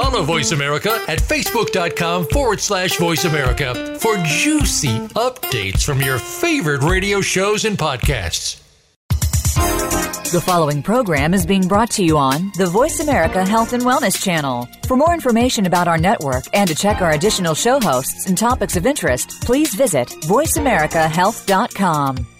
Follow Voice America at facebook.com forward slash voice America for juicy updates from your favorite radio shows and podcasts. The following program is being brought to you on the Voice America Health and Wellness Channel. For more information about our network and to check our additional show hosts and topics of interest, please visit VoiceAmericaHealth.com.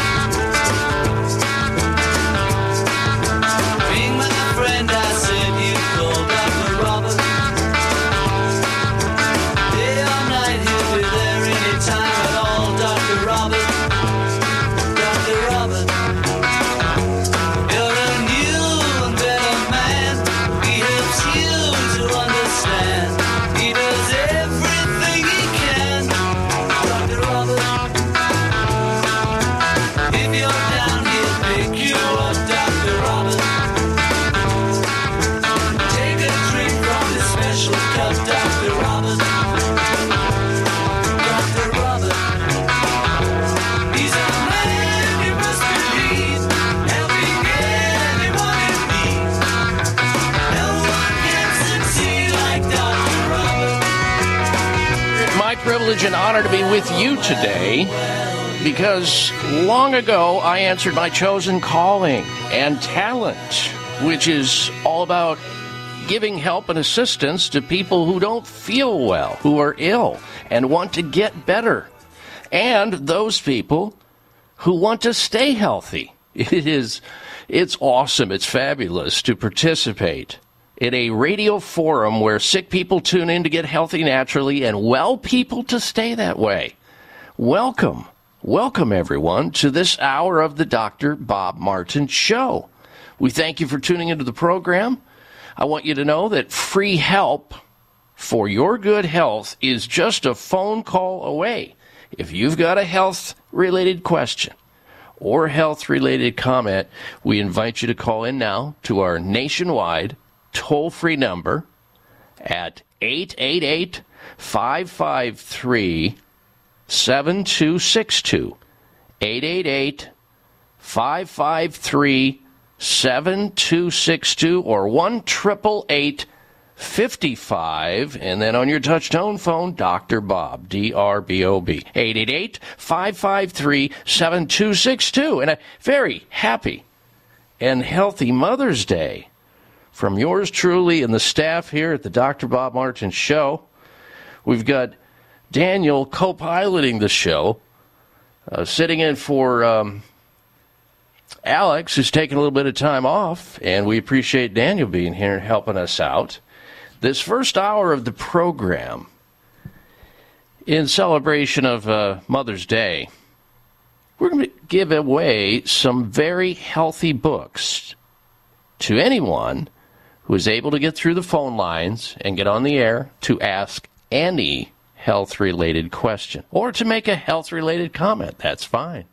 Privilege and honor to be with you today because long ago I answered my chosen calling and talent, which is all about giving help and assistance to people who don't feel well, who are ill, and want to get better, and those people who want to stay healthy. It is, it's awesome, it's fabulous to participate in a radio forum where sick people tune in to get healthy naturally and well people to stay that way. Welcome, welcome everyone to this hour of the Dr. Bob Martin Show. We thank you for tuning into the program. I want you to know that free help for your good health is just a phone call away. If you've got a health related question or health related comment, we invite you to call in now to our nationwide toll free number at 888 553 7262. 888 553 7262 or 1 55 and then on your touch tone phone Dr. Bob D R B O B 888 553 7262 and a very happy and healthy Mother's Day from yours truly and the staff here at the Dr. Bob Martin Show. We've got Daniel co piloting the show, uh, sitting in for um, Alex, who's taking a little bit of time off, and we appreciate Daniel being here and helping us out. This first hour of the program, in celebration of uh, Mother's Day, we're going to give away some very healthy books to anyone is able to get through the phone lines and get on the air to ask any health related question or to make a health related comment. That's fine.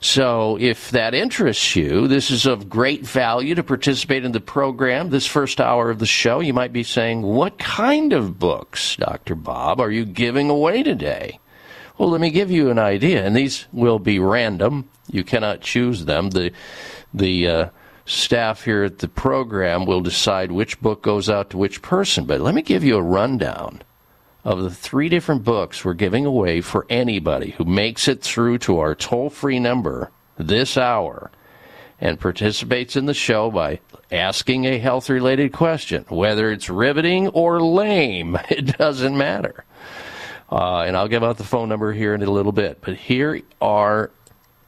So, if that interests you, this is of great value to participate in the program. This first hour of the show, you might be saying, What kind of books, Dr. Bob, are you giving away today? Well, let me give you an idea, and these will be random. You cannot choose them. The, the uh, staff here at the program will decide which book goes out to which person. But let me give you a rundown of the three different books we're giving away for anybody who makes it through to our toll free number this hour and participates in the show by asking a health related question. Whether it's riveting or lame, it doesn't matter. Uh, and I'll give out the phone number here in a little bit. But here are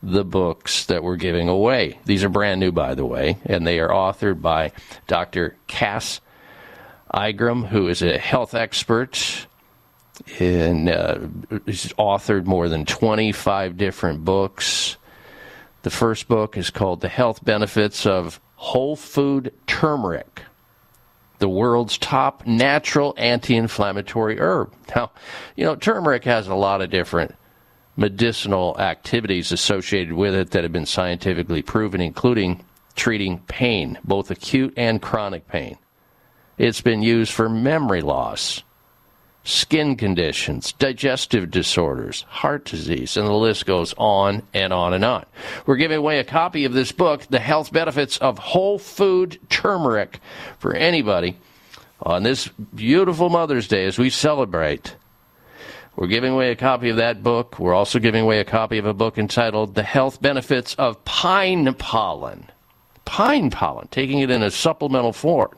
the books that we're giving away. These are brand new, by the way, and they are authored by Dr. Cass Ingram, who is a health expert and uh, he's authored more than 25 different books. The first book is called The Health Benefits of Whole Food Turmeric, the world's top natural anti inflammatory herb. Now, you know, turmeric has a lot of different medicinal activities associated with it that have been scientifically proven, including treating pain, both acute and chronic pain. It's been used for memory loss, skin conditions, digestive disorders, heart disease, and the list goes on and on and on. We're giving away a copy of this book, The Health Benefits of Whole Food Turmeric, for anybody on this beautiful Mother's Day as we celebrate. We're giving away a copy of that book. We're also giving away a copy of a book entitled The Health Benefits of Pine Pollen. Pine pollen, taking it in a supplemental form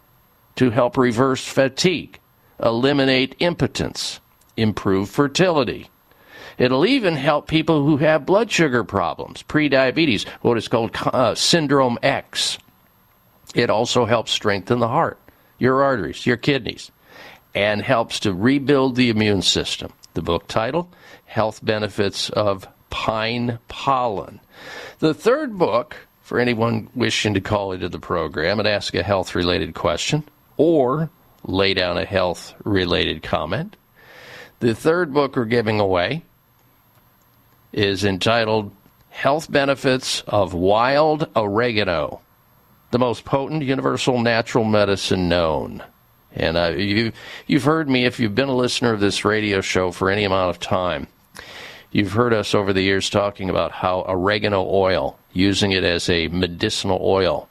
to help reverse fatigue, eliminate impotence, improve fertility. It'll even help people who have blood sugar problems, prediabetes, what is called uh, syndrome X. It also helps strengthen the heart, your arteries, your kidneys, and helps to rebuild the immune system. The book title Health Benefits of Pine Pollen. The third book, for anyone wishing to call into the program and ask a health related question or lay down a health related comment, the third book we're giving away is entitled Health Benefits of Wild Oregano, the most potent universal natural medicine known. And uh, you, you've heard me, if you've been a listener of this radio show for any amount of time, you've heard us over the years talking about how oregano oil, using it as a medicinal oil,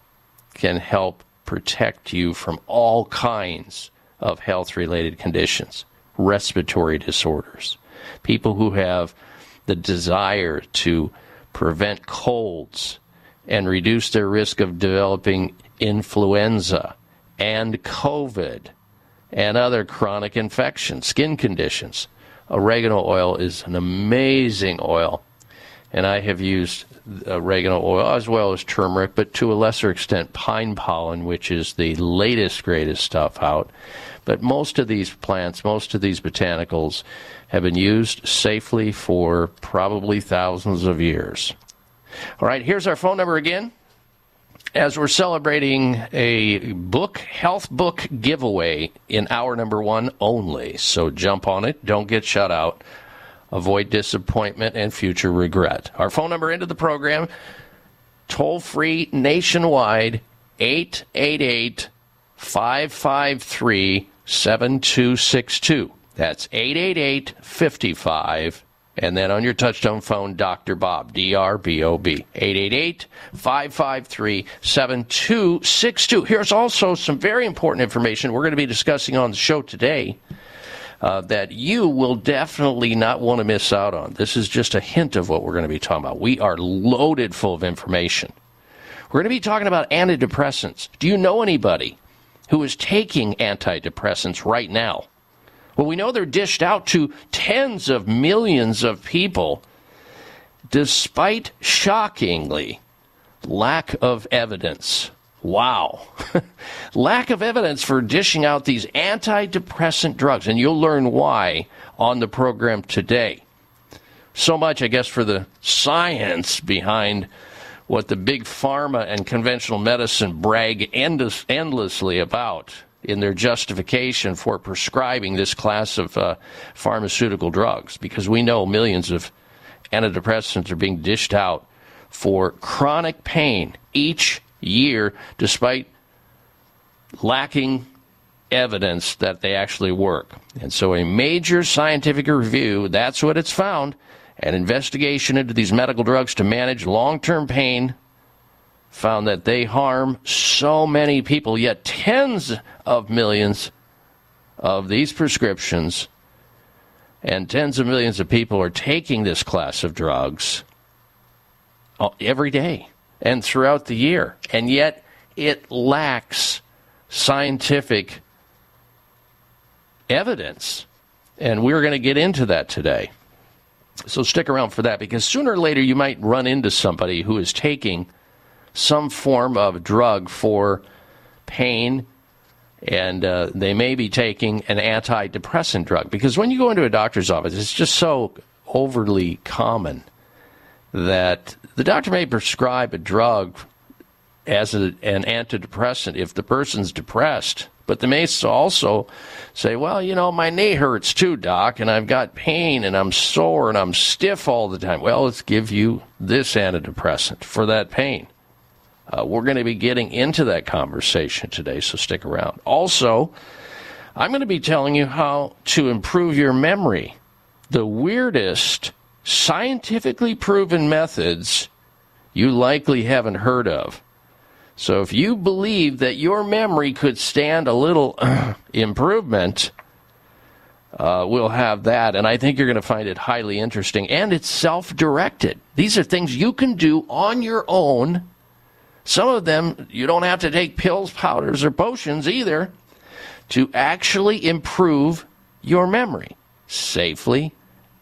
can help protect you from all kinds of health related conditions, respiratory disorders, people who have the desire to prevent colds and reduce their risk of developing influenza and COVID and other chronic infections, skin conditions. Oregano oil is an amazing oil, and I have used oregano oil as well as turmeric, but to a lesser extent, pine pollen, which is the latest, greatest stuff out. But most of these plants, most of these botanicals, have been used safely for probably thousands of years. All right, here's our phone number again. As we're celebrating a book, health book giveaway in hour number one only. So jump on it. Don't get shut out. Avoid disappointment and future regret. Our phone number into the program, toll free nationwide, 888 553 7262. That's 888 55. And then on your touchtone phone, Dr. Bob, D R B O B, 888 553 7262. Here's also some very important information we're going to be discussing on the show today uh, that you will definitely not want to miss out on. This is just a hint of what we're going to be talking about. We are loaded full of information. We're going to be talking about antidepressants. Do you know anybody who is taking antidepressants right now? Well, we know they're dished out to tens of millions of people, despite shockingly lack of evidence. Wow. lack of evidence for dishing out these antidepressant drugs. And you'll learn why on the program today. So much, I guess, for the science behind what the big pharma and conventional medicine brag endless, endlessly about in their justification for prescribing this class of uh, pharmaceutical drugs because we know millions of antidepressants are being dished out for chronic pain each year despite lacking evidence that they actually work. And so a major scientific review, that's what it's found, an investigation into these medical drugs to manage long-term pain found that they harm so many people, yet tens of millions of these prescriptions and tens of millions of people are taking this class of drugs uh, every day. and throughout the year. And yet it lacks scientific evidence. And we're going to get into that today. So stick around for that because sooner or later you might run into somebody who is taking some form of drug for pain and uh, they may be taking an antidepressant drug. Because when you go into a doctor's office it's just so overly common that the doctor may prescribe a drug as a, an antidepressant if the person's depressed but they may also say well you know my knee hurts too doc and i've got pain and i'm sore and i'm stiff all the time. Well let's give you this antidepressant for that pain uh, we're going to be getting into that conversation today, so stick around. Also, I'm going to be telling you how to improve your memory. The weirdest, scientifically proven methods you likely haven't heard of. So if you believe that your memory could stand a little improvement, uh, we'll have that. And I think you're going to find it highly interesting. And it's self directed. These are things you can do on your own some of them, you don't have to take pills, powders, or potions either to actually improve your memory safely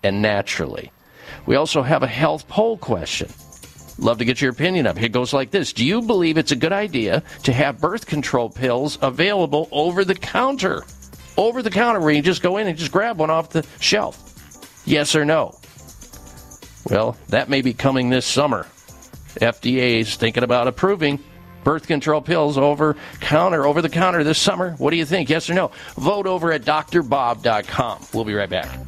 and naturally. We also have a health poll question. Love to get your opinion of it. Goes like this Do you believe it's a good idea to have birth control pills available over the counter? Over the counter, where you just go in and just grab one off the shelf? Yes or no? Well, that may be coming this summer. FDA is thinking about approving birth control pills over counter over the counter this summer. What do you think? Yes or no? Vote over at drbob.com. We'll be right back.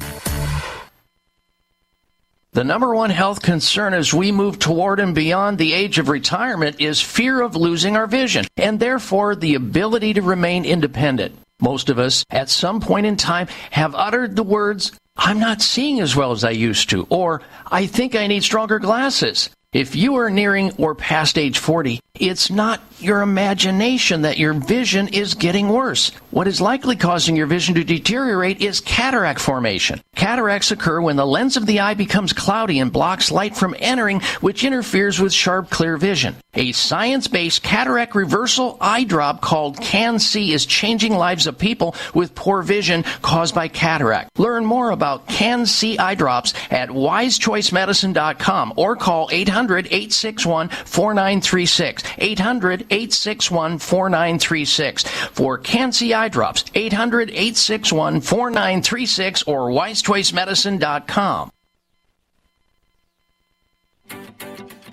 The number one health concern as we move toward and beyond the age of retirement is fear of losing our vision and therefore the ability to remain independent. Most of us, at some point in time, have uttered the words, I'm not seeing as well as I used to, or I think I need stronger glasses. If you are nearing or past age 40, it's not your imagination that your vision is getting worse. What is likely causing your vision to deteriorate is cataract formation. Cataracts occur when the lens of the eye becomes cloudy and blocks light from entering, which interferes with sharp, clear vision. A science based cataract reversal eye drop called CAN-C is changing lives of people with poor vision caused by cataract. Learn more about CAN-C eye drops at wisechoicemedicine.com or call 800 861 4936. 800 861 4936. For CAN-C eye drops, 800 861 4936 or wisechoicemedicine.com.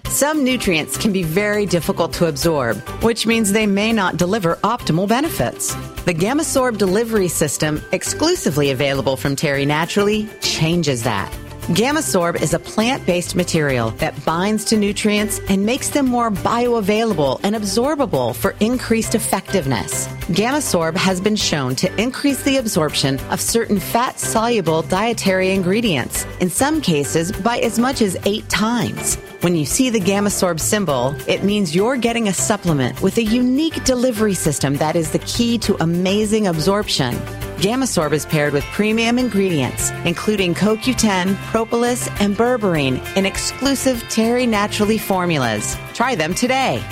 Some nutrients can be very difficult to absorb, which means they may not deliver optimal benefits. The GammaSorb delivery system, exclusively available from Terry Naturally, changes that. GammaSorb is a plant based material that binds to nutrients and makes them more bioavailable and absorbable for increased effectiveness. GammaSorb has been shown to increase the absorption of certain fat soluble dietary ingredients, in some cases by as much as eight times. When you see the GammaSorb symbol, it means you're getting a supplement with a unique delivery system that is the key to amazing absorption. GammaSorb is paired with premium ingredients, including CoQ10, propolis, and berberine in exclusive Terry Naturally formulas. Try them today.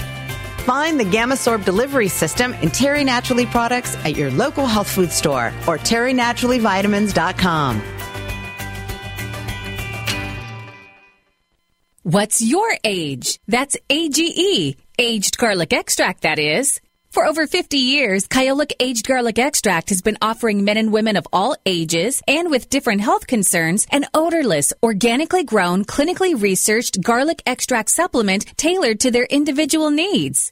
Find the GammaSorb delivery system and Terry Naturally products at your local health food store or terrynaturallyvitamins.com. What's your age? That's AGE. Aged garlic extract, that is. For over 50 years, Kyolic Aged Garlic Extract has been offering men and women of all ages and with different health concerns an odorless, organically grown, clinically researched garlic extract supplement tailored to their individual needs.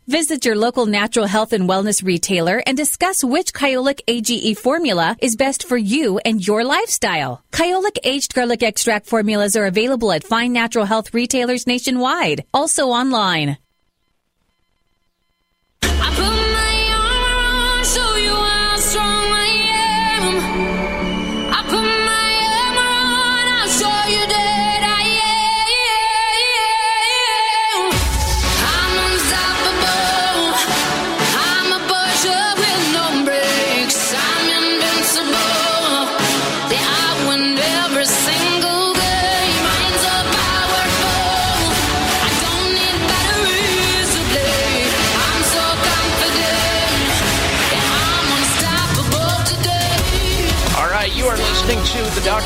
Visit your local natural health and wellness retailer and discuss which Kyolic AGE formula is best for you and your lifestyle. Kyolic aged garlic extract formulas are available at fine natural health retailers nationwide, also online.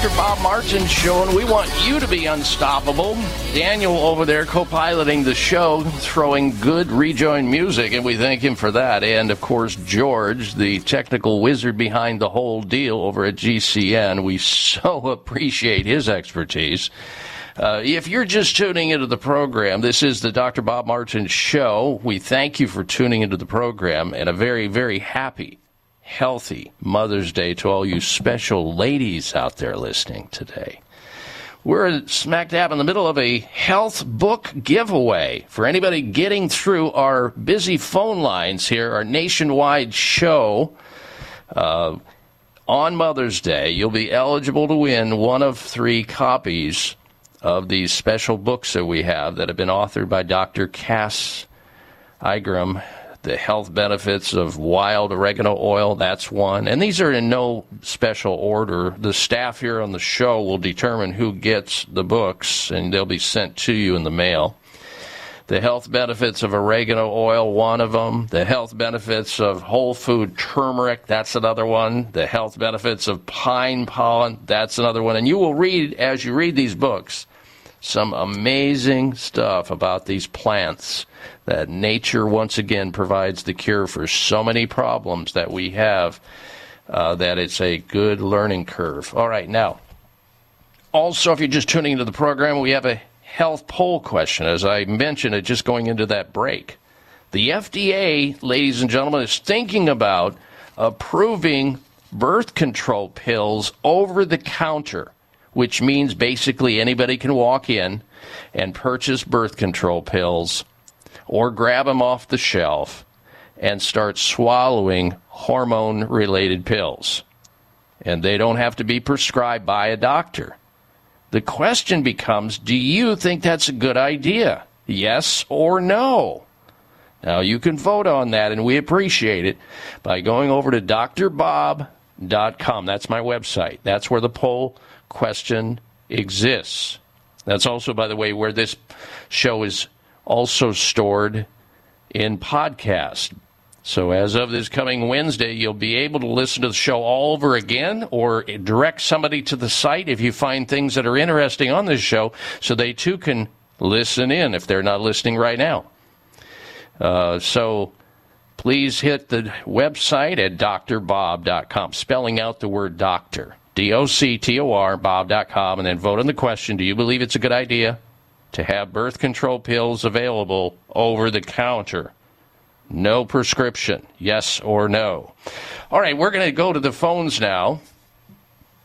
Dr. Bob Martin Show, and we want you to be unstoppable. Daniel over there co piloting the show, throwing good rejoin music, and we thank him for that. And of course, George, the technical wizard behind the whole deal over at GCN. We so appreciate his expertise. Uh, if you're just tuning into the program, this is the Dr. Bob Martin Show. We thank you for tuning into the program and a very, very happy healthy Mother's Day to all you special ladies out there listening today. We're smack dab in the middle of a health book giveaway. For anybody getting through our busy phone lines here, our nationwide show, uh, on Mother's Day, you'll be eligible to win one of three copies of these special books that we have that have been authored by Dr. Cass Ingram. The health benefits of wild oregano oil, that's one. And these are in no special order. The staff here on the show will determine who gets the books, and they'll be sent to you in the mail. The health benefits of oregano oil, one of them. The health benefits of whole food turmeric, that's another one. The health benefits of pine pollen, that's another one. And you will read, as you read these books, some amazing stuff about these plants that nature once again provides the cure for so many problems that we have uh, that it's a good learning curve. All right, now, also, if you're just tuning into the program, we have a health poll question. As I mentioned, it just going into that break. The FDA, ladies and gentlemen, is thinking about approving birth control pills over the counter, which means basically anybody can walk in and purchase birth control pills or grab them off the shelf and start swallowing hormone related pills. And they don't have to be prescribed by a doctor. The question becomes do you think that's a good idea? Yes or no? Now, you can vote on that, and we appreciate it by going over to drbob.com. That's my website. That's where the poll question exists. That's also, by the way, where this show is also stored in podcast. So as of this coming Wednesday, you'll be able to listen to the show all over again or direct somebody to the site if you find things that are interesting on this show so they too can listen in if they're not listening right now. Uh, so please hit the website at drbob.com, spelling out the word doctor. D O C T O R, Bob.com, and then vote on the question Do you believe it's a good idea to have birth control pills available over the counter? No prescription, yes or no. All right, we're going to go to the phones now.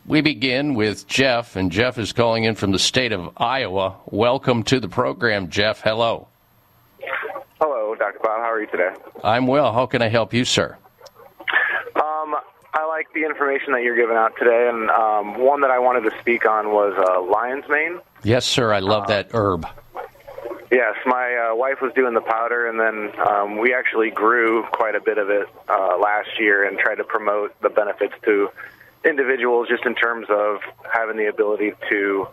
We begin with Jeff, and Jeff is calling in from the state of Iowa. Welcome to the program, Jeff. Hello. Hello, Dr. Bob. How are you today? I'm well. How can I help you, sir? Um, like the information that you're giving out today, and um, one that I wanted to speak on was uh, lion's mane. Yes, sir. I love that herb. Yes, my uh, wife was doing the powder, and then um, we actually grew quite a bit of it uh, last year and tried to promote the benefits to individuals just in terms of having the ability to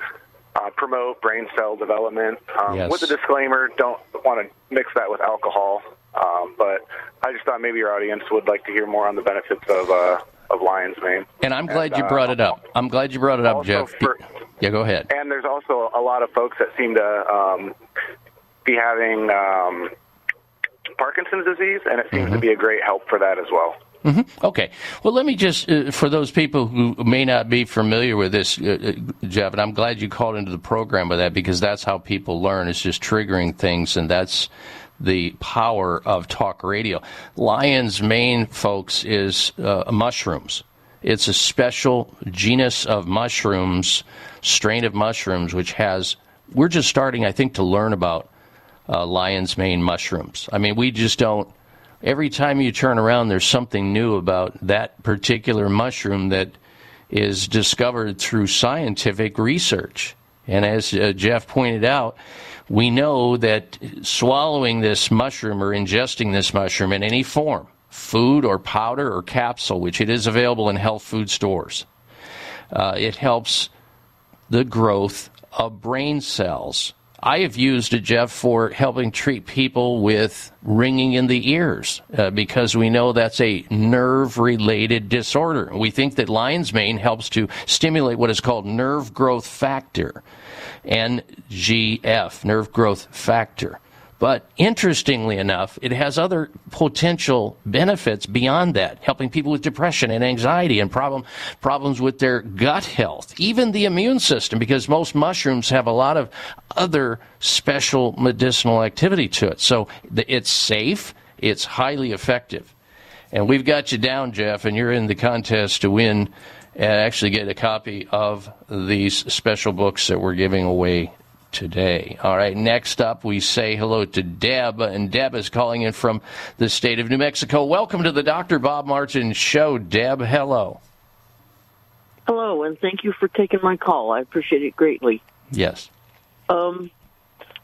uh, promote brain cell development. Um, Yes. With a disclaimer, don't want to mix that with alcohol. Um, but I just thought maybe your audience would like to hear more on the benefits of uh, of lion's mane. And I'm glad And, you uh, brought it up. I'm glad you brought it up, Jeff. for- yeah, go ahead. And there's also a lot of folks that seem to um, be having um, Parkinson's disease, and it seems Mm-hmm. to be a great help for that as well. Okay. Well, let me just, uh, for those people who may not be familiar with this, uh, uh, Jeff, and I'm glad you called into the program with that because that's how people learn. It's just triggering things, and that's the power of talk radio. Lion's mane, folks, is uh, mushrooms. It's a special genus of mushrooms, strain of mushrooms, which has, we're just starting, I think, to learn about uh, lion's mane mushrooms. I mean, we just don't every time you turn around, there's something new about that particular mushroom that is discovered through scientific research. And as uh, Jeff pointed out, we know that swallowing this mushroom or ingesting this mushroom in any form, food or powder or capsule, which it is available in health food stores, uh, it helps the growth of brain cells. I have used it, Jeff, for helping treat people with ringing in the ears uh, because we know that's a nerve related disorder. We think that lion's mane helps to stimulate what is called nerve growth factor, NGF, nerve growth factor. But interestingly enough, it has other potential benefits beyond that, helping people with depression and anxiety and problem, problems with their gut health, even the immune system, because most mushrooms have a lot of other special medicinal activity to it. So it's safe, it's highly effective. And we've got you down, Jeff, and you're in the contest to win and actually get a copy of these special books that we're giving away today. All right, next up, we say hello to Deb, and Deb is calling in from the state of New Mexico. Welcome to the Dr. Bob Martin Show, Deb. Hello. Hello, and thank you for taking my call. I appreciate it greatly. Yes. Um,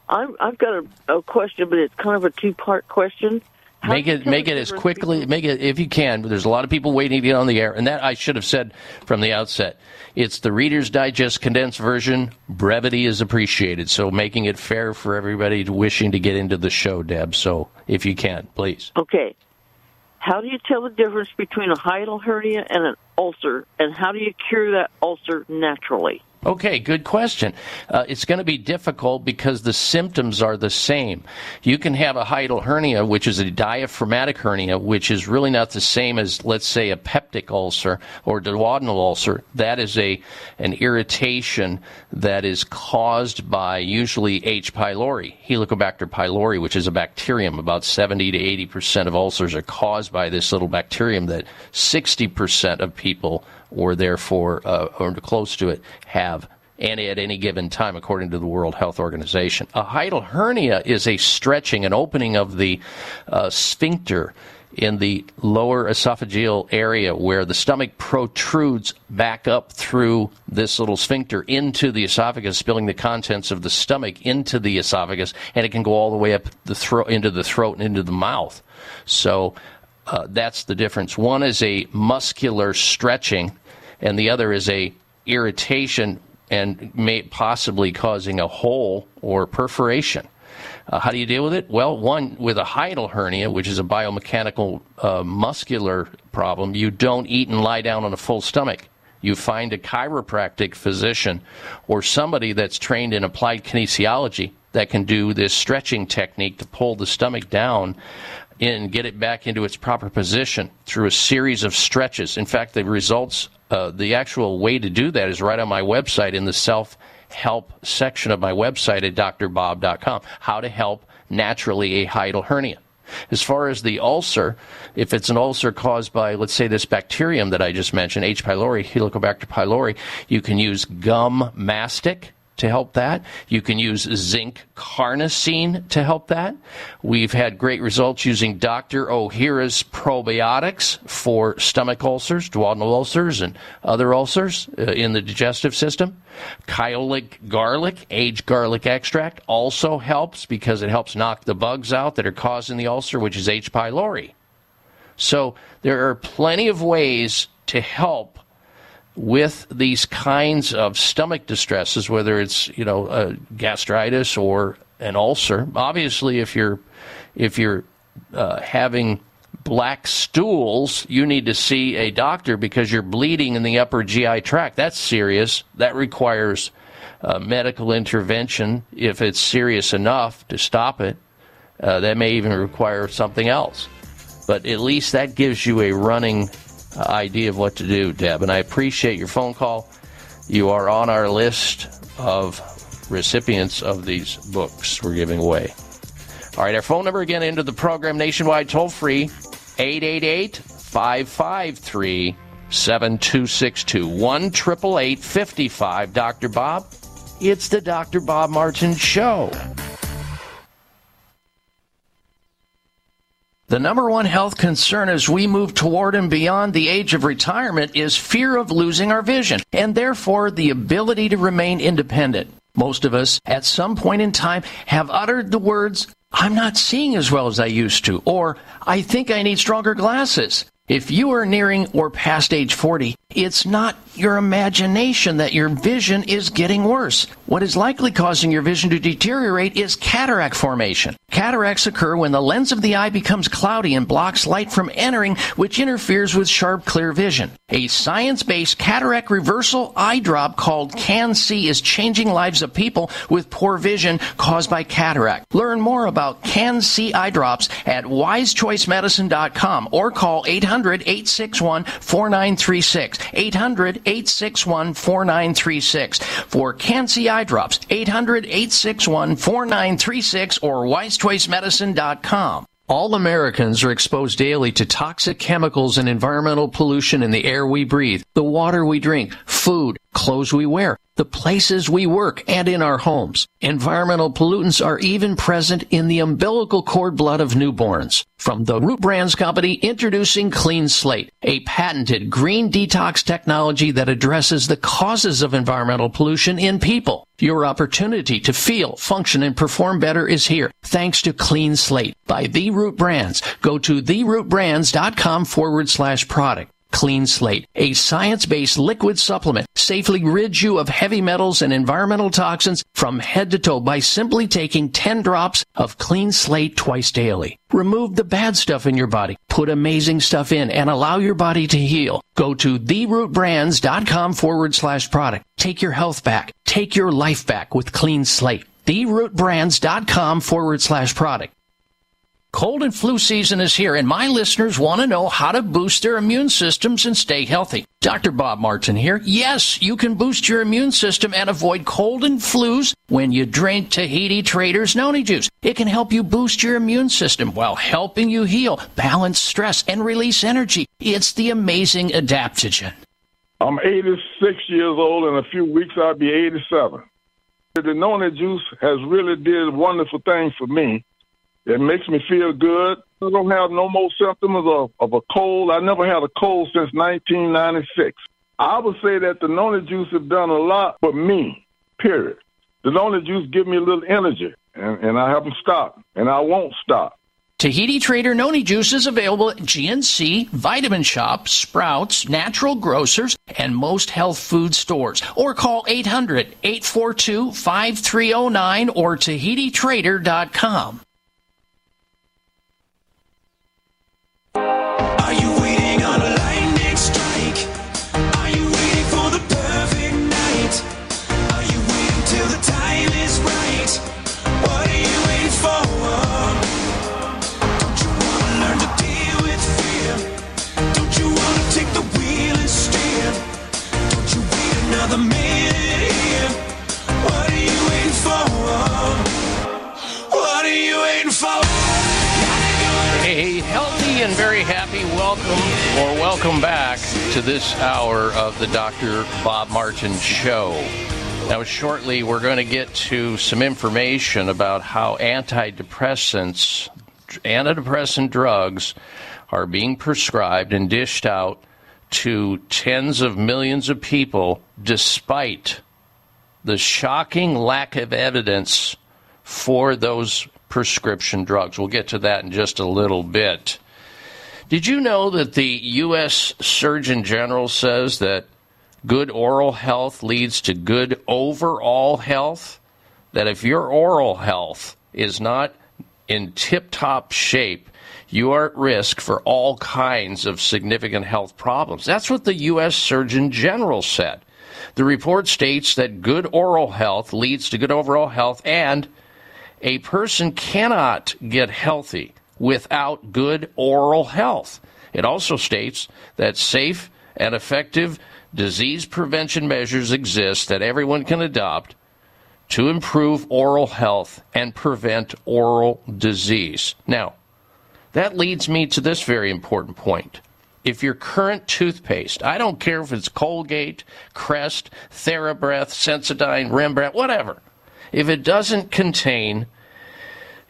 I'm, I've got a, a question, but it's kind of a two-part question. How Make it make it as quickly make it if you can. There's a lot of people waiting to get on the air, and that I should have said from the outset. It's the Reader's Digest condensed version. Brevity is appreciated, so making it fair for everybody wishing to get into the show, Deb. So if you can, please. Okay. How do you tell the difference between a hiatal hernia and an ulcer, and how do you cure that ulcer naturally? Okay, good question. Uh, it's going to be difficult because the symptoms are the same. You can have a hiatal hernia, which is a diaphragmatic hernia, which is really not the same as, let's say, a peptic ulcer or duodenal ulcer. That is a an irritation that is caused by usually H. pylori, Helicobacter pylori, which is a bacterium. About 70 to 80 percent of ulcers are caused by this little bacterium that 60 percent of people or therefore uh, or close to it have and at any given time, according to the World Health Organization. A hiatal hernia is a stretching, an opening of the uh, sphincter in the lower esophageal area where the stomach protrudes back up through this little sphincter into the esophagus, spilling the contents of the stomach into the esophagus, and it can go all the way up the throat, into the throat and into the mouth. So uh, that's the difference. One is a muscular stretching, and the other is a irritation and may possibly causing a hole or perforation. Uh, how do you deal with it? Well, one with a hiatal hernia, which is a biomechanical uh, muscular problem, you don't eat and lie down on a full stomach. You find a chiropractic physician or somebody that's trained in applied kinesiology that can do this stretching technique to pull the stomach down and get it back into its proper position through a series of stretches. In fact, the results, uh, the actual way to do that is right on my website in the self help section of my website at drbob.com. How to help naturally a hiatal hernia. As far as the ulcer, if it's an ulcer caused by, let's say, this bacterium that I just mentioned, H. pylori, Helicobacter pylori, you can use gum mastic to help that. You can use zinc carnosine to help that. We've had great results using Dr. Ohhira's probiotics for stomach ulcers, duodenal ulcers, and other ulcers uh, in the digestive system. Kyolic garlic, aged garlic extract, also helps because it helps knock the bugs out that are causing the ulcer, which is H. pylori. So there are plenty of ways to help with these kinds of stomach distresses, whether it's you know uh, gastritis or an ulcer. Obviously, if you're if you're uh, having black stools, you need to see a doctor because you're bleeding in the upper GI tract. That's serious. That requires uh, medical intervention if it's serious enough to stop it. Uh, that may even require something else. But at least that gives you a running Uh, idea of what to do, Deb. And I appreciate your phone call. You are on our list of recipients of these books we're giving away. All right, our phone number again into the program nationwide toll free 888 553 7262 1 55 Dr. Bob. It's the Dr. Bob Martin Show. The number one health concern as we move toward and beyond the age of retirement is fear of losing our vision and therefore the ability to remain independent. Most of us, at some point in time, have uttered the words, I'm not seeing as well as I used to, or I think I need stronger glasses. If you are nearing or past age 40, it's not your imagination that your vision is getting worse. What is likely causing your vision to deteriorate is cataract formation. Cataracts occur when the lens of the eye becomes cloudy and blocks light from entering, which interferes with sharp, clear vision. A science-based cataract reversal eye drop called CAN-C is changing lives of people with poor vision caused by cataract. Learn more about CAN-C eye drops at wisechoicemedicine.com or call 800-861-4936. 800-861-4936 for CAN-C eye drops. 800-861-4936 or wisechoicemedicine.com. All Americans are exposed daily to toxic chemicals and environmental pollution in the air we breathe, the water we drink, food, clothes we wear, the places we work, and in our homes. Environmental pollutants are even present in the umbilical cord blood of newborns. From the Root Brands Company, introducing Clean Slate, a patented green detox technology that addresses the causes of environmental pollution in people. Your opportunity to feel, function, and perform better is here thanks to Clean Slate by The Root Brands. Go to therootbrands.com forward slash product. Clean Slate, a science-based liquid supplement, safely rids you of heavy metals and environmental toxins from head to toe by simply taking 10 drops of Clean Slate twice daily. Remove the bad stuff in your body, put amazing stuff in, and allow your body to heal. Go to therootbrands.com forward slash product. Take your health back. Take your life back with Clean Slate. Therootbrands.com forward slash product. Cold and flu season is here, and my listeners want to know how to boost their immune systems and stay healthy. Dr. Bob Martin here. Yes, you can boost your immune system and avoid cold and flus when you drink Tahiti Traders Noni Juice. It can help you boost your immune system while helping you heal, balance stress, and release energy. It's the amazing adaptogen. I'm 86 years old. And in a few weeks, I'll be 87. The Noni juice has really did wonderful things for me. It makes me feel good. I don't have no more symptoms of, of a cold. I never had a cold since 1996. I would say that the Noni juice has done a lot for me, period. The Noni juice give me a little energy, and, and I haven't stopped, and I won't stop. Tahiti Trader Noni Juice is available at GNC, Vitamin Shoppe, Sprouts, Natural Grocers, and most health food stores. Or call 800 842 5309 or TahitiTrader.com. and very happy welcome or welcome back to this hour of the Dr. Bob Martin Show. Now, shortly, we're going to get to some information about how antidepressants, antidepressant drugs, are being prescribed and dished out to tens of millions of people despite the shocking lack of evidence for those prescription drugs. We'll get to that in just a little bit. Did you know that the U.S. Surgeon General says that good oral health leads to good overall health? That if your oral health is not in tip top shape, you are at risk for all kinds of significant health problems. That's what the U.S. Surgeon General said. The report states that good oral health leads to good overall health and a person cannot get healthy without good oral health. It also states that safe and effective disease prevention measures exist that everyone can adopt to improve oral health and prevent oral disease. Now, that leads me to this very important point. If your current toothpaste, I don't care if it's Colgate, Crest, TheraBreath, Sensodyne, Rembrandt, whatever, if it doesn't contain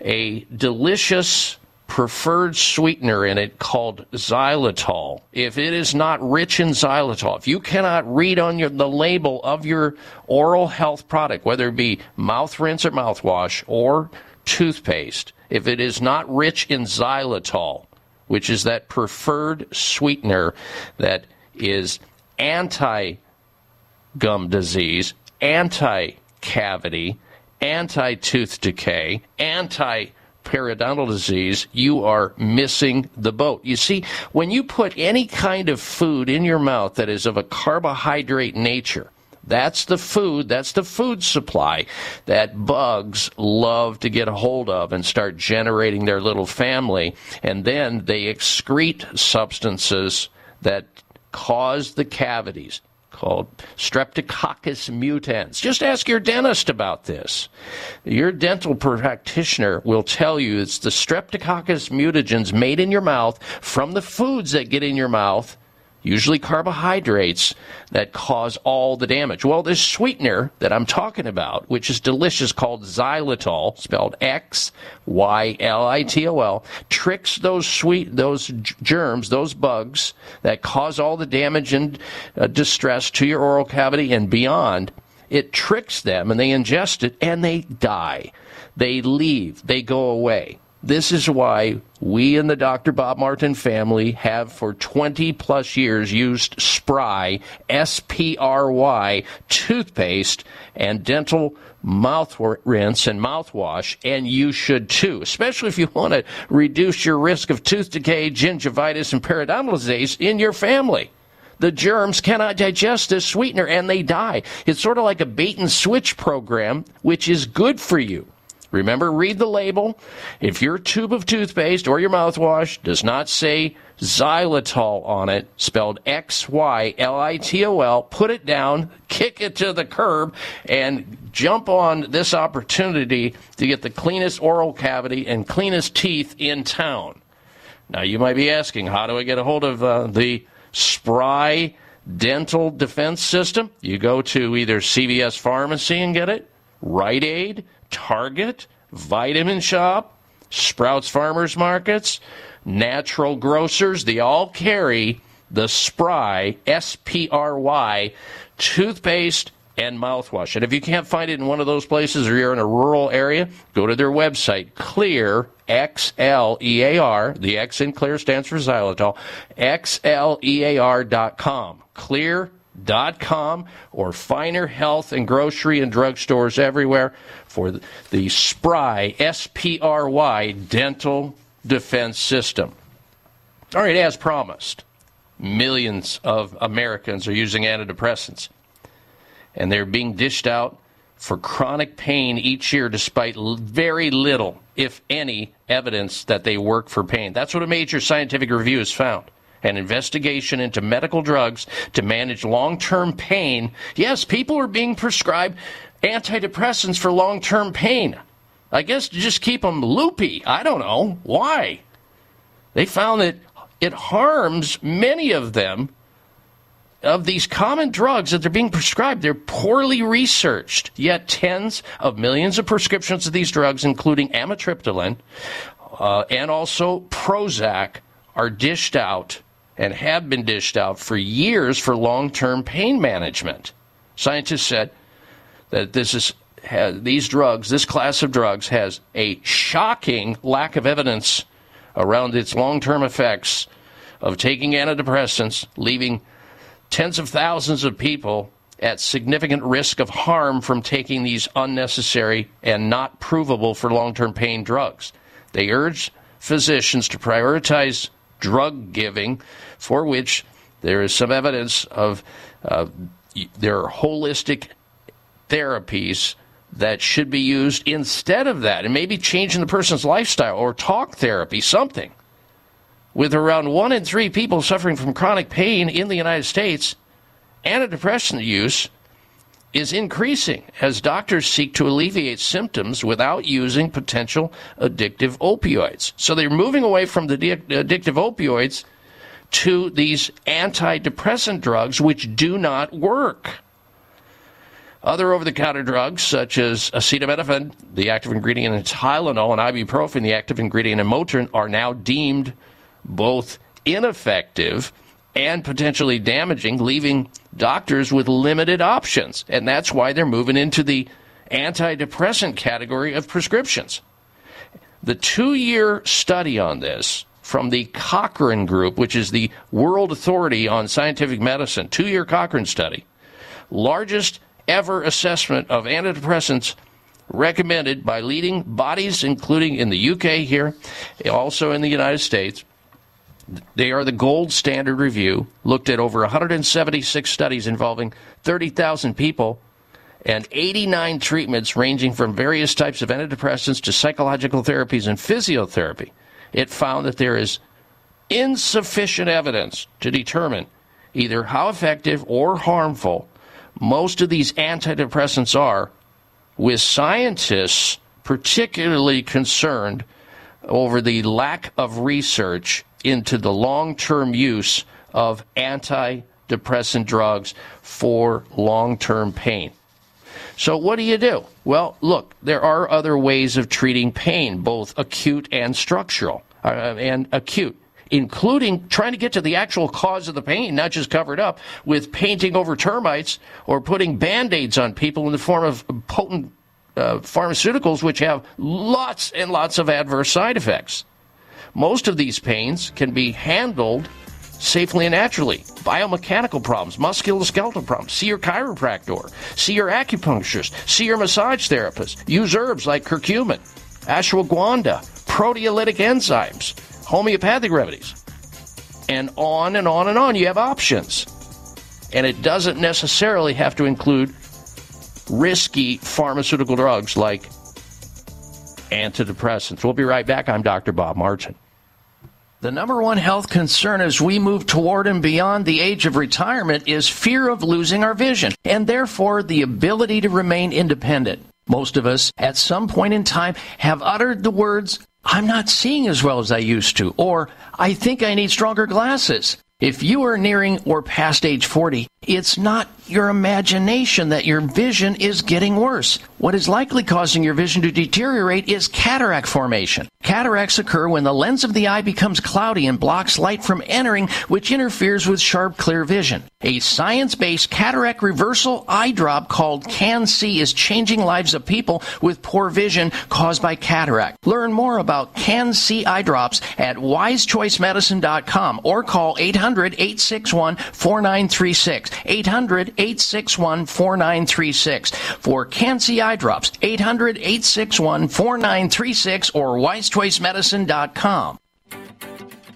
a delicious preferred sweetener in it called xylitol. If it is not rich in xylitol, if you cannot read on your, the label of your oral health product, whether it be mouth rinse or mouthwash or toothpaste, if it is not rich in xylitol, which is that preferred sweetener that is anti gum disease, anti cavity, anti tooth decay, anti periodontal disease, you are missing the boat. You see, when you put any kind of food in your mouth that is of a carbohydrate nature, that's the food, that's the food supply that bugs love to get a hold of and start generating their little family. And then they excrete substances that cause the cavities called Streptococcus mutans. Just ask your dentist about this. Your dental practitioner will tell you it's the Streptococcus mutagens made in your mouth from the foods that get in your mouth usually carbohydrates, that cause all the damage. Well, this sweetener that I'm talking about, which is delicious, called xylitol, spelled X Y L I T O L, tricks those sweet those germs, those bugs that cause all the damage and uh, distress to your oral cavity and beyond. It tricks them, and they ingest it, and they die. They leave. They go away. This is why we in the Dr. Bob Martin family have for 20 plus years used Spry, S P R Y, toothpaste and dental mouth rinse and mouthwash, and you should too, especially if you want to reduce your risk of tooth decay, gingivitis, and periodontal disease in your family. The germs cannot digest this sweetener and they die. It's sort of like a bait and switch program, which is good for you. Remember, read the label. If your tube of toothpaste or your mouthwash does not say xylitol on it, spelled X Y L I T O L, put it down, kick it to the curb, and jump on this opportunity to get the cleanest oral cavity and cleanest teeth in town. Now, you might be asking, how do I get a hold of uh, the Spry Dental Defense System? You go to either CVS Pharmacy and get it, Rite Aid, Target, Vitamin Shoppe, Sprouts Farmers Markets, Natural Grocers. They all carry the Spry, S P R Y, toothpaste and mouthwash. And if you can't find it in one of those places or you're in a rural area, go to their website, Xlear, X L E A R, the X in Xlear stands for xylitol, XLEAR dot com. Xlear dot com or finer health and grocery and drugstores everywhere for the, the spry s-p-r-y dental defense system. All right as promised millions of americans are using antidepressants and they're being dished out for chronic pain each year despite very little if any evidence that they work for pain. That's what a major scientific review has found an investigation into medical drugs to manage long term pain. Yes, people are being prescribed antidepressants for long term pain. I guess to just keep them loopy. I don't know. Why? They found that it harms many of them of these common drugs that they're being prescribed. They're poorly researched, yet tens of millions of prescriptions of these drugs, including amitriptyline uh, and also Prozac, are dished out and have been dished out for years for long-term pain management. Scientists said that this is has, these drugs, this class of drugs, has a shocking lack of evidence around its long-term effects of taking antidepressants, leaving tens of thousands of people at significant risk of harm from taking these unnecessary and not provable for long-term pain drugs. They urge physicians to prioritize drug giving, for which there is some evidence of uh, there are holistic therapies that should be used instead of that, and maybe changing the person's lifestyle or talk therapy, something. With around one in three people suffering from chronic pain in the United States, antidepressant use is increasing as doctors seek to alleviate symptoms without using potential addictive opioids. So they're moving away from the addictive opioids to these antidepressant drugs which do not work. Other over the counter drugs, such as acetaminophen, the active ingredient in Tylenol, and ibuprofen, the active ingredient in Motrin, are now deemed both ineffective and potentially damaging, leaving doctors with limited options. And that's why they're moving into the antidepressant category of prescriptions. The two year study on this from the Cochrane Group, which is the world authority on scientific medicine, two year Cochrane study, largest ever assessment of antidepressants recommended by leading bodies, including in the UK here, also in the United States. They are the gold standard review, looked at over 176 studies involving 30,000 people and 89 treatments ranging from various types of antidepressants to psychological therapies and physiotherapy. It found that there is insufficient evidence to determine either how effective or harmful most of these antidepressants are, with scientists particularly concerned over the lack of research into the long term use of antidepressant drugs for long term pain. So, what do you do? Well, look, there are other ways of treating pain, both acute and structural, uh, and acute including trying to get to the actual cause of the pain, not just covered up with painting over termites or putting band aids on people in the form of potent uh, pharmaceuticals, which have lots and lots of adverse side effects. Most of these pains can be handled safely and naturally. Biomechanical problems, musculoskeletal problems. See your chiropractor. See your acupuncturist. See your massage therapist. Use herbs like curcumin, ashwagandha, proteolytic enzymes, homeopathic remedies. And on and on and on. You have options. And it doesn't necessarily have to include risky pharmaceutical drugs like antidepressants. We'll be right back. I'm Dr. Bob Martin. The number one health concern as we move toward and beyond the age of retirement is fear of losing our vision and therefore the ability to remain independent. Most of us, at some point in time, have uttered the words, I'm not seeing as well as I used to, or I think I need stronger glasses. If you are nearing or past age 40, it's not your imagination that your vision is getting worse. What is likely causing your vision to deteriorate is cataract formation. Cataracts occur when the lens of the eye becomes cloudy and blocks light from entering, which interferes with sharp, clear vision. A science based cataract reversal eye drop called CAN-C is changing lives of people with poor vision caused by cataract. Learn more about CAN-C eye drops at wisechoicemedicine.com or call 800 861 4936. 800 861 4936. For CAN-C eye drops, 800 861 4936 or wisechoicemedicine.com.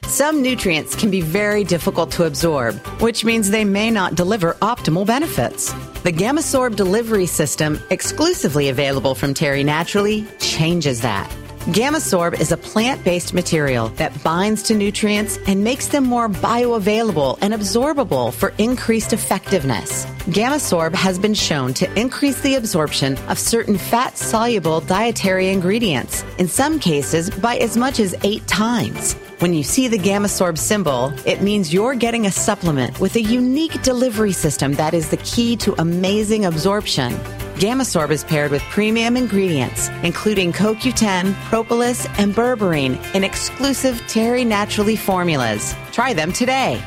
Some nutrients can be very difficult to absorb, which means they may not deliver optimal benefits. The Gamasorb delivery system, exclusively available from Terry Naturally, changes that. Gamasorb is a plant based material that binds to nutrients and makes them more bioavailable and absorbable for increased effectiveness. Gamasorb has been shown to increase the absorption of certain fat soluble dietary ingredients, in some cases by as much as eight times. When you see the Gamasorb symbol, it means you're getting a supplement with a unique delivery system that is the key to amazing absorption. Gamasorb is paired with premium ingredients, including CoQ10, propolis, and berberine in exclusive Terry Naturally formulas. Try them today.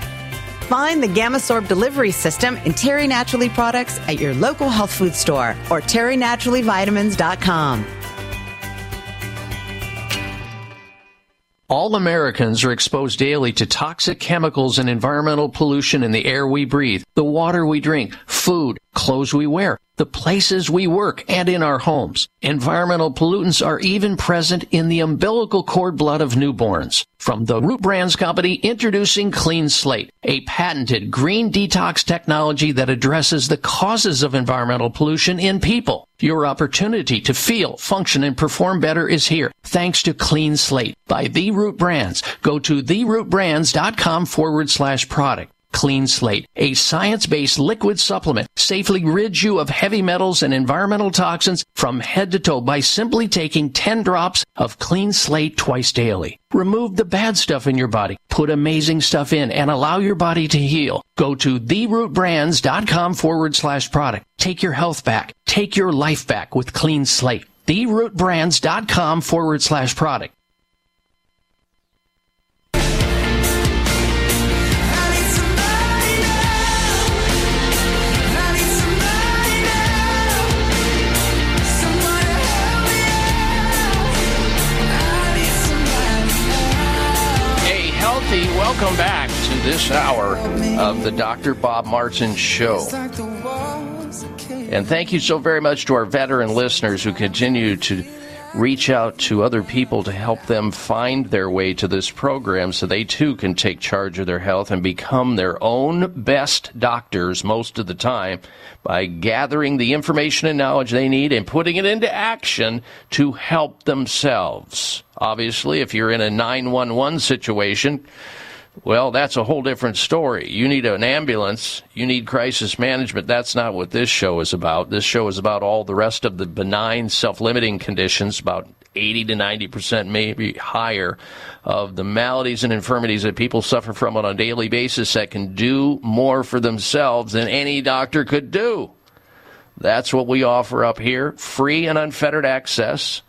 Find the Gamasorb delivery system in Terry Naturally products at your local health food store or terrynaturallyvitamins.com. All Americans are exposed daily to toxic chemicals and environmental pollution in the air we breathe, the water we drink, food, clothes we wear, the places we work, and in our homes. Environmental pollutants are even present in the umbilical cord blood of newborns. From the Root Brands Company, introducing Clean Slate, a patented green detox technology that addresses the causes of environmental pollution in people. Your opportunity to feel, function, and perform better is here, thanks to Clean Slate by The Root Brands. Go to therootbrands.com forward slash product. Clean Slate, a science-based liquid supplement, safely rids you of heavy metals and environmental toxins from head to toe by simply taking 10 drops of Clean Slate twice daily. Remove the bad stuff in your body, put amazing stuff in, and allow your body to heal. Go to therootbrands.com forward slash product. Take your health back. Take your life back with Clean Slate. Therootbrands.com forward slash product. Welcome back to this hour of the Dr. Bob Martin Show. And thank you so very much to our veteran listeners who continue to reach out to other people to help them find their way to this program so they too can take charge of their health and become their own best doctors most of the time by gathering the information and knowledge they need and putting it into action to help themselves. Obviously, if you're in a 911 situation, well, that's a whole different story. You need an ambulance, you need crisis management. That's not what this show is about. This show is about all the rest of the benign, self limiting conditions, about 80 to 90%, maybe higher, of the maladies and infirmities that people suffer from on a daily basis that can do more for themselves than any doctor could do. That's what we offer up here free and unfettered access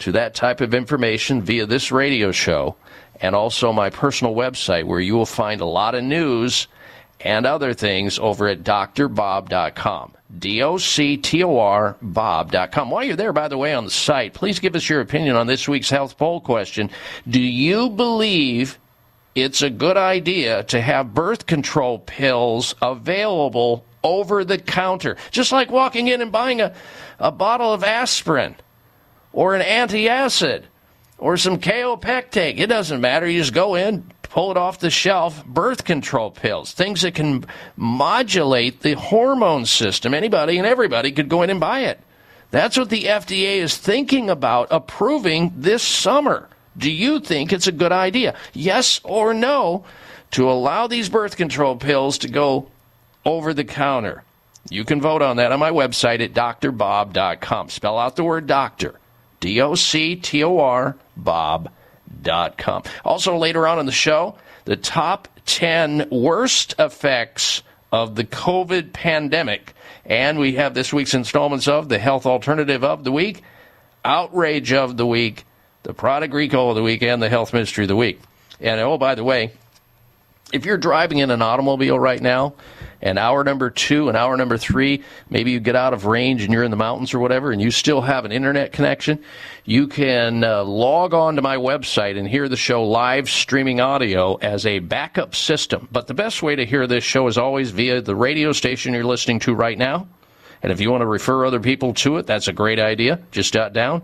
to that type of information via this radio show and also my personal website where you will find a lot of news and other things over at drbob.com. D O C T O R Bob.com. While you're there, by the way, on the site, please give us your opinion on this week's health poll question. Do you believe it's a good idea to have birth control pills available over the counter? Just like walking in and buying a, a bottle of aspirin or an antacid or some kaopectate. It doesn't matter. You just go in, pull it off the shelf. Birth control pills, things that can modulate the hormone system. Anybody and everybody could go in and buy it. That's what the FDA is thinking about approving this summer. Do you think it's a good idea? Yes or no to allow these birth control pills to go over the counter? You can vote on that on my website at drbob.com. Spell out the word doctor. D O C T O R Bob.com. Also, later on in the show, the top 10 worst effects of the COVID pandemic. And we have this week's installments of the health alternative of the week, outrage of the week, the product recall of the week, and the health mystery of the week. And oh, by the way, if you're driving in an automobile right now, and hour number two and hour number three, maybe you get out of range and you're in the mountains or whatever, and you still have an internet connection, you can uh, log on to my website and hear the show live streaming audio as a backup system. But the best way to hear this show is always via the radio station you're listening to right now. And if you want to refer other people to it, that's a great idea. Just jot down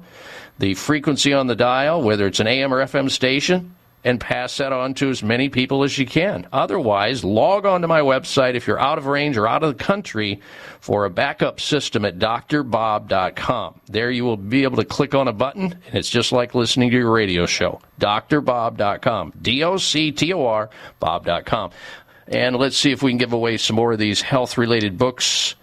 the frequency on the dial, whether it's an AM or FM station, and pass that on to as many people as you can. Otherwise, log on to my website if you're out of range or out of the country for a backup system at drbob.com. There you will be able to click on a button, and it's just like listening to your radio show. drbob.com. D O C T O R Bob.com. And let's see if we can give away some more of these health related books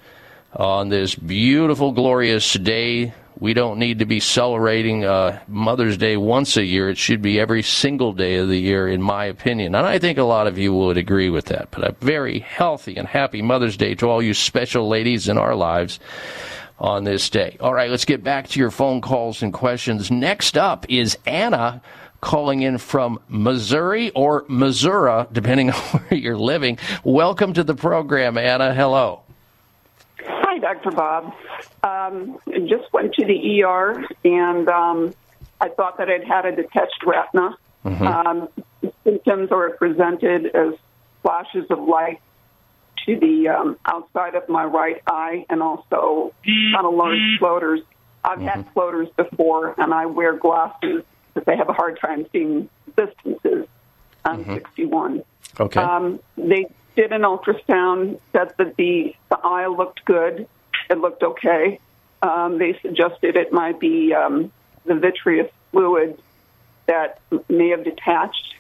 on this beautiful, glorious day. We don't need to be celebrating uh, Mother's Day once a year. It should be every single day of the year, in my opinion. And I think a lot of you would agree with that. But a very healthy and happy Mother's Day to all you special ladies in our lives on this day. All right, let's get back to your phone calls and questions. Next up is Anna calling in from Missouri or Missouri, depending on where you're living. Welcome to the program, Anna. Hello. Dr. Bob. Um, just went to the ER and um, I thought that I'd had a detached retina. Um, symptoms are presented as flashes of light to the um, outside of my right eye and also kind of large floaters. I've had floaters before and I wear glasses because I have a hard time seeing distances. I'm 61. Okay. Um, they did an ultrasound, said that the, the eye looked good. It looked okay. Um, they suggested it might be um, the vitreous fluid that may have detached.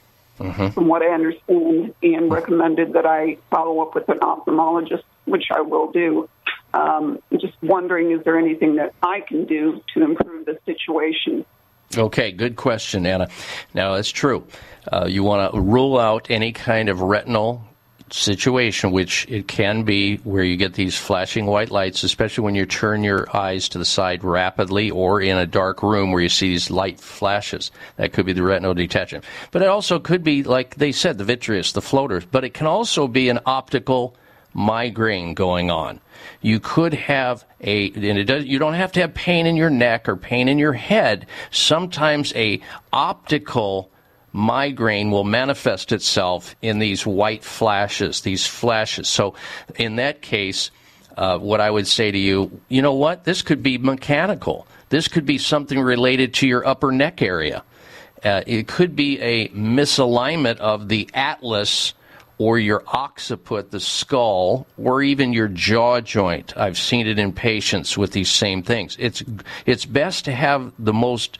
from what I understand, and recommended that I follow up with an ophthalmologist, which I will do. Um, just wondering, is there anything that I can do to improve the situation? Okay, good question, Anna. Now, that's true. Uh, you want to rule out any kind of retinal situation, which it can be where you get these flashing white lights, especially when you turn your eyes to the side rapidly or in a dark room where you see these light flashes. That could be the retinal detachment. But it also could be, like they said, the vitreous, the floaters. But it can also be an optical migraine going on. You could have a, and it does, you don't have to have pain in your neck or pain in your head. Sometimes a optical migraine will manifest itself in these white flashes, these flashes. So in that case, uh, what I would say to you, you know what? This could be mechanical. This could be something related to your upper neck area. Uh, it could be a misalignment of the atlas or your occiput, the skull, or even your jaw joint. I've seen it in patients with these same things. It's it's best to have the most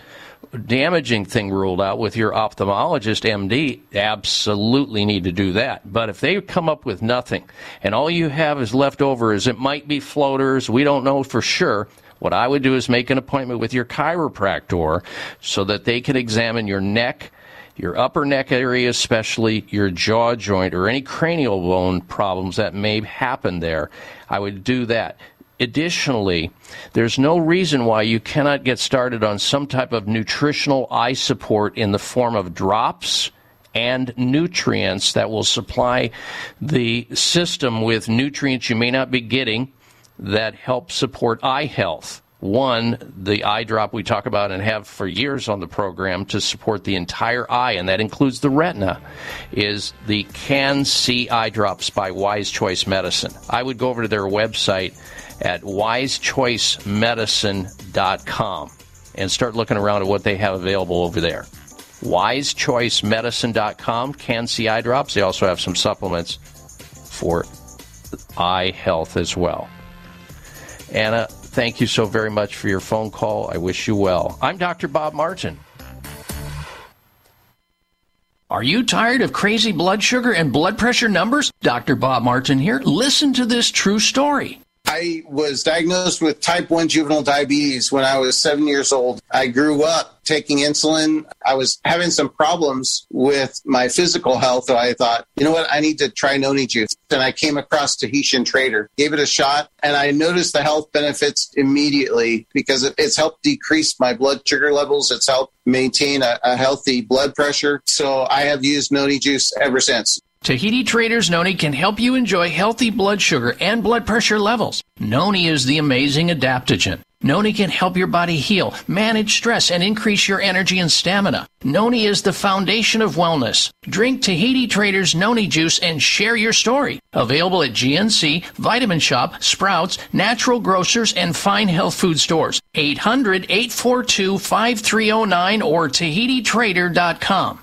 damaging thing ruled out with your ophthalmologist MD. Absolutely need to do that. But if they come up with nothing and all you have is left over is it might be floaters, we don't know for sure. What I would do is make an appointment with your chiropractor so that they can examine your neck, your upper neck area, especially your jaw joint or any cranial bone problems that may happen there. I would do that. Additionally, there's no reason why you cannot get started on some type of nutritional eye support in the form of drops and nutrients that will supply the system with nutrients you may not be getting that help support eye health. One, the eye drop we talk about and have for years on the program to support the entire eye, and that includes the retina, is the CAN-C eye drops by Wise Choice Medicine. I would go over to their website at wisechoicemedicine.com and start looking around at what they have available over there. wisechoicemedicine.com, CAN-C eye drops. They also have some supplements for eye health as well. Anna, thank you so very much for your phone call. I wish you well. I'm Dr. Bob Martin. Are you tired of crazy blood sugar and blood pressure numbers? Dr. Bob Martin here. Listen to this true story. I was diagnosed with type 1 juvenile diabetes when I was seven years old. I grew up taking insulin. I was having some problems with my physical health. So I thought, you know what? I need to try noni juice. And I came across Tahitian Trader, gave it a shot, and I noticed the health benefits immediately because it's helped decrease my blood sugar levels. It's helped maintain a, a healthy blood pressure. So I have used noni juice ever since. Tahiti Traders Noni can help you enjoy healthy blood sugar and blood pressure levels. Noni is the amazing adaptogen. Noni can help your body heal, manage stress, and increase your energy and stamina. Noni is the foundation of wellness. Drink Tahiti Traders Noni juice and share your story. Available at GNC, Vitamin Shoppe, Sprouts, Natural Grocers, and fine health food stores. 800 842 5309 or TahitiTrader.com.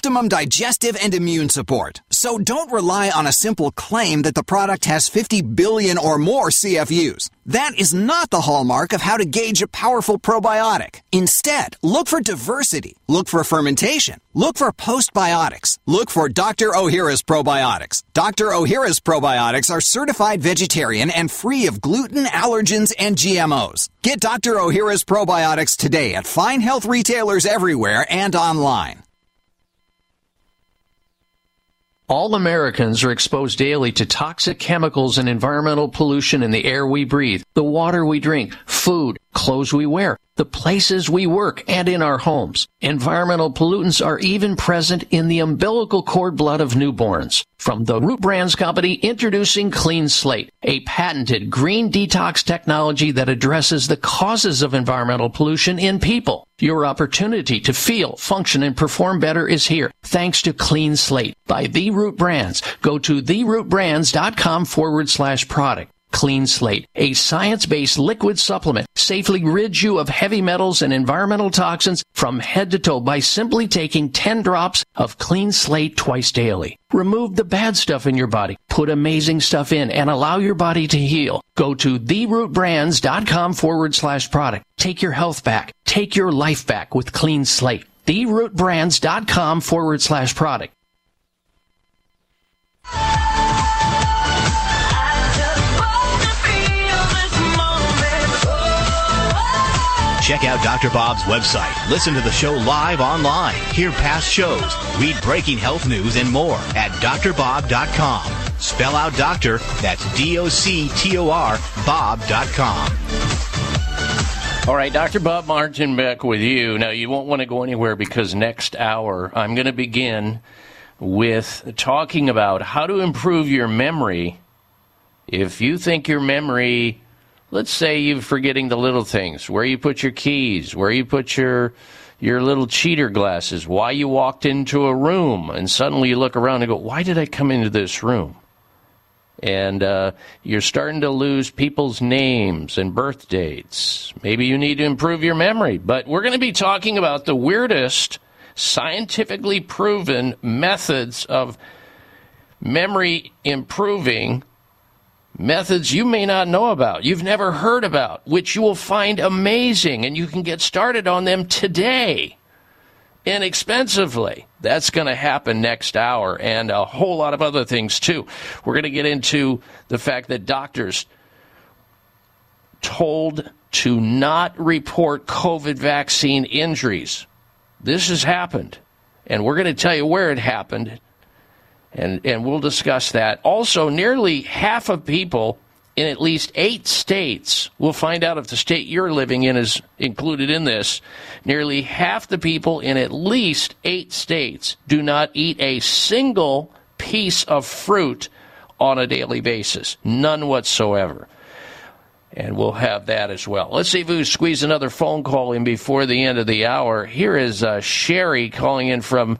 optimum digestive and immune support. So don't rely on a simple claim that the product has 50 billion or more CFUs. That is not the hallmark of how to gauge a powerful probiotic. Instead, look for diversity, look for fermentation, look for postbiotics, look for Dr. Ohhira's probiotics. Dr. Ohhira's probiotics are certified vegetarian and free of gluten, allergens, and GMOs. Get Dr. Ohhira's probiotics today at fine health retailers everywhere and online. All Americans are exposed daily to toxic chemicals and environmental pollution in the air we breathe, the water we drink, food, clothes we wear, the places we work, and in our homes. Environmental pollutants are even present in the umbilical cord blood of newborns. From the Root Brands Company, introducing Clean Slate, a patented green detox technology that addresses the causes of environmental pollution in people. Your opportunity to feel, function, and perform better is here thanks to Clean Slate by The Root Brands. Go to therootbrands.com forward slash product. Clean Slate, a science-based liquid supplement, safely rids you of heavy metals and environmental toxins from head to toe by simply taking 10 drops of Clean Slate twice daily. Remove the bad stuff in your body, put amazing stuff in, and allow your body to heal. Go to therootbrands.com forward slash product. Take your health back. Take your life back with Clean Slate. Therootbrands.com forward slash product. Check out Dr. Bob's website. Listen to the show live online. Hear past shows. Read breaking health news and more at drbob.com. Spell out doctor, that's D O C T O R, Bob.com. All right, Dr. Bob Martin back with you. Now, you won't want to go anywhere because next hour I'm going to begin with talking about how to improve your memory. If you think your memory, let's say you're forgetting the little things, where you put your keys, where you put your your little cheater glasses, why you walked into a room, and suddenly you look around and go, "Why did I come into this room?" and uh, you're starting to lose people's names and birth dates. Maybe you need to improve your memory. But we're going to be talking about the weirdest scientifically proven methods of memory improving. Methods you may not know about, you've never heard about, which you will find amazing, and you can get started on them today inexpensively. That's going to happen next hour and a whole lot of other things too. We're going to get into the fact that doctors told to not report COVID vaccine injuries. This has happened, and we're going to tell you where it happened, and, and we'll discuss that. Also, nearly half of people in at least eight states, we'll find out if the state you're living in is included in this. Nearly half the people in at least eight states do not eat a single piece of fruit on a daily basis. None whatsoever. And we'll have that as well. Let's see if we squeeze another phone call in before the end of the hour. Here is uh, Sherry calling in from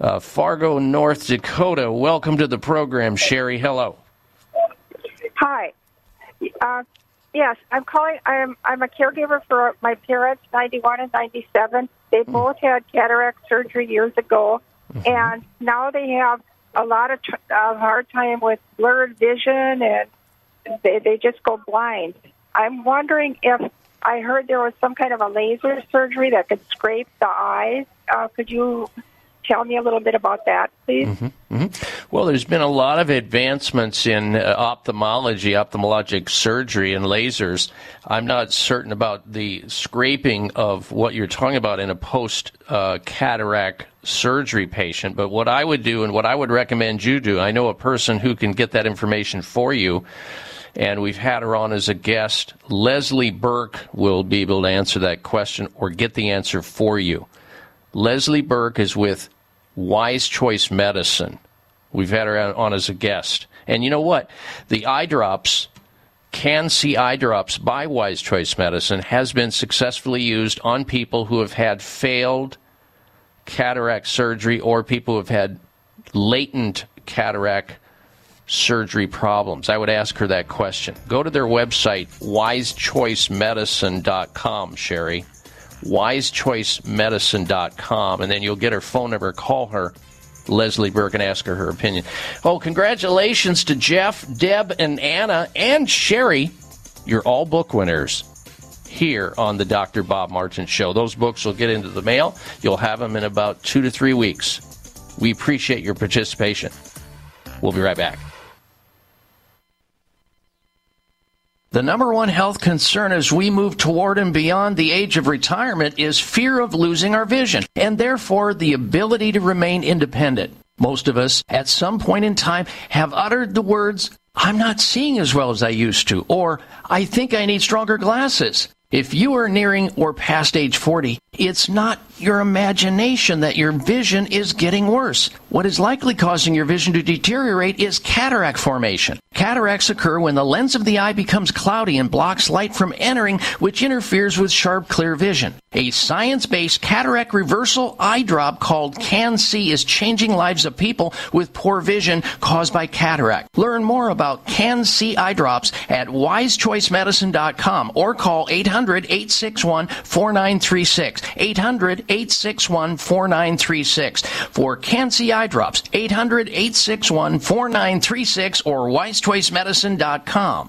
uh, Fargo, North Dakota. Welcome to the program, Sherry. Hello. Hi. Uh, yes, I'm calling. I'm I'm a caregiver for my parents, 91 and 97. They both had cataract surgery years ago, and now they have a lot of tr- uh, hard time with blurred vision, and they they just go blind. I'm wondering if I heard there was some kind of a laser surgery that could scrape the eyes. Uh, could you tell me a little bit about that, please? hmm Well, there's been a lot of advancements in uh, ophthalmology, ophthalmologic surgery, and lasers. I'm not certain about the scraping of what you're talking about in a post uh, cataract surgery patient, but what I would do and what I would recommend you do, I know a person who can get that information for you. And we've had her on as a guest. Leslie Burke will be able to answer that question or get the answer for you. Leslie Burke is with Wise Choice Medicine. We've had her on as a guest. And you know what? The eye drops, CAN-C eye drops by Wise Choice Medicine has been successfully used on people who have had failed cataract surgery or people who have had latent cataract surgery problems. I would ask her that question. Go to their website, wisechoicemedicine.com, Sherry wisechoicemedicine.com, and then you'll get her phone number. Call her, Leslie Burke, and ask her her opinion. Oh, congratulations to Jeff, Deb, and Anna, and Sherry. You're all book winners here on the Dr. Bob Martin Show. Those books will get into the mail. You'll have them in about two to three weeks. We appreciate your participation. We'll be right back. The number one health concern as we move toward and beyond the age of retirement is fear of losing our vision and therefore the ability to remain independent. Most of us, at some point in time, have uttered the words, I'm not seeing as well as I used to, or I think I need stronger glasses. If you are nearing or past age 40, it's not your imagination that your vision is getting worse. What is likely causing your vision to deteriorate is cataract formation. Cataracts occur when the lens of the eye becomes cloudy and blocks light from entering, which interferes with sharp, clear vision. A science based cataract reversal eye drop called CAN-C is changing lives of people with poor vision caused by cataract. Learn more about CAN-C eye drops at wisechoicemedicine.com or call 800 861 4936. 800 861 4936. For CAN-C eye drops, 800 861 4936 or wisechoicemedicine.com.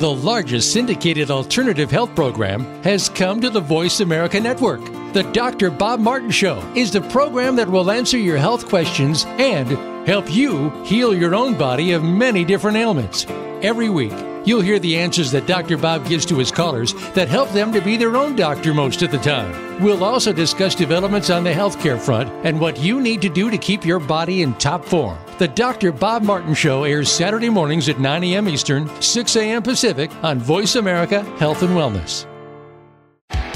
The largest syndicated alternative health program has come to the Voice America Network. The Dr. Bob Martin Show is the program that will answer your health questions and help you heal your own body of many different ailments. Every week, you'll hear the answers that Dr. Bob gives to his callers that help them to be their own doctor most of the time. We'll also discuss developments on the healthcare front and what you need to do to keep your body in top form. The Dr. Bob Martin Show airs Saturday mornings at 9 a.m. Eastern, 6 a.m. Pacific on Voice America Health and Wellness.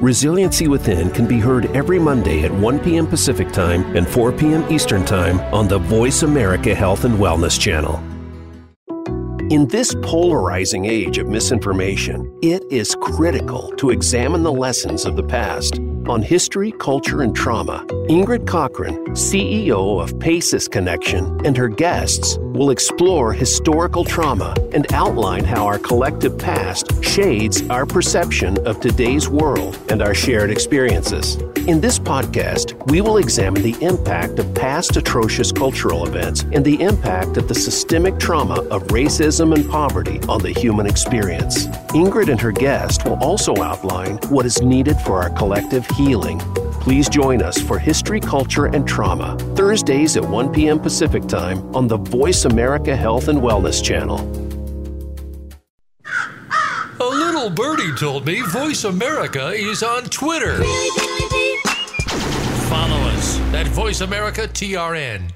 Resiliency Within can be heard every Monday at 1 p.m. Pacific Time and 4 p.m. Eastern Time on the Voice America Health and Wellness Channel. In this polarizing age of misinformation, it is critical to examine the lessons of the past on history, culture, and trauma. Ingrid Cockhren, CEO of PACES Connection, and her guests will explore historical trauma and outline how our collective past shades our perception of today's world and our shared experiences. In this podcast, we will examine the impact of past atrocious cultural events and the impact of the systemic trauma of racism and poverty on the human experience. Ingrid and her guest will also outline what is needed for our collective healing. Please join us for History, Culture, and Trauma, Thursdays at 1 p.m. Pacific Time on the Voice America Health and Wellness Channel. A little birdie told me Voice America is on Twitter. Follow us at Voice America TRN.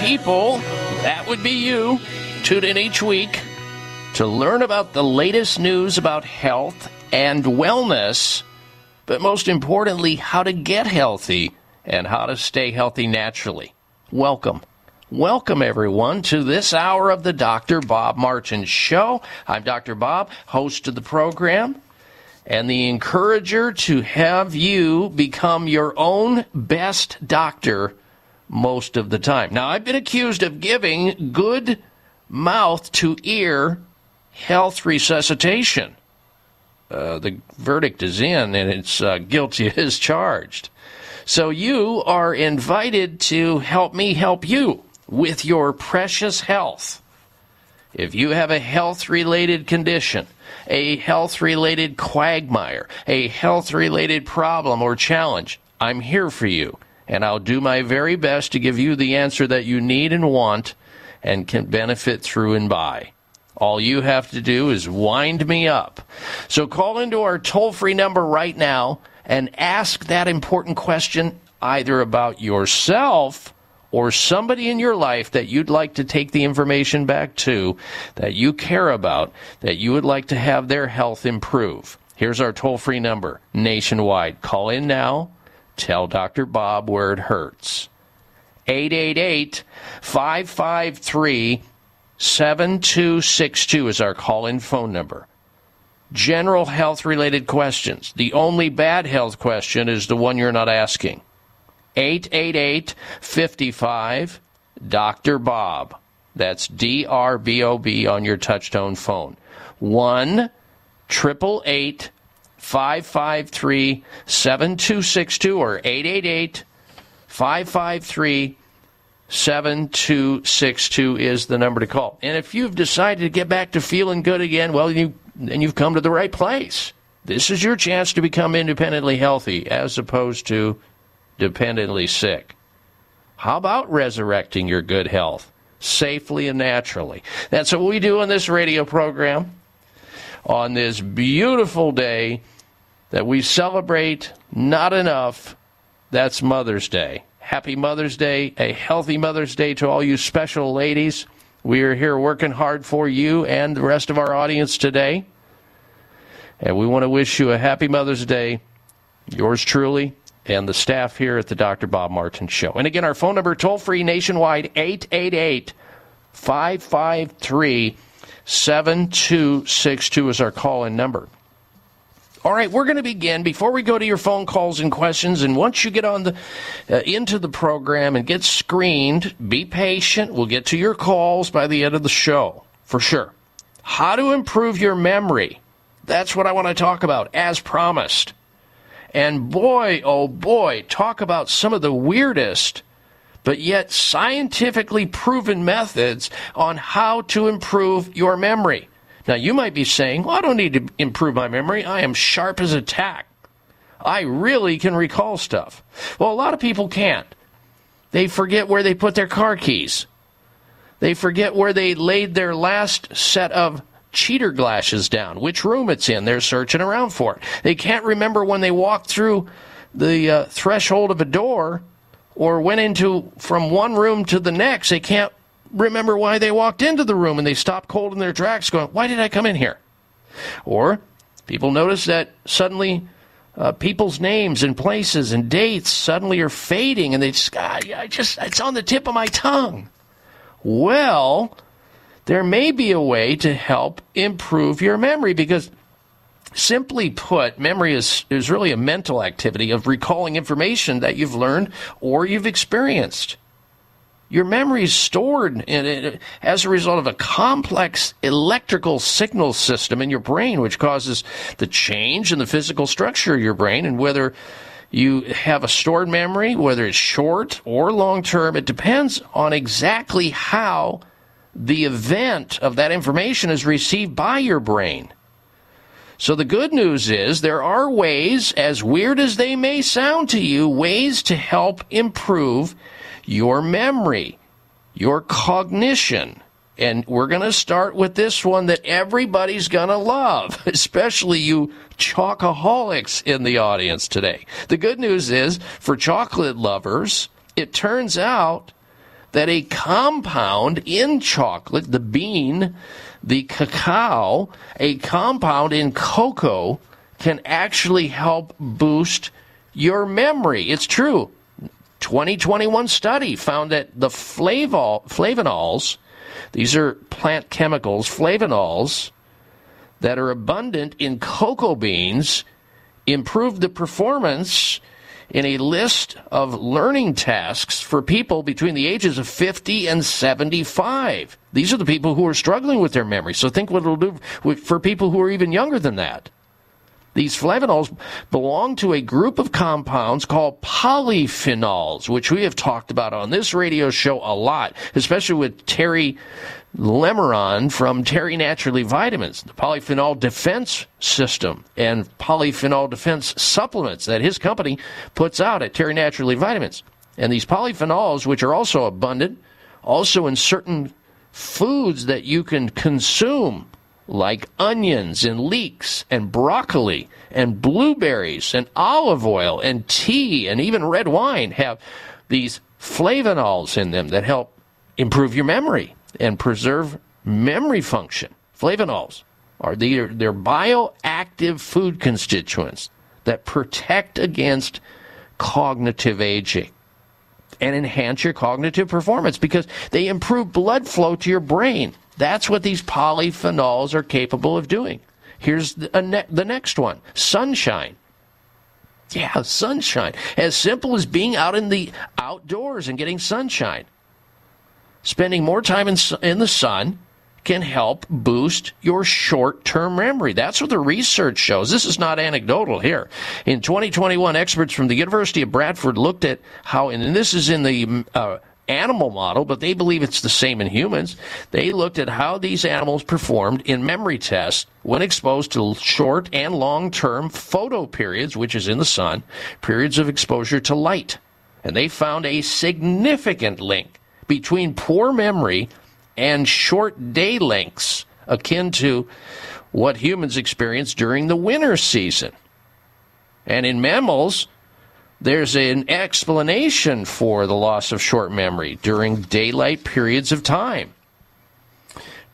People, that would be you, tune in each week to learn about the latest news about health and wellness, but most importantly, how to get healthy and how to stay healthy naturally. Welcome. Welcome, everyone, to this hour of the Dr. Bob Martin Show. I'm Dr. Bob, host of the program, and the encourager to have you become your own best doctor most of the time. Now, I've been accused of giving good mouth to ear health resuscitation. Uh, the verdict is in, and it's uh, guilty as charged. So you are invited to help me help you with your precious health. If you have a health related condition, a health related quagmire, a health related problem or challenge, I'm here for you. And I'll do my very best to give you the answer that you need and want and can benefit through and by. All you have to do is wind me up. So call into our toll free number right now and ask that important question either about yourself or somebody in your life that you'd like to take the information back to, that you care about, that you would like to have their health improve. Here's our toll free number nationwide. Call in now. Tell Dr. Bob where it hurts. 888 553 7262 is our call in phone number. General health related questions. The only bad health question is the one you're not asking. 888 55 Dr. Bob. That's D R B O B on your touchtone phone. 1 888 553 7262 or 888 553 7262 is the number to call. And if you've decided to get back to feeling good again, well, you, then you've come to the right place. This is your chance to become independently healthy as opposed to dependently sick. How about resurrecting your good health safely and naturally? That's what we do on this radio program on this beautiful day that we celebrate not enough. That's Mother's Day. Happy Mother's Day, a healthy Mother's Day to all you special ladies. We are here working hard for you and the rest of our audience today. And we want to wish you a happy Mother's Day. Yours truly and the staff here at the Dr. Bob Martin Show. And again, our phone number toll free nationwide 888 553 7262 is our call in number. All right, we're going to begin before we go to your phone calls and questions. And once you get on the uh, into the program and get screened, be patient. We'll get to your calls by the end of the show for sure. How to improve your memory. That's what I want to talk about, as promised. And boy, oh boy, talk about some of the weirdest, but yet scientifically proven methods on how to improve your memory. Now, you might be saying, well, I don't need to improve my memory. I am sharp as a tack. I really can recall stuff. Well, a lot of people can't. They forget where they put their car keys. They forget where they laid their last set of cheater glasses down, which room it's in. They're searching around for it. They can't remember when they walked through the uh, threshold of a door or went into from one room to the next. They can't remember why they walked into the room and they stop cold in their tracks going, Why did I come in here? Or people notice that suddenly uh, people's names and places and dates suddenly are fading and they just, I, I just, it's on the tip of my tongue. Well, there may be a way to help improve your memory because simply put, memory is, is really a mental activity of recalling information that you've learned or you've experienced. Your memory is stored in, in, as a result of a complex electrical signal system in your brain, which causes the change in the physical structure of your brain. And whether you have a stored memory, whether it's short or long term, it depends on exactly how the event of that information is received by your brain. So the good news is there are ways, as weird as they may sound to you, ways to help improve your memory, your cognition. And we're going to start with this one that everybody's going to love, especially you chocoholics in the audience today. The good news is for chocolate lovers, it turns out that a compound in chocolate, the bean, the cacao, a compound in cocoa can actually help boost your memory. It's true. 2021 study found that the flavol, flavonols, these are plant chemicals, flavonols, that are abundant in cocoa beans improve the performance in a list of learning tasks for people between the ages of 50 and 75. These are the people who are struggling with their memory. So think what it'll do for people who are even younger than that. These flavonols belong to a group of compounds called polyphenols, which we have talked about on this radio show a lot, especially with Terry Lemerond from Terry Naturally Vitamins, the polyphenol defense system and polyphenol defense supplements that his company puts out at Terry Naturally Vitamins. And these polyphenols, which are also abundant, also in certain foods that you can consume, like onions and leeks and broccoli and blueberries and olive oil and tea and even red wine, have these flavonols in them that help improve your memory and preserve memory function. Flavonols are the, they're bioactive food constituents that protect against cognitive aging and enhance your cognitive performance because they improve blood flow to your brain. That's what these polyphenols are capable of doing. Here's the, ne- the next one sunshine. Yeah, sunshine. As simple as being out in the outdoors and getting sunshine. Spending more time in, in the sun can help boost your short term memory. That's what the research shows. This is not anecdotal here. In 2021, experts from the University of Bradford looked at how, and this is in the uh, animal model, but they believe it's the same in humans. They looked at how these animals performed in memory tests when exposed to short and long term photo periods, which is in the sun, periods of exposure to light. And they found a significant link between poor memory and short day lengths, akin to what humans experience during the winter season. And in mammals, there's an explanation for the loss of short memory during daylight periods of time.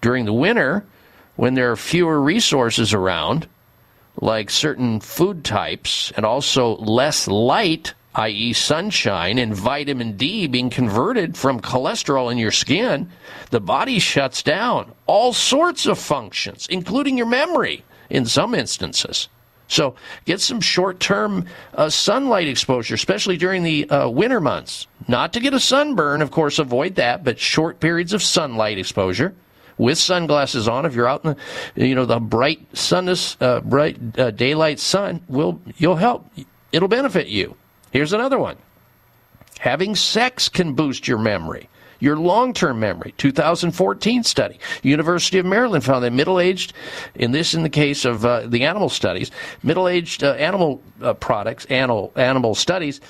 During the winter, when there are fewer resources around, like certain food types, and also less light, i.e., sunshine, and vitamin D being converted from cholesterol in your skin, the body shuts down all sorts of functions, including your memory in some instances. So get some short term uh, sunlight exposure, especially during the uh, winter months. Not to get a sunburn, of course, avoid that, but short periods of sunlight exposure with sunglasses on. If you're out in the, you know, the bright sunless, uh, bright uh, daylight sun, will you'll help. It'll benefit you. Here's another one. Having sex can boost your memory your long-term memory. 2014 study. University of Maryland found that middle-aged, in this in the case of uh, the animal studies, middle-aged uh, animal uh, products, animal animal studies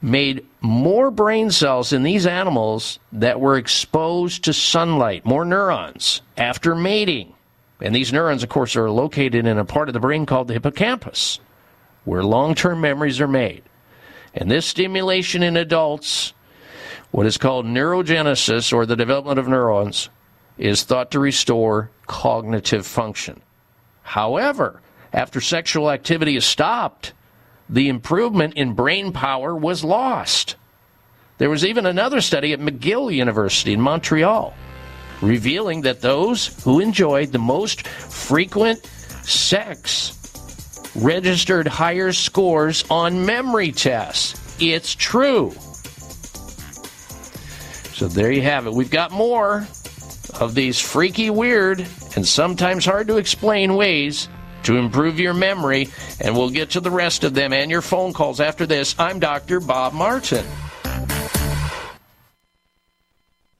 made more brain cells in these animals that were exposed to sunlight, more neurons after mating. And these neurons, of course, are located in a part of the brain called the hippocampus, where long-term memories are made. And this stimulation in adults what is called neurogenesis, or the development of neurons, is thought to restore cognitive function. However, after sexual activity is stopped, the improvement in brain power was lost. There was even another study at McGill University in Montreal revealing that those who enjoyed the most frequent sex registered higher scores on memory tests. It's true. So there you have it. We've got more of these freaky, weird, and sometimes hard to explain ways to improve your memory, and we'll get to the rest of them and your phone calls after this. I'm Dr. Bob Martin.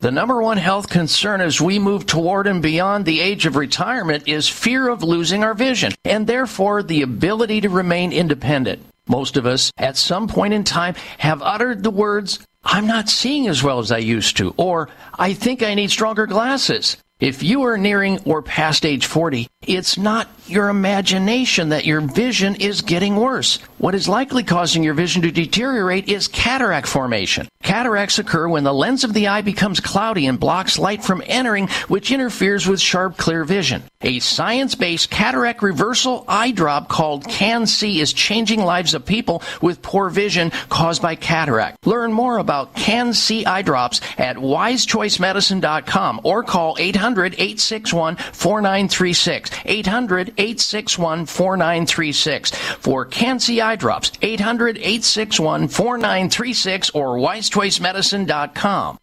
The number one health concern as we move toward and beyond the age of retirement is fear of losing our vision and therefore the ability to remain independent. Most of us, at some point in time, have uttered the words, I'm not seeing as well as I used to, or I think I need stronger glasses. If you are nearing or past age 40, it's not your imagination that your vision is getting worse. What is likely causing your vision to deteriorate is cataract formation. Cataracts occur when the lens of the eye becomes cloudy and blocks light from entering, which interferes with sharp, clear vision. A science based cataract reversal eye drop called CAN-C is changing lives of people with poor vision caused by cataract. Learn more about CAN-C eye drops at wisechoicemedicine.com or call 800 861 4936. 800 861 4936. For CAN-C eye drops, 800 861 4936 or wisechoicemedicine.com.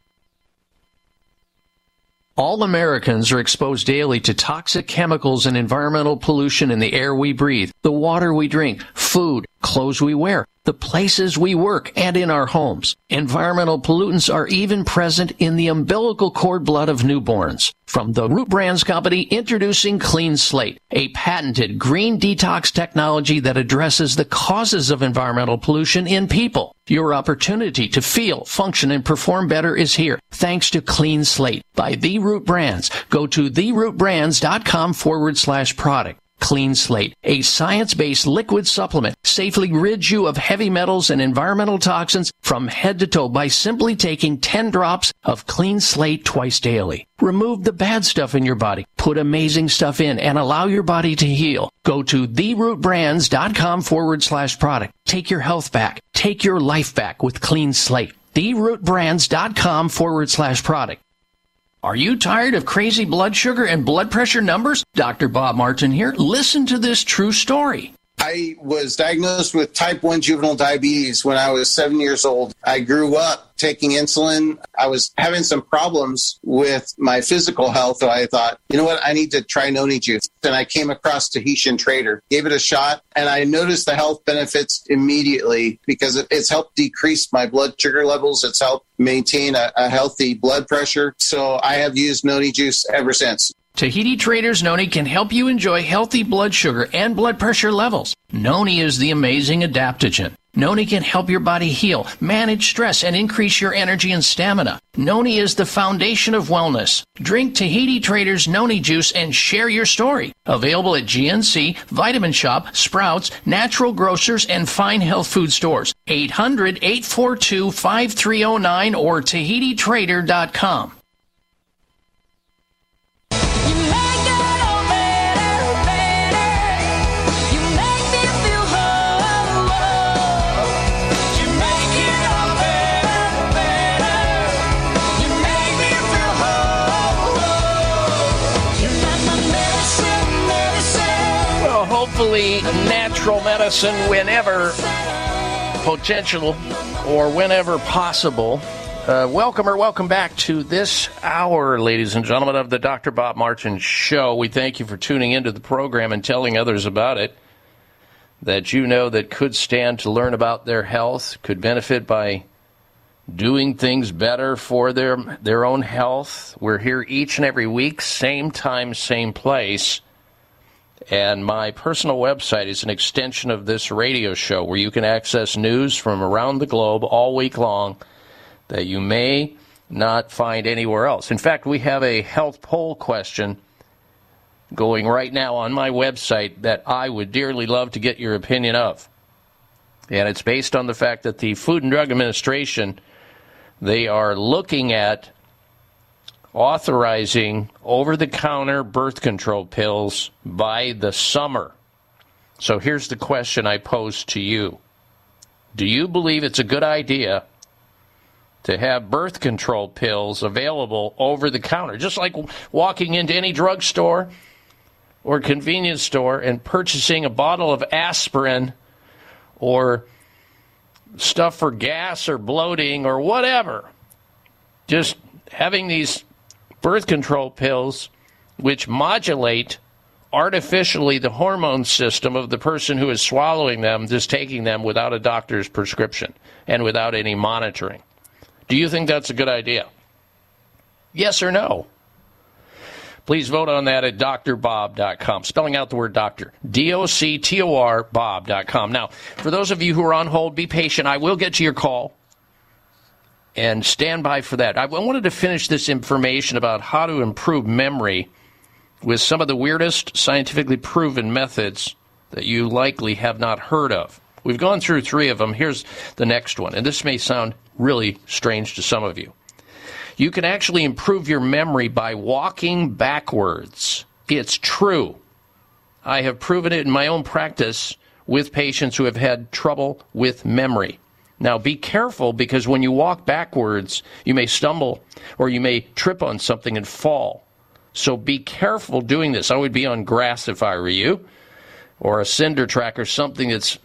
All Americans are exposed daily to toxic chemicals and environmental pollution in the air we breathe, the water we drink, food, clothes we wear, the places we work, and in our homes. Environmental pollutants are even present in the umbilical cord blood of newborns. From the Root Brands Company, introducing Clean Slate, a patented green detox technology that addresses the causes of environmental pollution in people. Your opportunity to feel, function, and perform better is here, thanks to Clean Slate by The Root Brands. Go to therootbrands.com forward slash product. Clean Slate, a science-based liquid supplement, safely rids you of heavy metals and environmental toxins from head to toe by simply taking 10 drops of Clean Slate twice daily. Remove the bad stuff in your body, put amazing stuff in, and allow your body to heal. Go to therootbrands.com forward slash product. Take your health back. Take your life back with Clean Slate. Therootbrands.com forward slash product. Are you tired of crazy blood sugar and blood pressure numbers? Dr. Bob Martin here. Listen to this true story. I was diagnosed with type 1 juvenile diabetes when I was seven years old. I grew up taking insulin. I was having some problems with my physical health. So I thought, you know what? I need to try noni juice. And I came across Tahitian Trader, gave it a shot, and I noticed the health benefits immediately because it's helped decrease my blood sugar levels. It's helped maintain a, a healthy blood pressure. So I have used noni juice ever since. Tahiti Traders Noni can help you enjoy healthy blood sugar and blood pressure levels. Noni is the amazing adaptogen. Noni can help your body heal, manage stress, and increase your energy and stamina. Noni is the foundation of wellness. Drink Tahiti Traders Noni juice and share your story. Available at GNC, Vitamin Shoppe, Sprouts, Natural Grocers, and fine health food stores. 800 842 5309 or TahitiTrader.com. hopefully, natural medicine whenever potential or whenever possible. Uh, welcome or welcome back to this hour, ladies and gentlemen, of the Dr. Bob Martin Show. We thank you for tuning into the program and telling others about it that you know that could stand to learn about their health, could benefit by doing things better for their their own health. We're here each and every week, same time, same place. And my personal website is an extension of this radio show where you can access news from around the globe all week long that you may not find anywhere else. In fact, we have a health poll question going right now on my website that I would dearly love to get your opinion of. And it's based on the fact that the Food and Drug Administration they are looking at authorizing over the counter birth control pills by the summer. So here's the question I pose to you Do you believe it's a good idea to have birth control pills available over the counter? Just like walking into any drugstore or convenience store and purchasing a bottle of aspirin or stuff for gas or bloating or whatever. Just having these birth control pills which modulate artificially the hormone system of the person who is swallowing them, just taking them without a doctor's prescription and without any monitoring. Do you think that's a good idea? Yes or no? Please vote on that at drbob.com. Spelling out the word doctor. D O C T O R Bob.com. Now, for those of you who are on hold, be patient. I will get to your call. And stand by for that. I wanted to finish this information about how to improve memory with some of the weirdest scientifically proven methods that you likely have not heard of. We've gone through three of them. Here's the next one, and this may sound really strange to some of you. You can actually improve your memory by walking backwards. It's true. I have proven it in my own practice with patients who have had trouble with memory. Now, be careful because when you walk backwards, you may stumble or you may trip on something and fall. So be careful doing this. I would be on grass if I were you, or a cinder track or something that's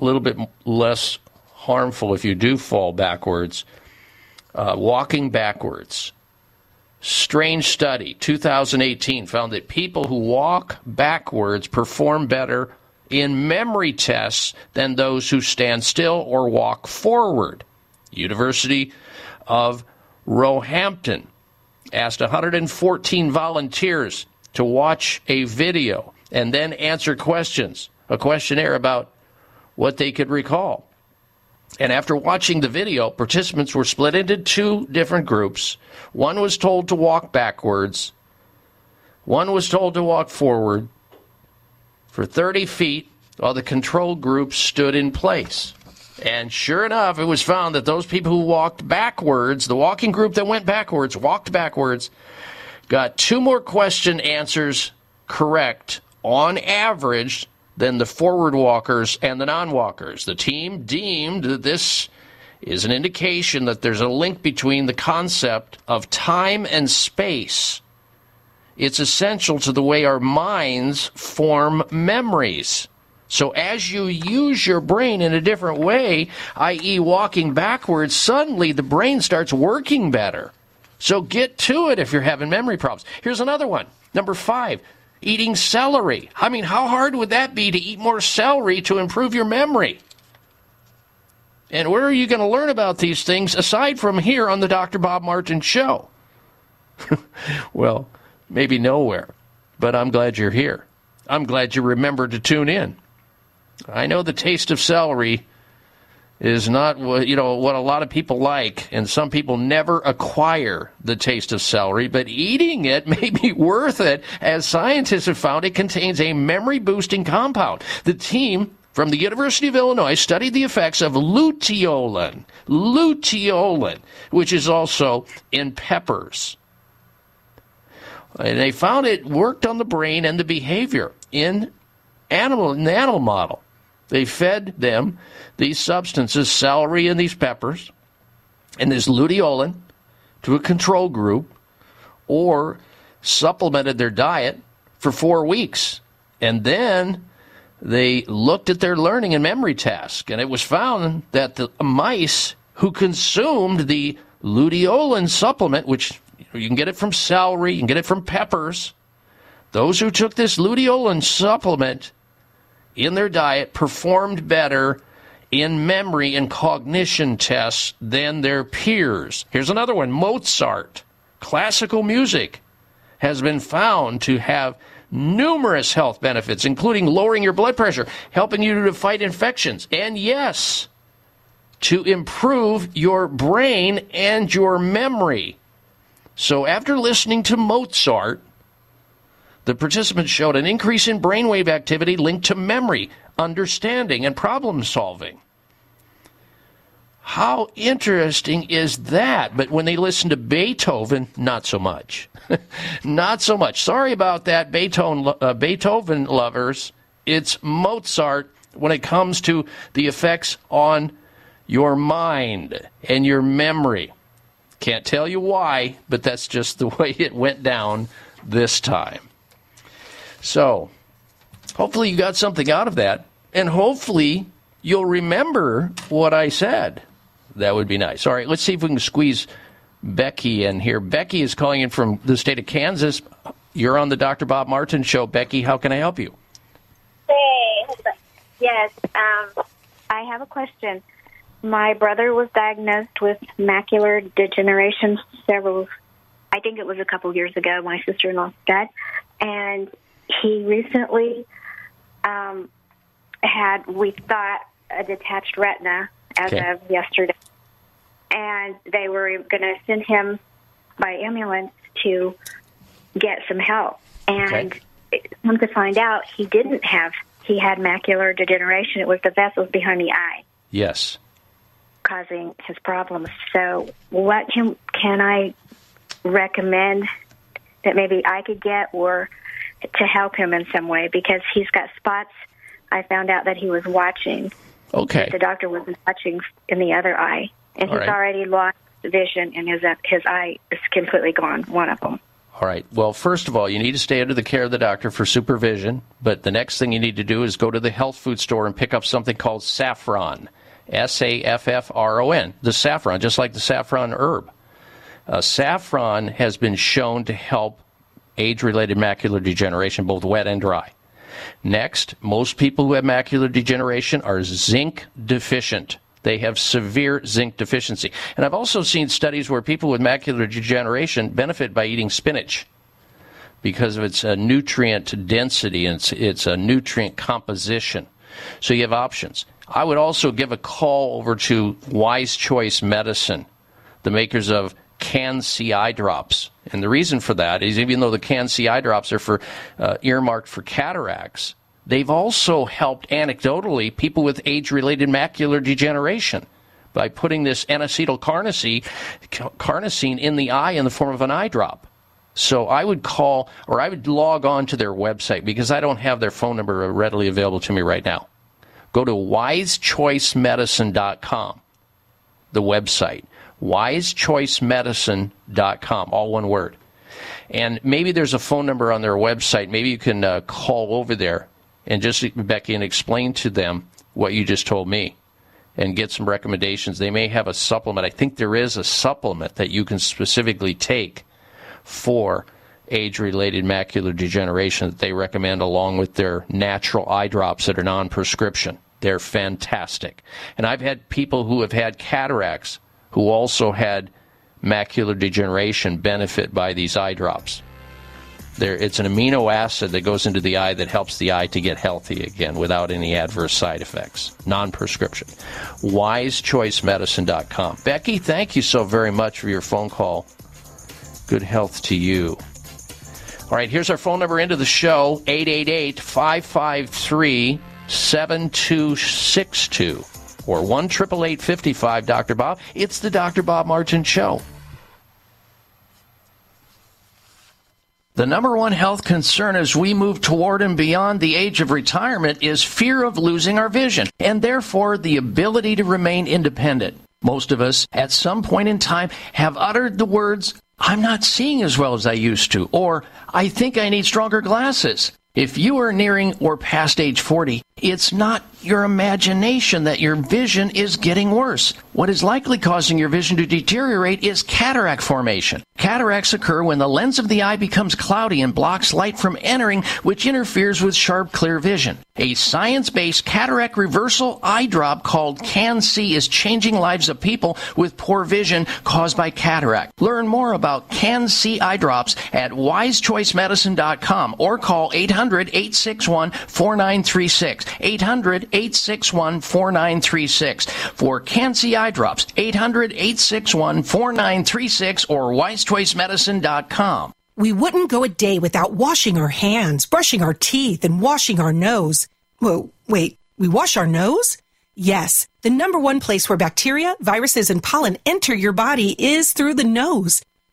a little bit less harmful if you do fall backwards. Uh, walking backwards. Strange study, 2018, found that people who walk backwards perform better in memory tests than those who stand still or walk forward. University of Roehampton asked 114 volunteers to watch a video and then answer questions, a questionnaire about what they could recall. And after watching the video, participants were split into two different groups. One was told to walk backwards, one was told to walk forward for 30 feet while the control group stood in place. And sure enough, it was found that those people who walked backwards, the walking group that went backwards, walked backwards, got two more question answers correct on average than the forward walkers and the non walkers. The team deemed that this is an indication that there's a link between the concept of time and space. It's essential to the way our minds form memories. So as you use your brain in a different way, i.e., walking backwards, suddenly the brain starts working better. So get to it if you're having memory problems. Here's another one. Number five, eating celery. I mean, how hard would that be to eat more celery to improve your memory? And where are you going to learn about these things aside from here on the Dr. Bob Martin Show? well, maybe nowhere, but I'm glad you're here. I'm glad you remember to tune in. I know the taste of celery is not what you know what a lot of people like, and some people never acquire the taste of celery, but eating it may be worth it, as scientists have found it contains a memory boosting compound. The team from the University of Illinois studied the effects of luteolin, luteolin, which is also in peppers. And they found it worked on the brain and the behavior in animal in the animal model. They fed them these substances, celery and these peppers, and this luteolin to a control group, or supplemented their diet for four weeks. And then they looked at their learning and memory task, and it was found that the mice who consumed the luteolin supplement, which you can get it from celery, you can get it from peppers, those who took this luteolin supplement in their diet performed better in memory and cognition tests than their peers. Here's another one Mozart. Classical music has been found to have numerous health benefits, including lowering your blood pressure, helping you to fight infections, and yes, to improve your brain and your memory. So, after listening to Mozart, the participants showed an increase in brainwave activity linked to memory, understanding, and problem solving. How interesting is that? But when they listen to Beethoven, not so much. not so much. Sorry about that, Beethoven, uh, Beethoven lovers. It's Mozart when it comes to the effects on your mind and your memory. Can't tell you why, but that's just the way it went down this time. So, hopefully, you got something out of that, and hopefully, you'll remember what I said. That would be nice. All right, let's see if we can squeeze Becky in here. Becky is calling in from the state of Kansas. You're on the Dr. Bob Martin show. Becky, how can I help you? Hey, yes. Um, I have a question. My brother was diagnosed with macular degeneration several, I think it was a couple years ago. My sister-in-law's dad, and he recently um, had, we thought, a detached retina as Okay. of yesterday. and they were going to send him by ambulance to get some help. And it- come to find out, he didn't have. He had macular degeneration. It was the vessels behind the eye Yes. Causing his problems. So, what can can I recommend that maybe I could get or to help him in some way because he's got spots. I found out that he was watching. Okay. The doctor was watching in the other eye, and All he's right. already lost vision, and his uh, his eye is completely gone. One of them. All right. Well, first of all, you need to stay under the care of the doctor for supervision. But the next thing you need to do is go to the health food store and pick up something called saffron. S A F F R O N. The saffron, just like the saffron herb. Uh, saffron has been shown to help age related macular degeneration, both wet and dry. Next, most people who have macular degeneration are zinc deficient. They have severe zinc deficiency. And I've also seen studies where people with macular degeneration benefit by eating spinach because of its uh, nutrient density and its, its uh, nutrient composition. So you have options. I would also give a call over to Wise Choice Medicine, the makers of Can-C eye drops. And the reason for that is even though the Can-C eye drops are for uh, earmarked for cataracts, they've also helped anecdotally people with age-related macular degeneration by putting this N-acetyl carnosine, carnosine in the eye in the form of an eye drop. So I would call or I would log on to their website because I don't have their phone number readily available to me right now. Go to wisechoicemedicine.com, the website, wisechoicemedicine.com, all one word. And maybe there's a phone number on their website. Maybe you can uh, call over there and just, Becky, and explain to them what you just told me and get some recommendations. They may have a supplement. I think there is a supplement that you can specifically take for age related macular degeneration that they recommend along with their natural eye drops that are non prescription. They're fantastic. And I've had people who have had cataracts who also had macular degeneration benefit by these eye drops. There, it's an amino acid that goes into the eye that helps the eye to get healthy again without any adverse side effects. Non prescription. WiseChoiceMedicine.com. Becky, thank you so very much for your phone call. Good health to you. All right, here's our phone number into the show 888 553 7262 or 1 55 Dr. Bob. It's the Dr. Bob Martin Show. The number one health concern as we move toward and beyond the age of retirement is fear of losing our vision and therefore the ability to remain independent. Most of us, at some point in time, have uttered the words, I'm not seeing as well as I used to, or I think I need stronger glasses. If you are nearing or past age 40, it's not your imagination that your vision is getting worse. What is likely causing your vision to deteriorate is cataract formation. Cataracts occur when the lens of the eye becomes cloudy and blocks light from entering, which interferes with sharp, clear vision. A science-based cataract reversal eye drop called Can-C is changing lives of people with poor vision caused by cataract. Learn more about Can-C eye drops at wisechoicemedicine.com or call 800-861-4936. 800-861-4936 for Can-C eye drops. 800-861-4936 or wisechoicemedicine.com. We wouldn't go a day without washing our hands, brushing our teeth, and washing our nose. Whoa, wait, we wash our nose? Yes, the number one place where bacteria, viruses, and pollen enter your body is through the nose.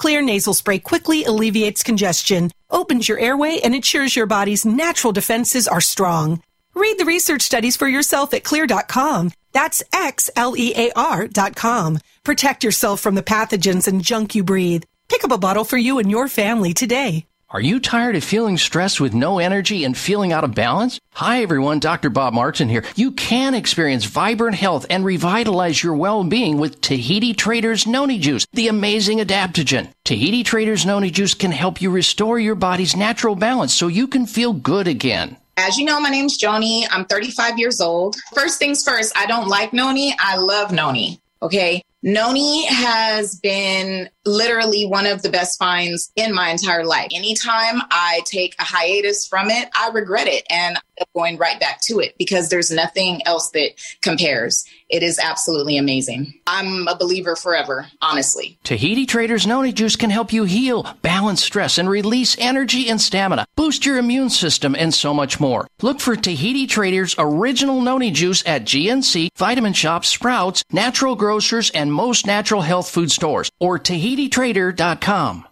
Xlear nasal spray quickly alleviates congestion, opens your airway, and ensures your body's natural defenses are strong. Read the research studies for yourself at xlear.com. That's X-L-E-A-R dot com. Protect yourself from the pathogens and junk you breathe. Pick up a bottle for you and your family today. Are you tired of feeling stressed with no energy and feeling out of balance? Hi everyone, Dr. Bob Martin here. You can experience vibrant health and revitalize your well-being with Tahiti Traders Noni Juice, the amazing adaptogen. Tahiti Traders Noni Juice can help you restore your body's natural balance so you can feel good again. As you know, my name's Joni. I'm 35 years old. First things first, I don't like noni. I love noni. Okay. Noni has been literally one of the best finds in my entire life. Anytime I take a hiatus from it, I regret it and I'm going right back to it because there's nothing else that compares. It is absolutely amazing. I'm a believer forever, honestly. Tahiti Traders Noni Juice can help you heal, balance stress, and release energy and stamina, boost your immune system, and so much more. Look for Tahiti Traders Original Noni Juice at GNC, Vitamin Shoppe, Sprouts, Natural Grocers, and most natural health food stores, or TahitiTrader.com.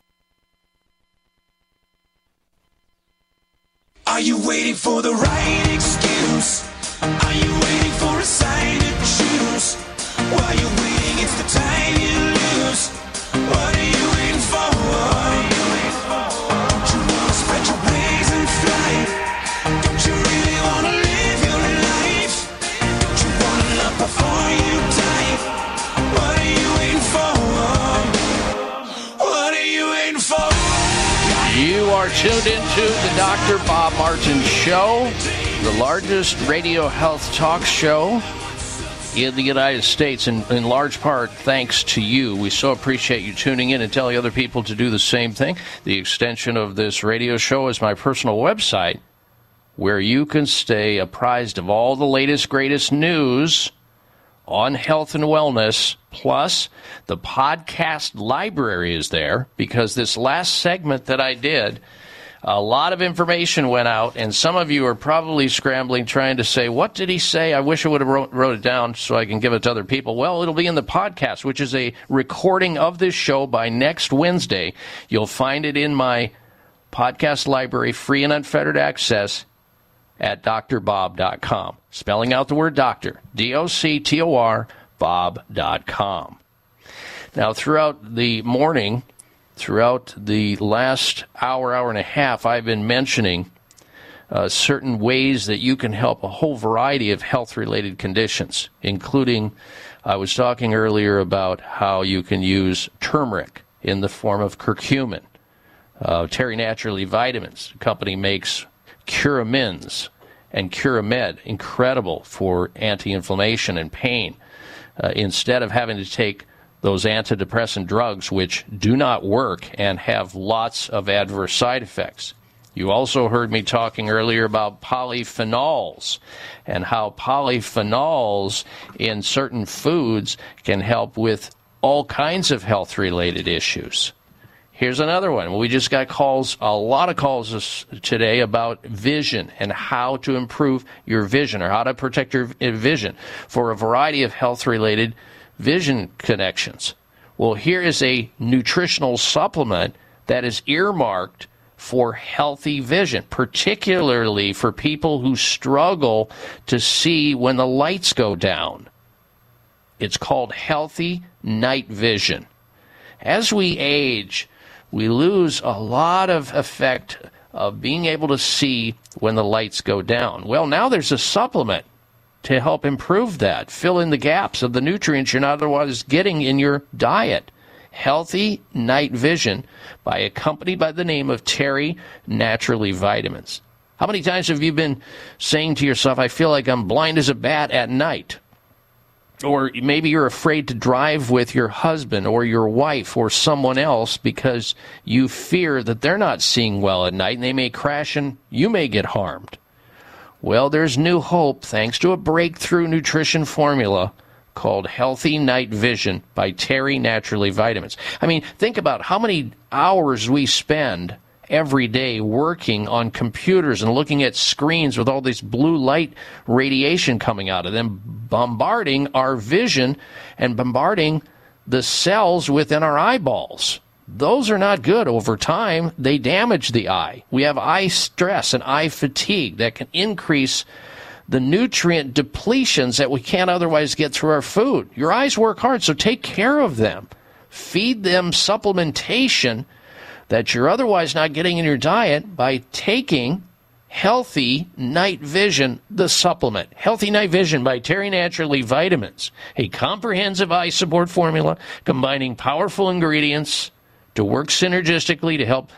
Are you waiting for the right excuse? Are you waiting for a sign tuned into the Dr. Bob Martin Show, the largest radio health talk show in the United States, and in large part thanks to you. We so appreciate you tuning in and telling other people to do the same thing. The extension of this radio show is my personal website, where you can stay apprised of all the latest, greatest news on health and wellness. Plus, the podcast library is there because this last segment that I did, a lot of information went out, and some of you are probably scrambling trying to say, What did he say? I wish I would have wrote, wrote it down so I can give it to other people. Well, it'll be in the podcast, which is a recording of this show by next Wednesday. You'll find it in my podcast library, free and unfettered access at drbob.com. Spelling out the word doctor, D O C T O R, bob.com. Now, throughout the morning, throughout the last hour, hour and a half, I've been mentioning uh, certain ways that you can help a whole variety of health related conditions, including I was talking earlier about how you can use turmeric in the form of curcumin. Uh, Terry Naturally Vitamins the company makes Curamins and Curamed, incredible for anti-inflammation and pain. Uh, instead of having to take those antidepressant drugs, which do not work and have lots of adverse side effects. You also heard me talking earlier about polyphenols and how polyphenols in certain foods can help with all kinds of health related issues. Here's another one. We just got calls, a lot of calls today about vision and how to improve your vision or how to protect your uh, vision for a variety of health related vision connections. Well, here is a nutritional supplement that is earmarked for healthy vision, particularly for people who struggle to see when the lights go down. It's called healthy night vision. As we age, we lose a lot of effect of being able to see when the lights go down. Well, now there's a supplement to help improve that, fill in the gaps of the nutrients you're not otherwise getting in your diet. Healthy Night Vision by a company by the name of Terry Naturally Vitamins. How many times have you been saying to yourself, I feel like I'm blind as a bat at night? Or maybe you're afraid to drive with your husband or your wife or someone else because you fear that they're not seeing well at night and they may crash and you may get harmed. Well, there's new hope thanks to a breakthrough nutrition formula called Healthy Night Vision by Terry Naturally Vitamins. I mean, think about how many hours we spend every day working on computers and looking at screens with all this blue light radiation coming out of them, bombarding our vision and bombarding the cells within our eyeballs. Those are not good over time. They damage the eye. We have eye stress and eye fatigue that can increase the nutrient depletions that we can't otherwise get through our food. Your eyes work hard, so take care of them. Feed them supplementation that you're otherwise not getting in your diet by taking Healthy Night Vision, the supplement. Healthy Night Vision by Terry Naturally Vitamins, a comprehensive eye support formula combining powerful ingredients to work synergistically to help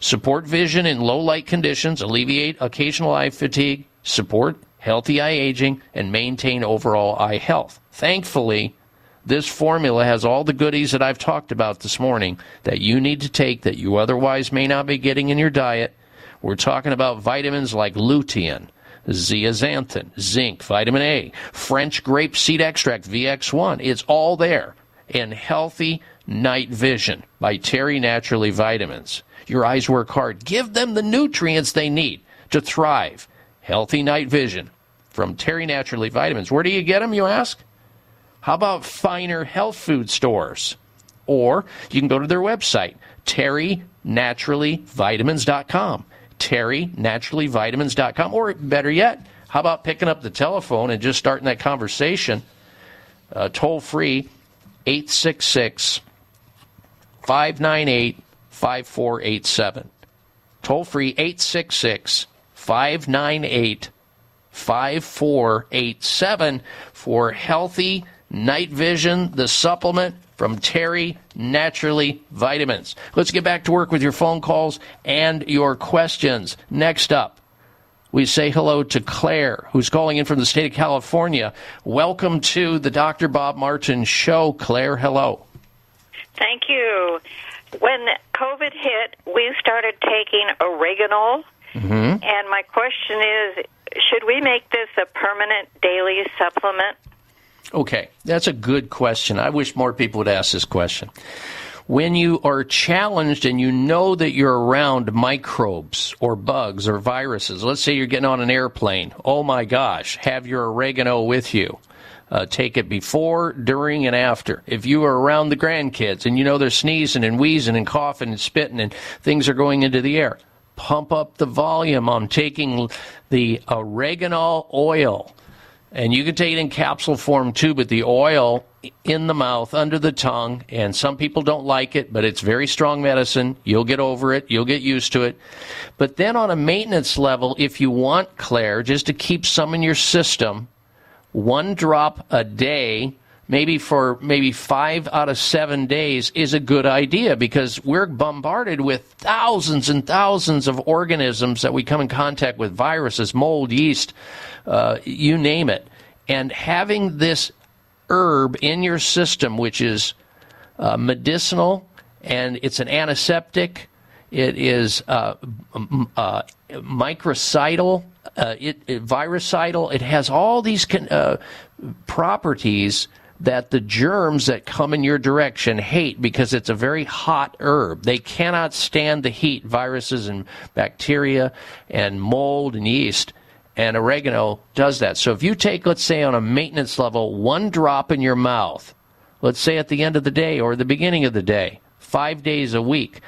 support vision in low light conditions, alleviate occasional eye fatigue, support healthy eye aging, and maintain overall eye health. Thankfully, this formula has all the goodies that I've talked about this morning that you need to take that you otherwise may not be getting in your diet. We're talking about vitamins like lutein, zeaxanthin, zinc, vitamin A, French grape seed extract, VX1. It's all there. And healthy night vision by Terry Naturally Vitamins. Your eyes work hard. Give them the nutrients they need to thrive. Healthy night vision from Terry Naturally Vitamins. Where do you get them, you ask? How about finer health food stores? Or you can go to their website, terrynaturallyvitamins.com. Terrynaturallyvitamins.com. Or better yet, how about picking up the telephone and just starting that conversation? Uh, toll free, 866 598 5487. Toll free, 866 598 5487 for healthy night vision, the supplement from Terry Naturally Vitamins. Let's get back to work with your phone calls and your questions. Next up, we say hello to Claire, who's calling in from the state of California. Welcome to the Dr. Bob Martin Show. Claire, hello. Thank you. When COVID hit, we started taking oregano, Mm-hmm. and my question is should we make this a permanent daily supplement? Okay, that's a good question. I wish more people would ask this question. When you are challenged and you know that you're around microbes or bugs or viruses, let's say you're getting on an airplane, oh my gosh, have your oregano with you. Uh, take it before, during, and after. If you are around the grandkids and you know they're sneezing and wheezing and coughing and spitting and things are going into the air, pump up the volume on taking the oregano oil. And you can take it in capsule form too, but the oil in the mouth, under the tongue, and some people don't like it, but it's very strong medicine. You'll get over it, you'll get used to it. But then on a maintenance level, if you want, Claire, just to keep some in your system, one drop a day maybe for maybe five out of seven days is a good idea because we're bombarded with thousands and thousands of organisms that we come in contact with viruses mold yeast uh, you name it. And having this herb in your system which is uh, medicinal and it's an antiseptic it is uh, uh, microcidal, uh, it, it virucidal. It has all these con- uh, properties that the germs that come in your direction hate because it's a very hot herb. They cannot stand the heat, viruses and bacteria and mold and yeast. And oregano does that. So if you take, let's say, on a maintenance level, one drop in your mouth, let's say at the end of the day or the beginning of the day, five days a week,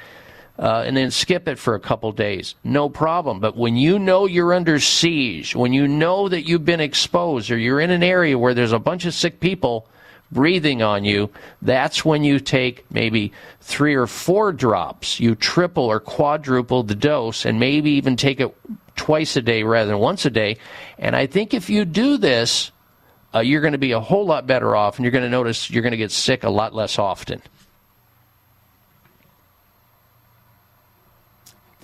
uh, and then skip it for a couple days. No problem. But when you know you're under siege, when you know that you've been exposed or you're in an area where there's a bunch of sick people breathing on you, that's when you take maybe three or four drops. You triple or quadruple the dose and maybe even take it twice a day rather than once a day. And I think if you do this, uh, you're going to be a whole lot better off and you're going to notice you're going to get sick a lot less often.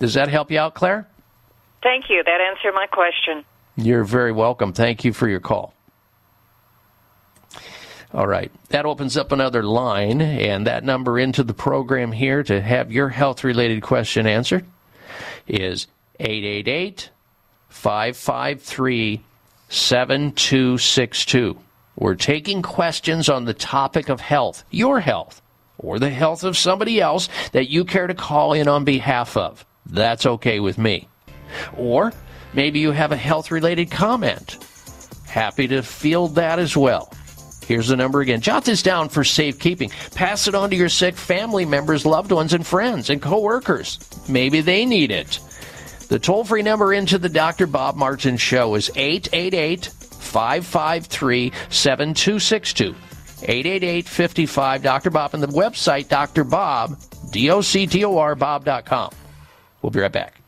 Does that help you out, Claire? Thank you. That answered my question. You're very welcome. Thank you for your call. All right. That opens up another line, and that number into the program here to have your health related question answered is 888 553 7262. We're taking questions on the topic of health, your health, or the health of somebody else that you care to call in on behalf of. That's okay with me. Or maybe you have a health related comment. Happy to field that as well. Here's the number again. Jot this down for safekeeping. Pass it on to your sick family members, loved ones, and friends and coworkers. Maybe they need it. The toll free number into the Dr. Bob Martin Show is 888 553 7262. 888 55 Dr. Bob and the website drbob.com. D-O-C-T-O-R, Bob.com. We'll be right back.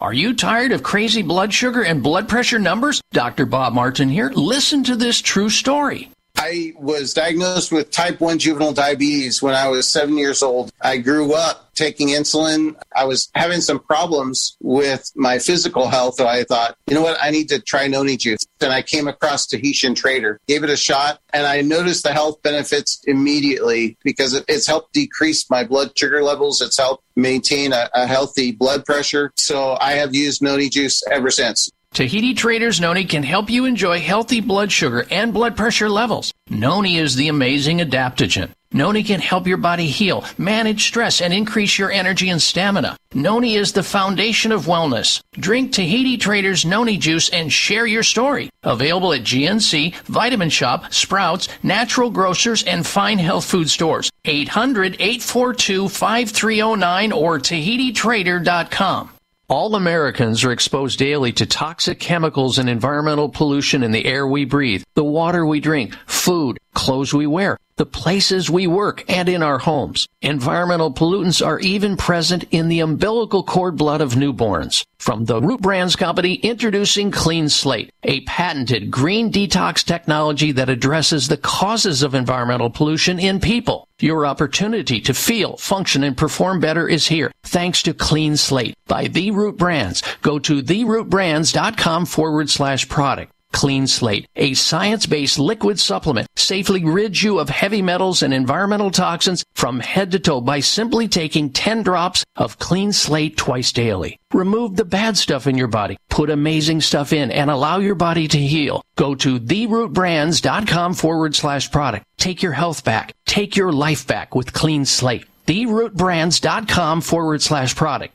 Are you tired of crazy blood sugar and blood pressure numbers? Dr. Bob Martin here. Listen to this true story. I was diagnosed with type 1 juvenile diabetes when I was seven years old. I grew up taking insulin. I was having some problems with my physical health. So I thought, you know what? I need to try Noni juice. And I came across Tahitian Trader, gave it a shot, and I noticed the health benefits immediately because it- it's helped decrease my blood sugar levels. It's helped maintain a, a healthy blood pressure. So I have used Noni juice ever since. Tahiti Traders Noni can help you enjoy healthy blood sugar and blood pressure levels. Noni is the amazing adaptogen. Noni can help your body heal, manage stress, and increase your energy and stamina. Noni is the foundation of wellness. Drink Tahiti Traders Noni juice and share your story. Available at GNC, Vitamin Shoppe, Sprouts, Natural Grocers, and fine health food stores. 800 842 5309 or TahitiTrader.com. All Americans are exposed daily to toxic chemicals and environmental pollution in the air we breathe, the water we drink, food, clothes we wear, the places we work, and in our homes. Environmental pollutants are even present in the umbilical cord blood of newborns. From the Root Brands Company, introducing Clean Slate, a patented green detox technology that addresses the causes of environmental pollution in people. Your opportunity to feel, function, and perform better is here thanks to Clean Slate by The Root Brands. Go to therootbrands.com forward slash product. Clean Slate, a science-based liquid supplement, safely rids you of heavy metals and environmental toxins from head to toe by simply taking 10 drops of Clean Slate twice daily. Remove the bad stuff in your body, put amazing stuff in, and allow your body to heal. Go to therootbrands.com forward slash product. Take your health back. Take your life back with Clean Slate. Therootbrands.com forward slash product.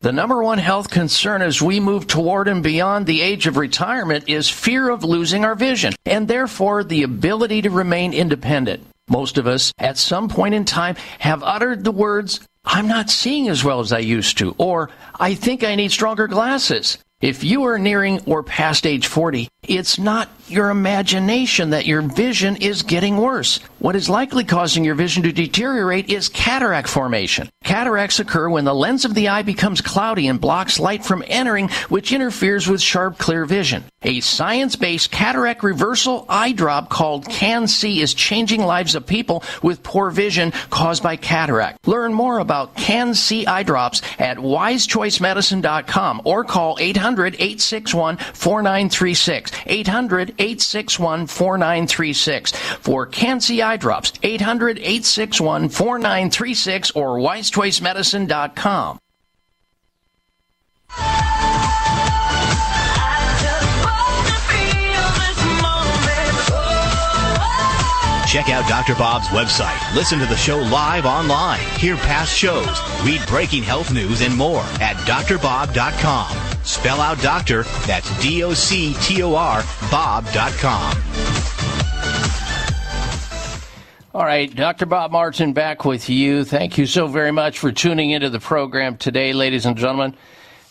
The number one health concern as we move toward and beyond the age of retirement is fear of losing our vision and therefore the ability to remain independent. Most of us at some point in time have uttered the words, I'm not seeing as well as I used to, or I think I need stronger glasses. If you are nearing or past age 40, it's not your imagination that your vision is getting worse. What is likely causing your vision to deteriorate is cataract formation. Cataracts occur when the lens of the eye becomes cloudy and blocks light from entering, which interferes with sharp, clear vision. A science-based cataract reversal eye drop called CAN-C is changing lives of people with poor vision caused by cataract. Learn more about CAN-C eye drops at wisechoicemedicine.com or call 800-861-4936. 800-861-4936 for CAN-C eye drops. 800-861-4936 or wisechoicemedicine.com. Check out Dr. Bob's website. Listen to the show live online. Hear past shows. Read breaking health news and more at drbob.com. Spell out doctor, that's D O C T O R, Bob.com. All right, Dr. Bob Martin back with you. Thank you so very much for tuning into the program today, ladies and gentlemen.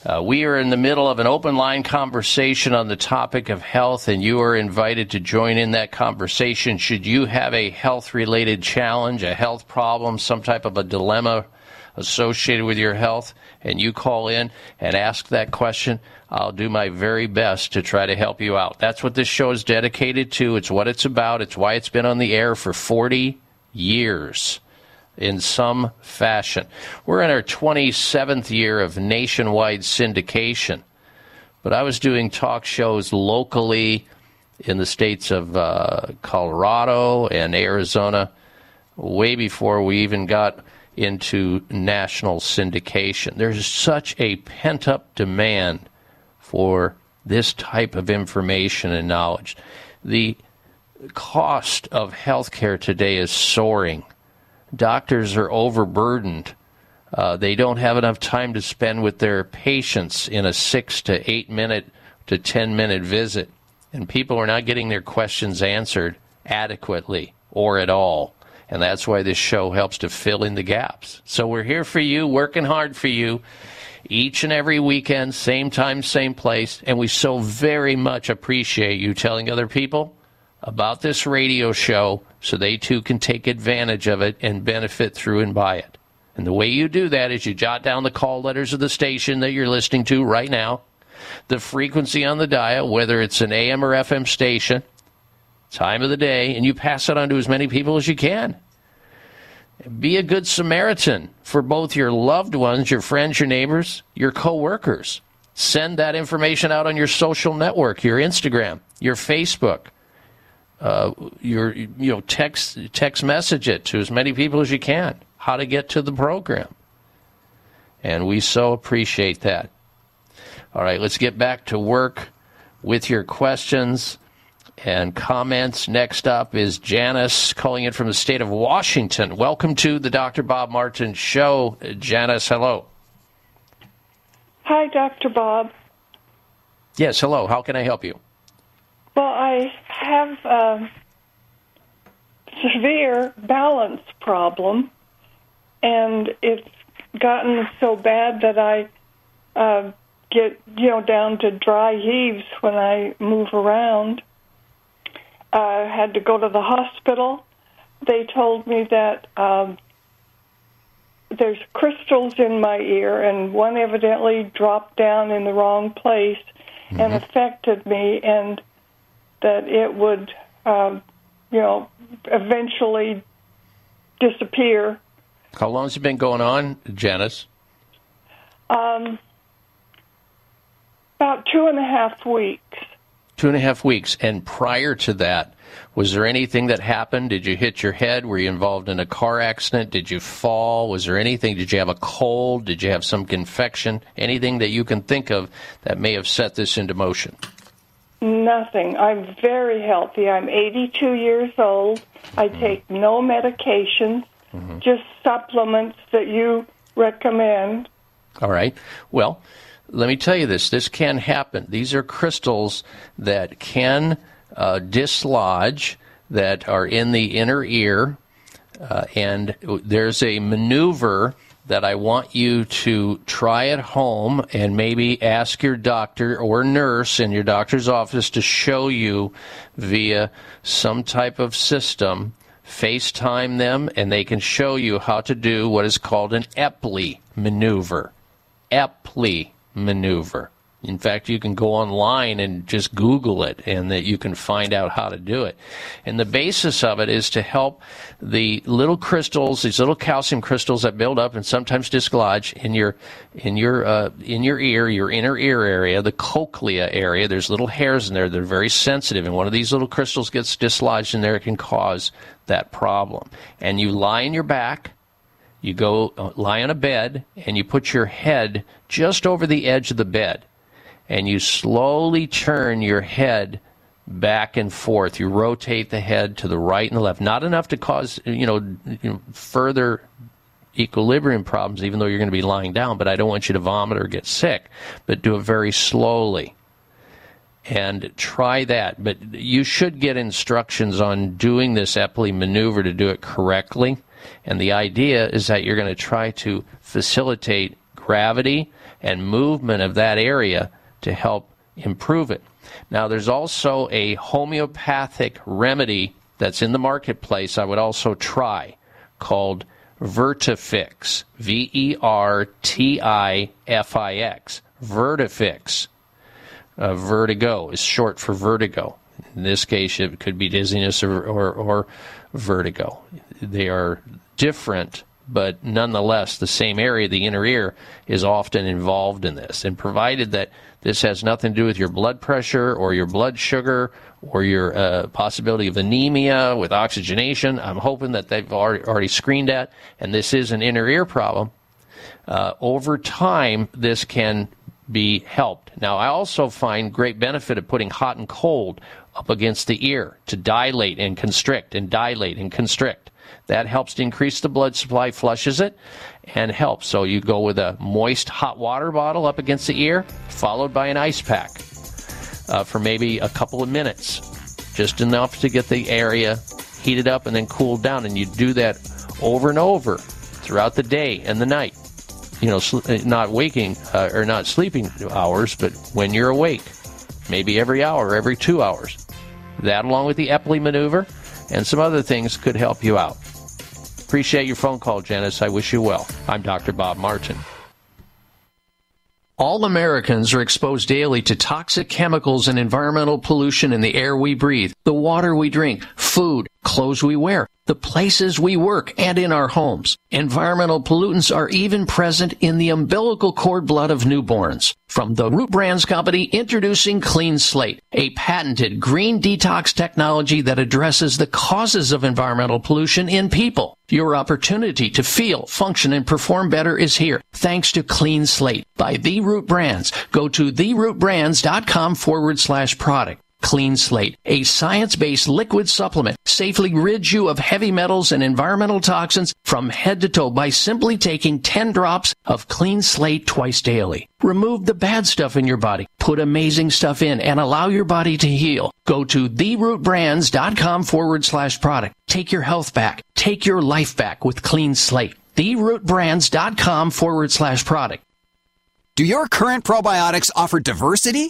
Uh, we are in the middle of an open line conversation on the topic of health, and you are invited to join in that conversation. Should you have a health related challenge, a health problem, some type of a dilemma associated with your health, and you call in and ask that question, I'll do my very best to try to help you out. That's what this show is dedicated to. It's what it's about. It's why it's been on the air for 40 years in some fashion. We're in our 27th year of nationwide syndication, but I was doing talk shows locally in the states of uh, Colorado and Arizona way before we even got into national syndication. There's such a pent up demand for this type of information and knowledge. The cost of healthcare today is soaring. Doctors are overburdened. Uh, they don't have enough time to spend with their patients in a six to eight minute to 10 minute visit. And people are not getting their questions answered adequately or at all. And that's why this show helps to fill in the gaps. So we're here for you, working hard for you each and every weekend, same time, same place. And we so very much appreciate you telling other people about this radio show so they too can take advantage of it and benefit through and by it. And the way you do that is you jot down the call letters of the station that you're listening to right now, the frequency on the dial, whether it's an AM or FM station, time of the day, and you pass it on to as many people as you can. Be a good Samaritan for both your loved ones, your friends, your neighbors, your coworkers. Send that information out on your social network, your Instagram, your Facebook. Uh, your you know text text message it to as many people as you can. How to get to the program, and we so appreciate that. All right, let's get back to work with your questions and comments. Next up is Janice calling in from the state of Washington. Welcome to the Dr. Bob Martin Show. Janice, hello. Hi, Dr. Bob. Yes, hello. How can I help you? Well, I have a severe balance problem, and it's gotten so bad that I uh, get, you know, down to dry heaves when I move around. I had to go to the hospital. They told me that um, there's crystals in my ear, and one evidently dropped down in the wrong place and affected me, and that it would, um, you know, eventually disappear. How long has it been going on, Janice? Um, about two and a half weeks. Two and a half weeks. And prior to that, was there anything that happened? Did you hit your head? Were you involved in a car accident? Did you fall? Was there anything? Did you have a cold? Did you have some infection? Anything that you can think of that may have set this into motion? Nothing. I'm very healthy. I'm 82 years old. I mm-hmm. take no medications, mm-hmm. just supplements that you recommend. All right. Well, let me tell you this. This can happen. These are crystals that can uh, dislodge, that are in the inner ear, uh, and there's a maneuver that I want you to try at home and maybe ask your doctor or nurse in your doctor's office to show you via some type of system. FaceTime them and they can show you how to do what is called an Epley maneuver. Epley maneuver. In fact, you can go online and just Google it and that you can find out how to do it. And the basis of it is to help the little crystals, these little calcium crystals that build up and sometimes dislodge in your, in your, uh, in your ear, your inner ear area, the cochlea area. There's little hairs in there. They're very sensitive. And one of these little crystals gets dislodged in there. It can cause that problem. And you lie in your back you go uh, lie on a bed and you put your head just over the edge of the bed and you slowly turn your head back and forth you rotate the head to the right and the left not enough to cause you know, further equilibrium problems even though you're going to be lying down but I don't want you to vomit or get sick but do it very slowly and try that. But you should get instructions on doing this Epley maneuver to do it correctly. And the idea is that you're going to try to facilitate gravity and movement of that area to help improve it. Now, there's also a homeopathic remedy that's in the marketplace I would also try called Vertifix. V E R T I F I X. Vertifix. Uh, vertigo is short for vertigo. In this case, it could be dizziness or, or, or vertigo. They are different, but nonetheless, the same area, the inner ear, is often involved in this. And provided that this has nothing to do with your blood pressure or your blood sugar or your uh, possibility of anemia with oxygenation, I'm hoping that they've already, already screened that, and this is an inner ear problem. Uh, over time, this can be helped. Now, I also find great benefit of putting hot and cold up against the ear to dilate and constrict and dilate and constrict. That helps to increase the blood supply, flushes it, and helps. So you go with a moist hot water bottle up against the ear, followed by an ice pack uh, for maybe a couple of minutes, just enough to get the area heated up and then cooled down. And you do that over and over throughout the day and the night you know, sl- not waking uh, or not sleeping hours, but when you're awake, maybe every hour, every two hours. That, along with the Epley maneuver and some other things, could help you out. Appreciate your phone call, Janice. I wish you well. I'm Dr. Bob Martin. All Americans are exposed daily to toxic chemicals and environmental pollution in the air we breathe, the water we drink, food, clothes we wear, the places we work, and in our homes. Environmental pollutants are even present in the umbilical cord blood of newborns. From the Root Brands Company, introducing Clean Slate, a patented green detox technology that addresses the causes of environmental pollution in people. Your opportunity to feel, function, and perform better is here thanks to Clean Slate by The Root Brands. Go to therootbrands.com forward slash product. Clean Slate, a science-based liquid supplement, safely rids you of heavy metals and environmental toxins from head to toe by simply taking 10 drops of Clean Slate twice daily. Remove the bad stuff in your body, put amazing stuff in, and allow your body to heal. Go to therootbrands.com forward slash product. Take your health back. Take your life back with Clean Slate. Therootbrands.com forward slash product. Do your current probiotics offer diversity?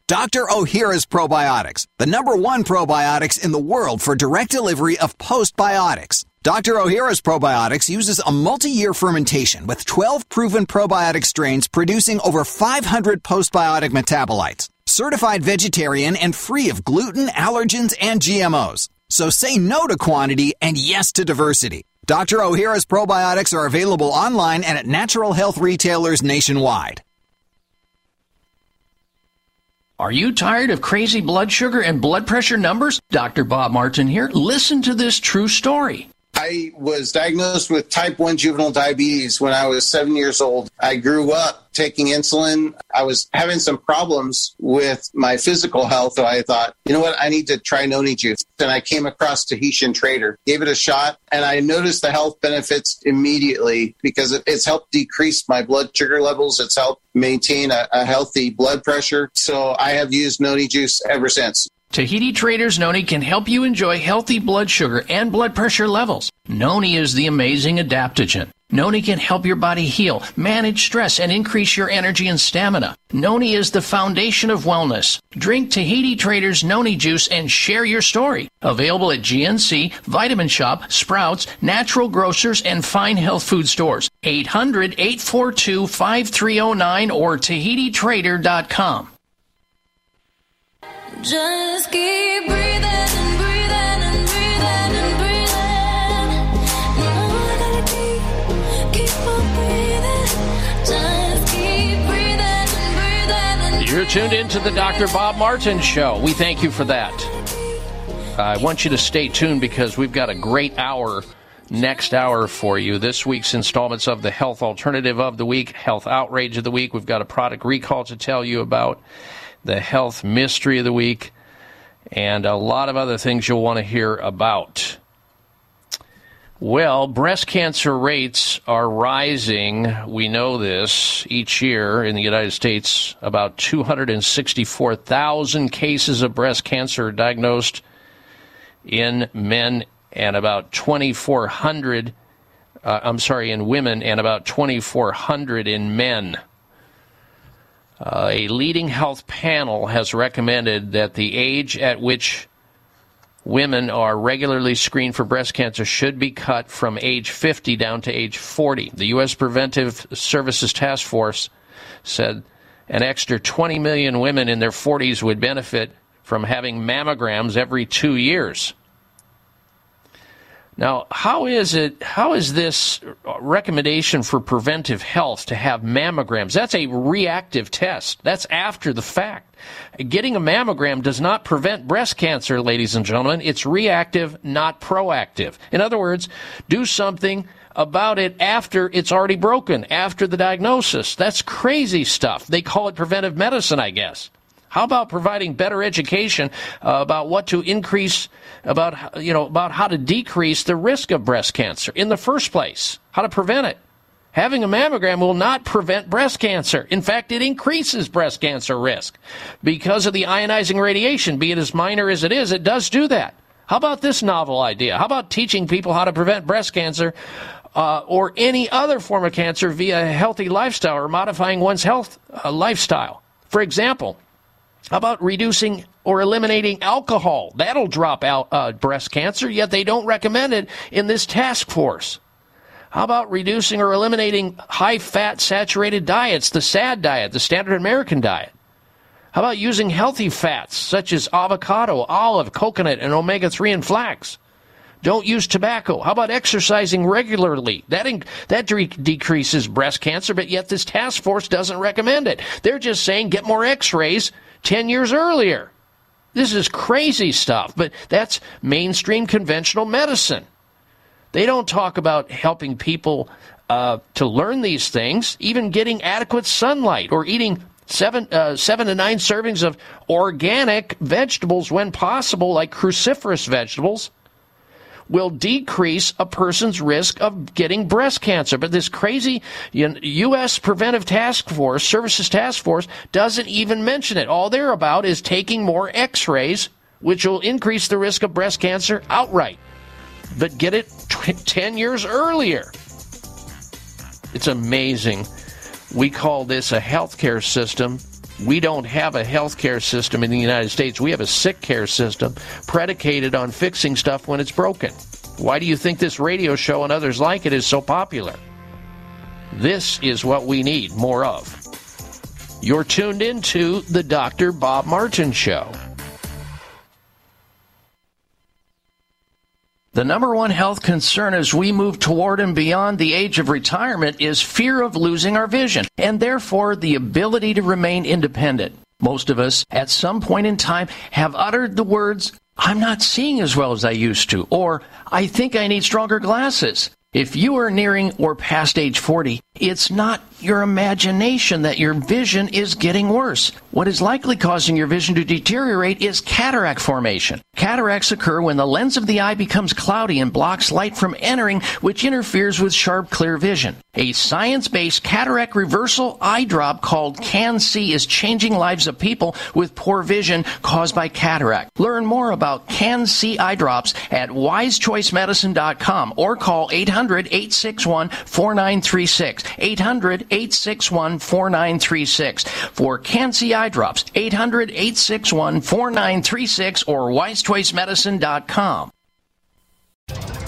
Dr. Ohhira's Probiotics, the number one probiotics in the world for direct delivery of postbiotics. Dr. Ohhira's Probiotics uses a multi-year fermentation with 12 proven probiotic strains producing over 500 postbiotic metabolites. Certified vegetarian and free of gluten, allergens, and GMOs. So say no to quantity and yes to diversity. Dr. Ohhira's probiotics are available online and at natural health retailers nationwide. Are you tired of crazy blood sugar and blood pressure numbers? Dr. Bob Martin here. Listen to this true story. I was diagnosed with type 1 juvenile diabetes when I was seven years old. I grew up taking insulin. I was having some problems with my physical health. So I thought, you know what? I need to try noni juice. And I came across Tahitian Trader, gave it a shot, and I noticed the health benefits immediately because it's helped decrease my blood sugar levels. It's helped maintain a, a healthy blood pressure. So I have used noni juice ever since. Tahiti Traders Noni can help you enjoy healthy blood sugar and blood pressure levels. Noni is the amazing adaptogen. Noni can help your body heal, manage stress, and increase your energy and stamina. Noni is the foundation of wellness. Drink Tahiti Traders Noni juice and share your story. Available at GNC, Vitamin Shoppe, Sprouts, Natural Grocers, and fine health food stores. 800 842 5309 or TahitiTrader.com. You're tuned into the Dr. Bob Martin Show. We thank you for that. I want you to stay tuned because we've got a great hour next hour for you. This week's installments of the Health Alternative of the Week, Health Outrage of the Week. We've got a product recall to tell you about, the Health Mystery of the Week, and a lot of other things you'll want to hear about. Well, breast cancer rates are rising. We know this each year in the United States. About 264,000 cases of breast cancer are diagnosed in men, and about 2,400, uh, I'm sorry, in women, and about 2,400 in men. Uh, a leading health panel has recommended that the age at which women are regularly screened for breast cancer should be cut from age 50 down to age 40. The U.S. Preventive Services Task Force said an extra 20 million women in their 40s would benefit from having mammograms every two years. Now, how is it? How is this recommendation for preventive health to have mammograms? That's a reactive test. That's after the fact. Getting a mammogram does not prevent breast cancer, ladies and gentlemen. It's reactive, not proactive. In other words, do something about it after it's already broken, after the diagnosis. That's crazy stuff. They call it preventive medicine, I guess. How about providing better education uh, about what to increase, about you know, about how to decrease the risk of breast cancer in the first place? how to prevent it. Having a mammogram will not prevent breast cancer. In fact, it increases breast cancer risk because of the ionizing radiation, be it as minor as it is, it does do that. How about this novel idea? How about teaching people how to prevent breast cancer uh, or any other form of cancer via a healthy lifestyle or modifying one's health uh, lifestyle? For example, how about reducing or eliminating alcohol? That'll drop out uh, breast cancer, yet they don't recommend it in this task force. How about reducing or eliminating high fat saturated diets, the SAD diet, the standard American diet? How about using healthy fats such as avocado, olive, coconut, and omega 3 and flax? Don't use tobacco. How about exercising regularly? That, in, that de- decreases breast cancer, but yet this task force doesn't recommend it. They're just saying get more x rays 10 years earlier. This is crazy stuff, but that's mainstream conventional medicine. They don't talk about helping people uh, to learn these things, even getting adequate sunlight or eating seven, uh, seven to nine servings of organic vegetables when possible, like cruciferous vegetables, will decrease a person's risk of getting breast cancer. But this crazy U.S. Preventive Task Force, Services Task Force, doesn't even mention it. All they're about is taking more x rays, which will increase the risk of breast cancer outright but get it t- 10 years earlier. It's amazing. We call this a healthcare system. We don't have a healthcare system in the United States. We have a sick care system predicated on fixing stuff when it's broken. Why do you think this radio show and others like it is so popular? This is what we need more of. You're tuned into the Dr. Bob Martin Show. The number one health concern as we move toward and beyond the age of retirement is fear of losing our vision and therefore the ability to remain independent. Most of us at some point in time have uttered the words, I'm not seeing as well as I used to, or I think I need stronger glasses. If you are nearing or past age 40, it's not your imagination that your vision is getting worse. What is likely causing your vision to deteriorate is cataract formation. Cataracts occur when the lens of the eye becomes cloudy and blocks light from entering, which interferes with sharp, clear vision. A science-based cataract reversal eye drop called CAN-C is changing lives of people with poor vision caused by cataract. Learn more about CAN-C eye drops at wisechoicemedicine.com or call 800-861-4936. 800-861-4936 for CAN-C eye drops. 800-861-4936 or wisechoicemedicine.com.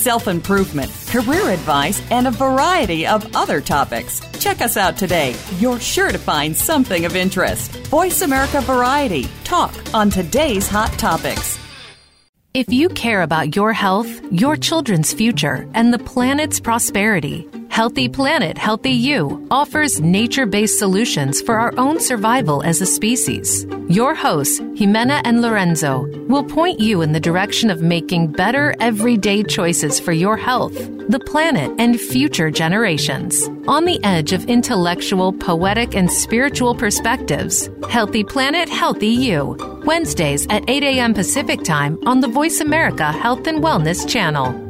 self improvement, career advice, and a variety of other topics. Check us out today. You're sure to find something of interest. Voice America Variety. Talk on today's hot topics. If you care about your health, your children's future, and the planet's prosperity, Healthy Planet, Healthy You offers nature based solutions for our own survival as a species. Your hosts, Jimena and Lorenzo, will point you in the direction of making better everyday choices for your health, the planet, and future generations. On the edge of intellectual, poetic, and spiritual perspectives, Healthy Planet, Healthy You. Wednesdays at 8 a.m. Pacific Time on the Voice America Health and Wellness channel.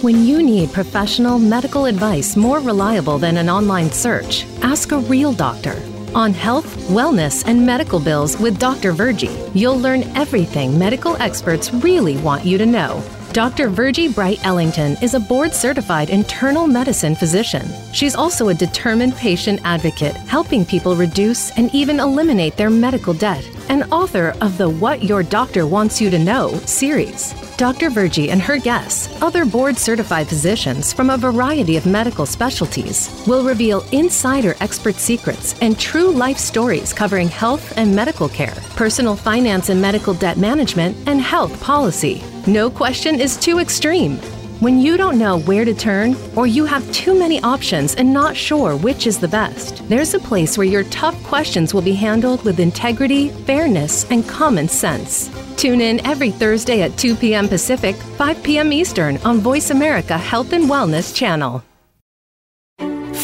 When you need professional medical advice more reliable than an online search, ask a real doctor. On health, wellness, and medical bills with Dr. Virgie, you'll learn everything medical experts really want you to know. Dr. Virgie Bright Ellington is a board certified internal medicine physician. She's also a determined patient advocate, helping people reduce and even eliminate their medical debt, and author of the What Your Doctor Wants You to Know series. Dr. Virgie and her guests, other board certified physicians from a variety of medical specialties, will reveal insider expert secrets and true life stories covering health and medical care, personal finance and medical debt management, and health policy. No question is too extreme. When you don't know where to turn, or you have too many options and not sure which is the best, there's a place where your tough questions will be handled with integrity, fairness, and common sense. Tune in every Thursday at 2 p.m. Pacific, 5 p.m. Eastern on Voice America Health and Wellness Channel.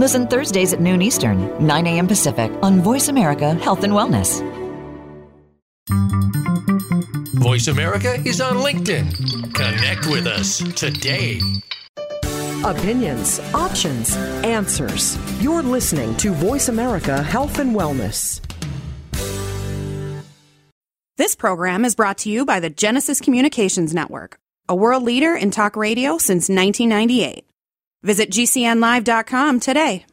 Listen Thursdays at noon Eastern, 9 a.m. Pacific on Voice America Health and Wellness. Voice America is on LinkedIn. Connect with us today. Opinions, options, answers. You're listening to Voice America Health and Wellness. This program is brought to you by the Genesis Communications Network, a world leader in talk radio since 1998. Visit GCNlive.com today.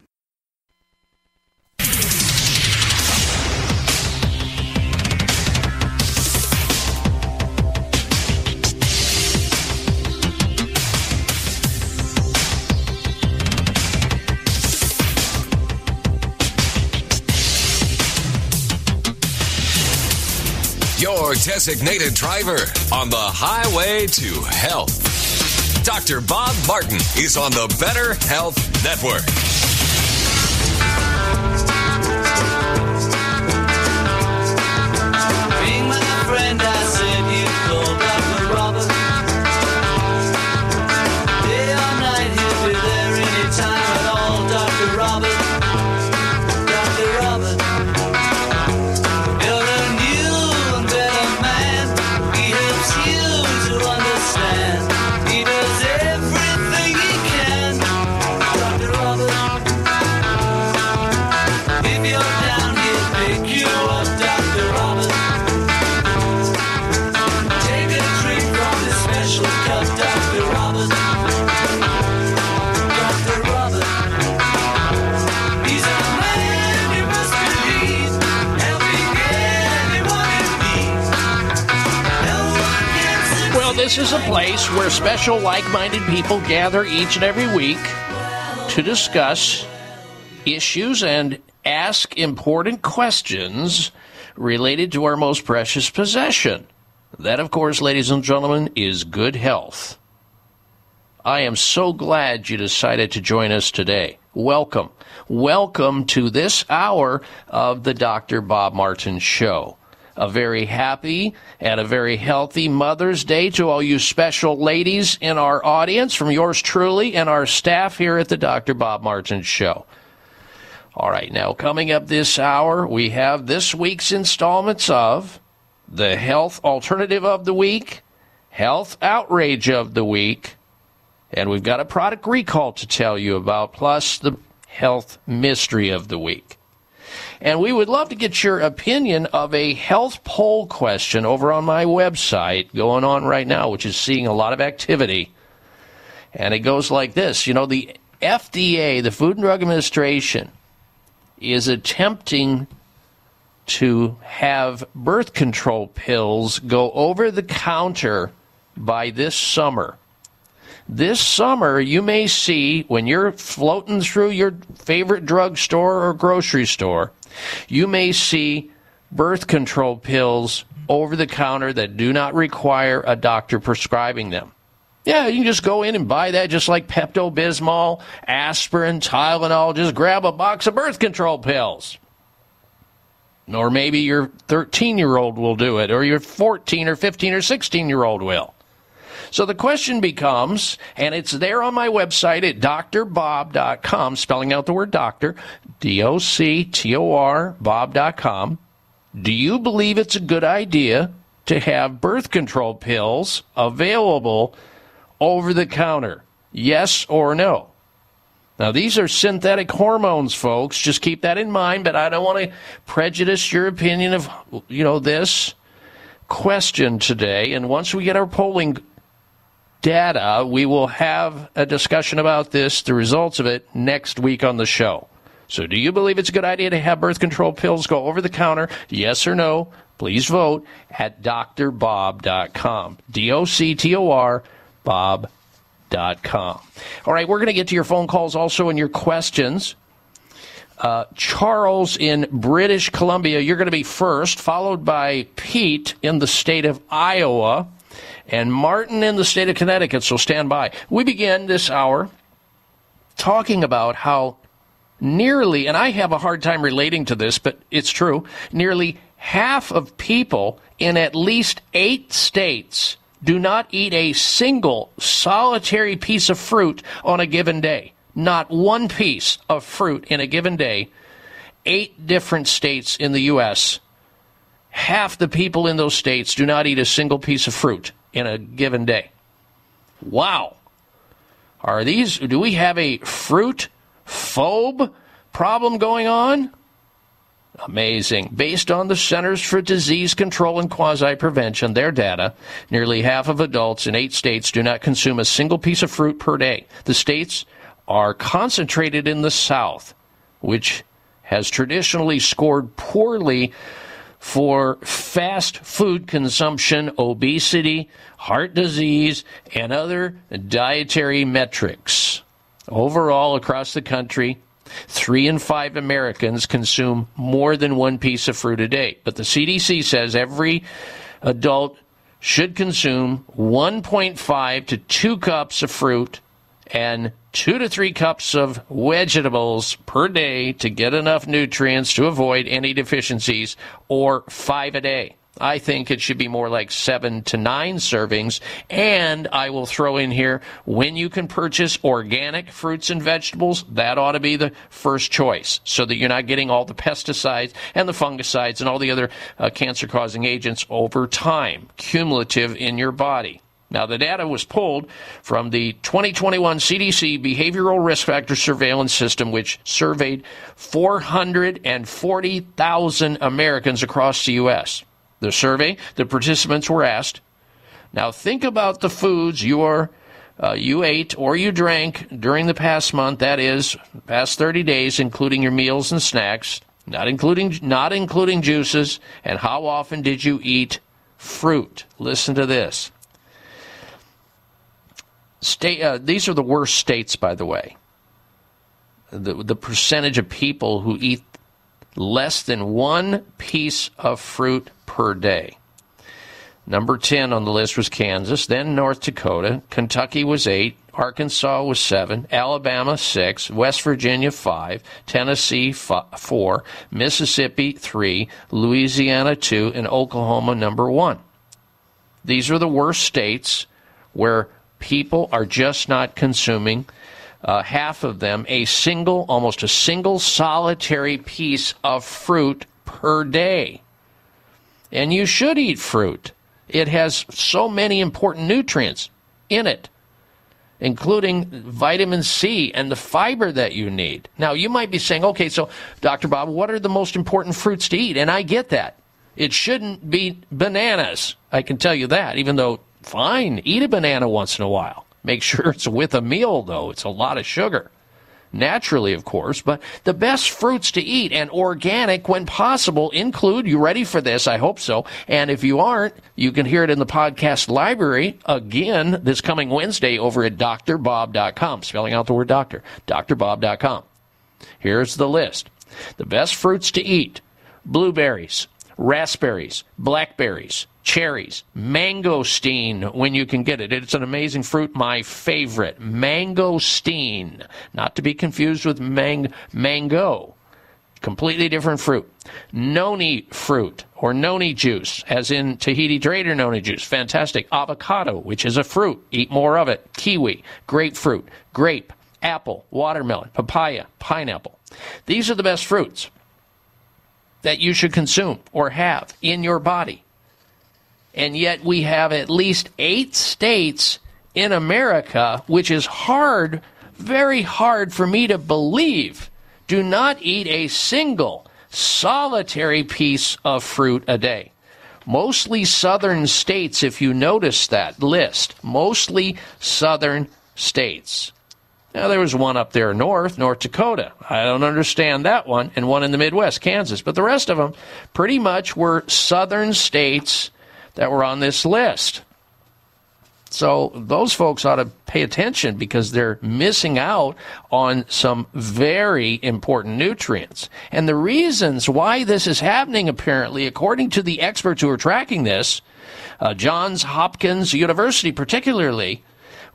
Your designated driver on the highway to health. Dr. Bob Martin is on the Better Health Network. This is a place where special like minded people gather each and every week to discuss issues and ask important questions related to our most precious possession. That, of course, ladies and gentlemen, is good health. I am so glad you decided to join us today. Welcome. Welcome to this hour of the Dr. Bob Martin Show. A very happy and a very healthy Mother's Day to all you special ladies in our audience, from yours truly and our staff here at the Dr. Bob Martin Show. All right, now coming up this hour, we have this week's installments of the Health Alternative of the Week, Health Outrage of the Week, and we've got a product recall to tell you about, plus the Health Mystery of the Week. And we would love to get your opinion of a health poll question over on my website going on right now, which is seeing a lot of activity. And it goes like this You know, the FDA, the Food and Drug Administration, is attempting to have birth control pills go over the counter by this summer. This summer, you may see when you're floating through your favorite drugstore or grocery store, you may see birth control pills over the counter that do not require a doctor prescribing them. Yeah, you can just go in and buy that just like Pepto Bismol, aspirin, Tylenol. Just grab a box of birth control pills. Or maybe your 13 year old will do it, or your 14 or 15 or 16 year old will. So the question becomes, and it's there on my website at drbob.com, spelling out the word doctor, D O C T O R, bob.com. Do you believe it's a good idea to have birth control pills available over the counter? Yes or no? Now, these are synthetic hormones, folks. Just keep that in mind, but I don't want to prejudice your opinion of, you know, this question today. And once we get our polling data, we will have a discussion about this, the results of it, next week on the show. So, do you believe it's a good idea to have birth control pills go over the counter? Yes or no? Please vote at drbob.com. D O C T O R, Bob com. All right, we're going to get to your phone calls also and your questions. Uh, Charles in British Columbia, you're going to be first, followed by Pete in the state of Iowa, and Martin in the state of Connecticut. So stand by. We begin this hour talking about how nearly, and I have a hard time relating to this, but it's true, nearly half of people in at least eight states do not eat a single solitary piece of fruit on a given day. Not one piece of fruit in a given day. Eight different states in the U.S. Half the people in those states do not eat a single piece of fruit in a given day. Wow. Are these, do we have a fruit phobe problem going on? Amazing. Based on the Centers for Disease Control and Quasi Prevention, their data, nearly half of adults in eight states do not consume a single piece of fruit per day. The states are concentrated in the South, which has traditionally scored poorly for fast food consumption, obesity, heart disease, and other dietary metrics. Overall, across the country, Three in five Americans consume more than one piece of fruit a day. But the CDC says every adult should consume 1.5 to 2 cups of fruit and 2 to 3 cups of vegetables per day to get enough nutrients to avoid any deficiencies, or 5 a day. I think it should be more like seven to nine servings. And I will throw in here when you can purchase organic fruits and vegetables, that ought to be the first choice so that you're not getting all the pesticides and the fungicides and all the other uh, cancer causing agents over time, cumulative in your body. Now, the data was pulled from the 2021 CDC Behavioral Risk Factor Surveillance System, which surveyed 440,000 Americans across the U.S. The survey, the participants were asked, now think about the foods uh, you ate or you drank during the past month, that is, past 30 days, including your meals and snacks, not including not including juices, and how often did you eat fruit? Listen to this. State, uh, these are the worst states, by the way. The, the percentage of people who eat less than one piece of fruit per day. Number 10 on the list was Kansas, then North Dakota. Kentucky was 8, Arkansas was 7, Alabama 6, West Virginia 5, Tennessee 4, Mississippi 3, Louisiana 2, and Oklahoma number 1. These are the worst states where people are just not consuming uh, half of them a single, almost a single solitary piece of fruit per day. And you should eat fruit. It has so many important nutrients in it, including vitamin C and the fiber that you need. Now, you might be saying, okay, so, Dr. Bob, what are the most important fruits to eat? And I get that. It shouldn't be bananas. I can tell you that, even though, fine, eat a banana once in a while. Make sure it's with a meal, though. It's a lot of sugar. Naturally, of course, but the best fruits to eat and organic when possible include, you ready for this? I hope so. And if you aren't, you can hear it in the podcast library again this coming Wednesday over at drbob.com, spelling out the word doctor, drbob.com. Here's the list. The best fruits to eat blueberries, raspberries, blackberries, cherries, mangosteen when you can get it. It's an amazing fruit, my favorite. Mangosteen, not to be confused with mang- mango. Completely different fruit. Noni fruit or noni juice, as in Tahiti Trader noni juice. Fantastic. Avocado, which is a fruit. Eat more of it. Kiwi, grapefruit, grape, apple, watermelon, papaya, pineapple. These are the best fruits that you should consume or have in your body. And yet we have at least eight states in America, which is hard, very hard for me to believe, do not eat a single solitary piece of fruit a day. Mostly southern states, if you notice that list, mostly southern states. Now, there was one up there north, North Dakota. I don't understand that one, and one in the Midwest, Kansas. But the rest of them pretty much were southern states that were on this list. So those folks ought to pay attention because they're missing out on some very important nutrients. And the reasons why this is happening, apparently, according to the experts who are tracking this, uh, Johns Hopkins University particularly,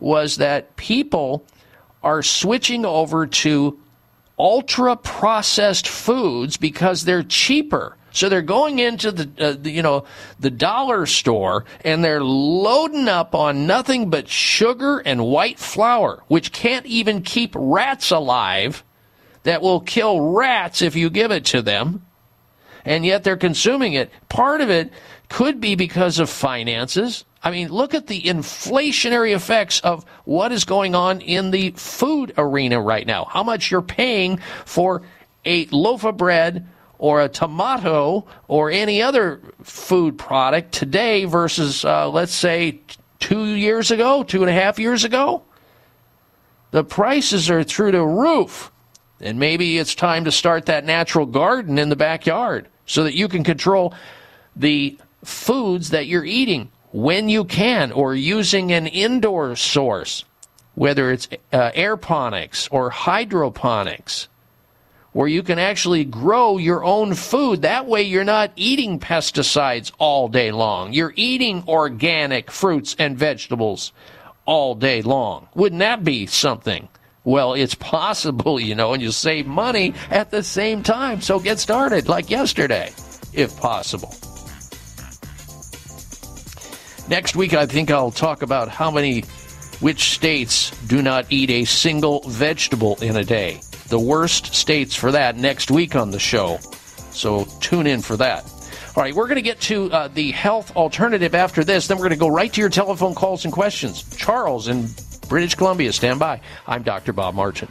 was that people are switching over to ultra processed foods because they're cheaper. So they're going into the, uh, the, you know the dollar store and they're loading up on nothing but sugar and white flour, which can't even keep rats alive. That will kill rats if you give it to them. And yet they're consuming it. Part of it could be because of finances. I mean, look at the inflationary effects of what is going on in the food arena right now. How much you're paying for a loaf of bread or a tomato or any other food product today versus, uh, let's say, two years ago, two and a half years ago. The prices are through the roof. And maybe it's time to start that natural garden in the backyard so that you can control the foods that you're eating when you can or using an indoor source, whether it's uh, aeroponics or hydroponics where you can actually grow your own food. That way, you're not eating pesticides all day long. You're eating organic fruits and vegetables all day long. Wouldn't that be something? Well, it's possible, you know, and you save money at the same time. So get started like yesterday, if possible. Next week, I think I'll talk about how many, which states do not eat a single vegetable in a day the worst states for that next week on the show. So tune in for that. All right, we're going to get to uh, the health alternative after this. Then we're going to go right to your telephone calls and questions. Charles in British Columbia, stand by. I'm Dr. Bob Martin.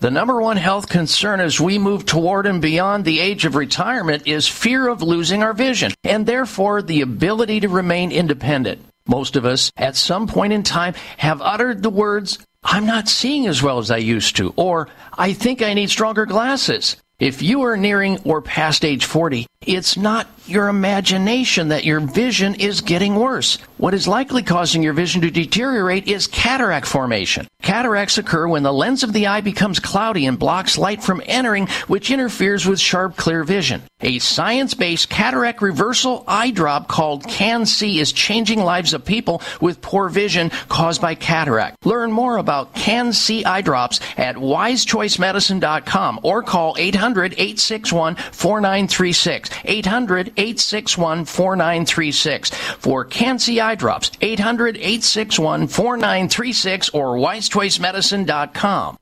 The number one health concern as we move toward and beyond the age of retirement is fear of losing our vision and therefore the ability to remain independent. Most of us, at some point in time, have uttered the words, I'm not seeing as well as I used to, or I think I need stronger glasses. If you are nearing or past age 40, it's not your imagination that your vision is getting worse. What is likely causing your vision to deteriorate is cataract formation. Cataracts occur when the lens of the eye becomes cloudy and blocks light from entering, which interferes with sharp, clear vision. A science based cataract reversal eye drop called CAN-C is changing lives of people with poor vision caused by cataract. Learn more about CAN-C eye drops at wisechoicemedicine.com or call 800 861 4936. 800 861 4936. For CAN-C eye drops, 800 861 4936 or wisechoicemedicine.com.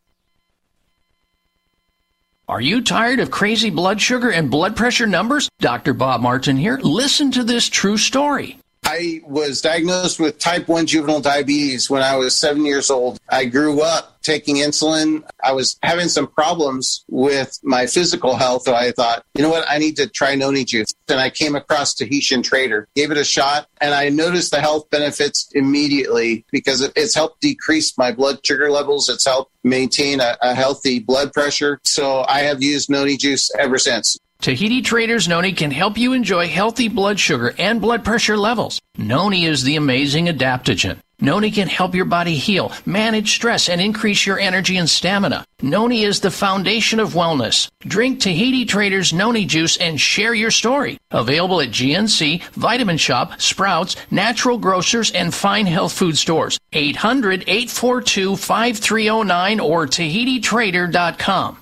Are you tired of crazy blood sugar and blood pressure numbers? Dr. Bob Martin here. Listen to this true story. I was diagnosed with type 1 juvenile diabetes when I was seven years old. I grew up taking insulin. I was having some problems with my physical health. So I thought, you know what? I need to try noni juice. And I came across Tahitian Trader, gave it a shot, and I noticed the health benefits immediately because it's helped decrease my blood sugar levels. It's helped maintain a, a healthy blood pressure. So I have used noni juice ever since. Tahiti Traders Noni can help you enjoy healthy blood sugar and blood pressure levels. Noni is the amazing adaptogen. Noni can help your body heal, manage stress, and increase your energy and stamina. Noni is the foundation of wellness. Drink Tahiti Traders Noni juice and share your story. Available at GNC, Vitamin Shoppe, Sprouts, Natural Grocers, and fine health food stores. 800 842 5309 or TahitiTrader.com.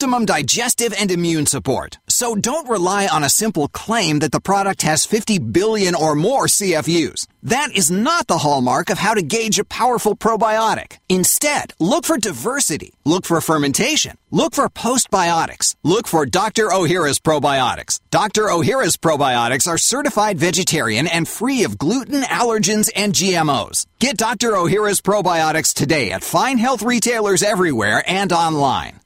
optimum digestive and immune support. So don't rely on a simple claim that the product has 50 billion or more CFUs. That is not the hallmark of how to gauge a powerful probiotic. Instead, look for diversity. Look for fermentation. Look for postbiotics. Look for Dr. Ohhira's probiotics. Dr. Ohhira's probiotics are certified vegetarian and free of gluten, allergens, and GMOs. Get Dr. Ohhira's probiotics today at fine health retailers everywhere and online.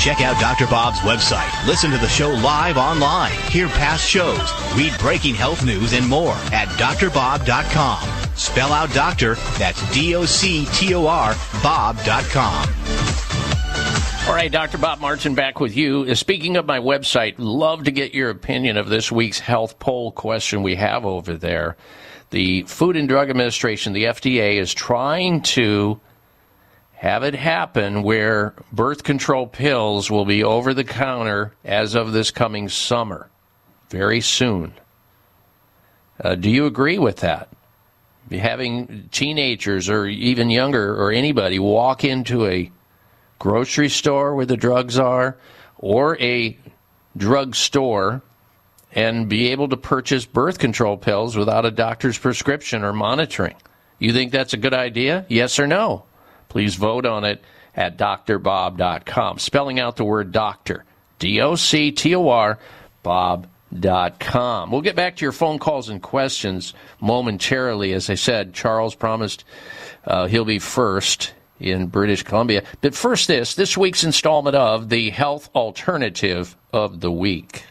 Check out Dr. Bob's website. Listen to the show live online. Hear past shows. Read breaking health news and more at drbob.com. Spell out doctor, that's D O C T O R, Bob.com. All right, Dr. Bob Martin back with you. Uh, Speaking of my website, love to get your opinion of this week's health poll question we have over there. The Food and Drug Administration, the FDA, is trying to have it happen where birth control pills will be over the counter as of this coming summer, very soon. Uh, do you agree with that? Having teenagers or even younger or anybody walk into a grocery store where the drugs are or a drug store and be able to purchase birth control pills without a doctor's prescription or monitoring. You think that's a good idea? Yes or no? Please vote on it at drbob.com. Spelling out the word doctor. D O C T O R, Bob.com. We'll get back to your phone calls and questions momentarily. As I said, Charles promised uh, he'll be first in British Columbia. But first, this this week's installment of the Health Alternative of the Week.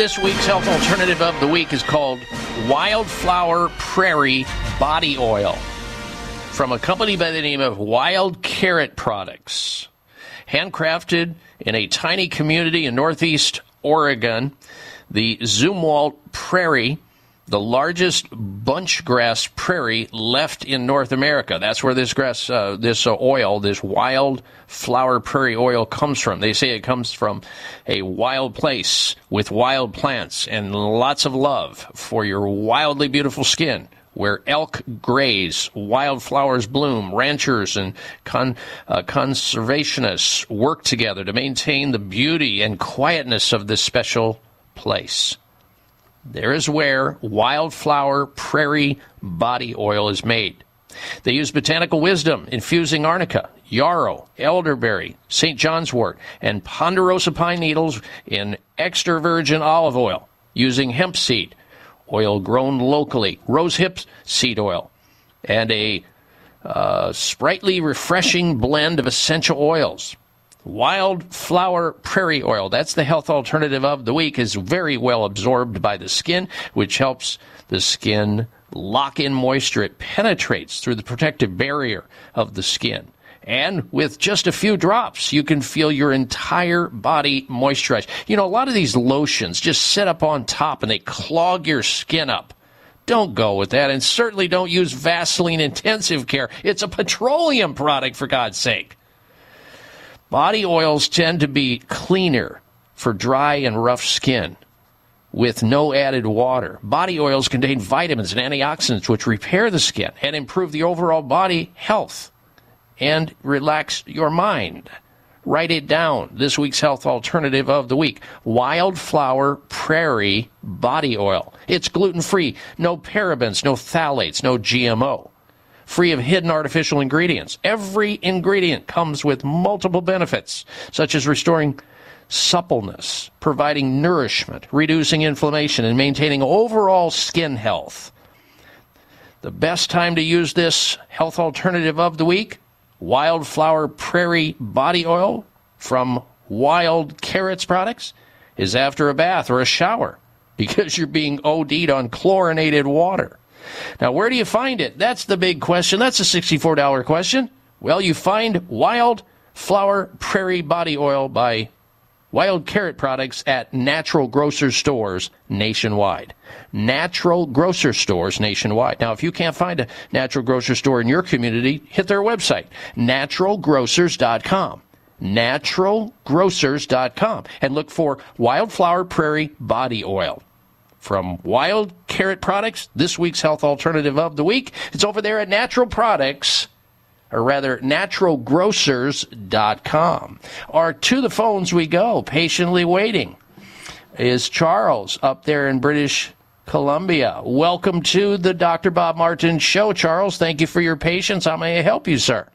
This week's health alternative of the week is called Wildflower Prairie Body Oil from a company by the name of Wild Carrot Products. Handcrafted in a tiny community in northeast Oregon, the Zumwalt Prairie, the largest bunch grass prairie left in North America. That's where this grass, uh, this uh, oil, this wild flower prairie oil comes from. They say it comes from a wild place with wild plants and lots of love for your wildly beautiful skin. Where elk graze, wildflowers bloom, ranchers and con, uh, conservationists work together to maintain the beauty and quietness of this special place. There is where wildflower prairie body oil is made. They use botanical wisdom, infusing arnica, yarrow, elderberry, St. John's wort, and ponderosa pine needles in extra virgin olive oil, using hemp seed, oil grown locally, rose hip seed oil, and a uh, sprightly, refreshing blend of essential oils. Wildflower prairie oil, that's the health alternative of the week, is very well absorbed by the skin, which helps the skin lock in moisture. It penetrates through the protective barrier of the skin. And with just a few drops, you can feel your entire body moisturized. You know, a lot of these lotions just sit up on top and they clog your skin up. Don't go with that, and certainly don't use Vaseline Intensive Care. It's a petroleum product, for God's sake. Body oils tend to be cleaner for dry and rough skin with no added water. Body oils contain vitamins and antioxidants which repair the skin and improve the overall body health and relax your mind. Write it down. This week's health alternative of the week Wildflower Prairie Body Oil. It's gluten free, no parabens, no phthalates, no GMO free of hidden artificial ingredients. Every ingredient comes with multiple benefits, such as restoring suppleness, providing nourishment, reducing inflammation, and maintaining overall skin health. The best time to use this health alternative of the week? Wildflower Prairie Body Oil from Wild Carrots Products is after a bath or a shower because you're being OD'd on chlorinated water. Now, where do you find it? That's the big question. That's a $64 question. Well, you find Wild Flower Prairie Body Oil by Wild Carrot Products at natural grocer stores nationwide. Natural grocer stores nationwide. Now, if you can't find a natural grocer store in your community, hit their website, naturalgrocers.com. Naturalgrocers.com and look for Wildflower Prairie Body Oil. From Wild Carrot Products, this week's health alternative of the week. It's over there at Natural Products or rather naturalgrocers.com. Or to the phones we go, patiently waiting, is Charles up there in British Columbia. Welcome to the Dr. Bob Martin Show, Charles. Thank you for your patience. How may I help you, sir?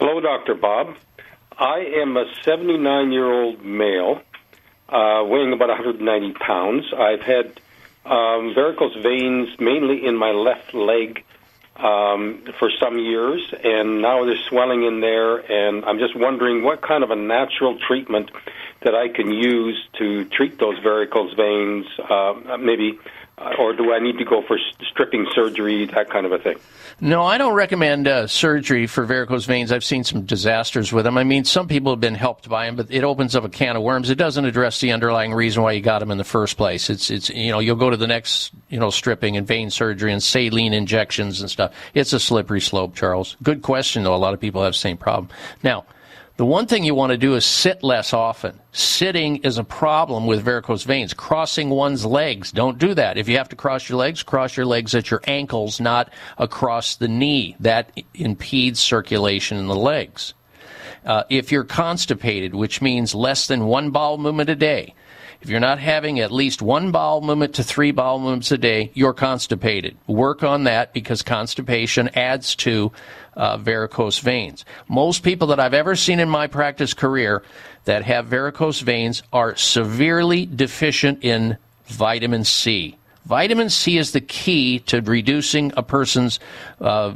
Hello, Dr. Bob. I am a 79 year old male, uh, weighing about 190 pounds. I've had um, varicose veins mainly in my left leg um, for some years, and now there's swelling in there, and I'm just wondering what kind of a natural treatment that I can use to treat those varicose veins, uh, maybe, uh, or do I need to go for stripping surgery, that kind of a thing? No, I don't recommend uh, surgery for varicose veins. I've seen some disasters with them. I mean, some people have been helped by them, but it opens up a can of worms. It doesn't address the underlying reason why you got them in the first place. It's, it's, you know, you'll go to the next, you know, stripping and vein surgery and saline injections and stuff. It's a slippery slope, Charles. Good question, though. A lot of people have the same problem. Now, the one thing you want to do is sit less often. Sitting is a problem with varicose veins. Crossing one's legs, don't do that. If you have to cross your legs, cross your legs at your ankles, not across the knee. That impedes circulation in the legs. Uh, if you're constipated, which means less than one bowel movement a day, if you're not having at least one bowel movement to three bowel movements a day, you're constipated. Work on that because constipation adds to uh, varicose veins. Most people that I've ever seen in my practice career that have varicose veins are severely deficient in vitamin C. Vitamin C is the key to reducing a person's, uh,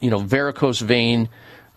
you know, varicose vein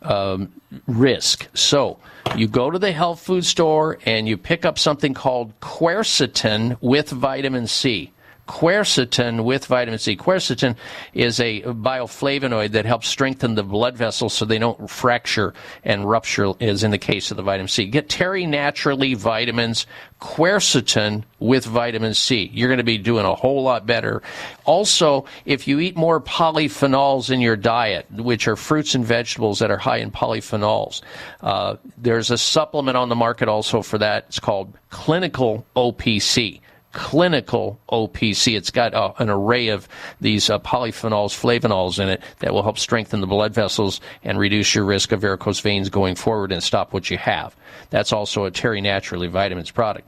um, risk. So you go to the health food store and you pick up something called quercetin with vitamin C. Quercetin with vitamin C. Quercetin is a bioflavonoid that helps strengthen the blood vessels so they don't fracture and rupture, as in the case of the vitamin C. Get Terry Naturally vitamins, quercetin with vitamin C. You're going to be doing a whole lot better. Also, if you eat more polyphenols in your diet, which are fruits and vegetables that are high in polyphenols, uh, there's a supplement on the market also for that. It's called Clinical OPC clinical OPC. It's got uh, an array of these uh, polyphenols, flavonols in it that will help strengthen the blood vessels and reduce your risk of varicose veins going forward and stop what you have. That's also a Terry Naturally Vitamins product.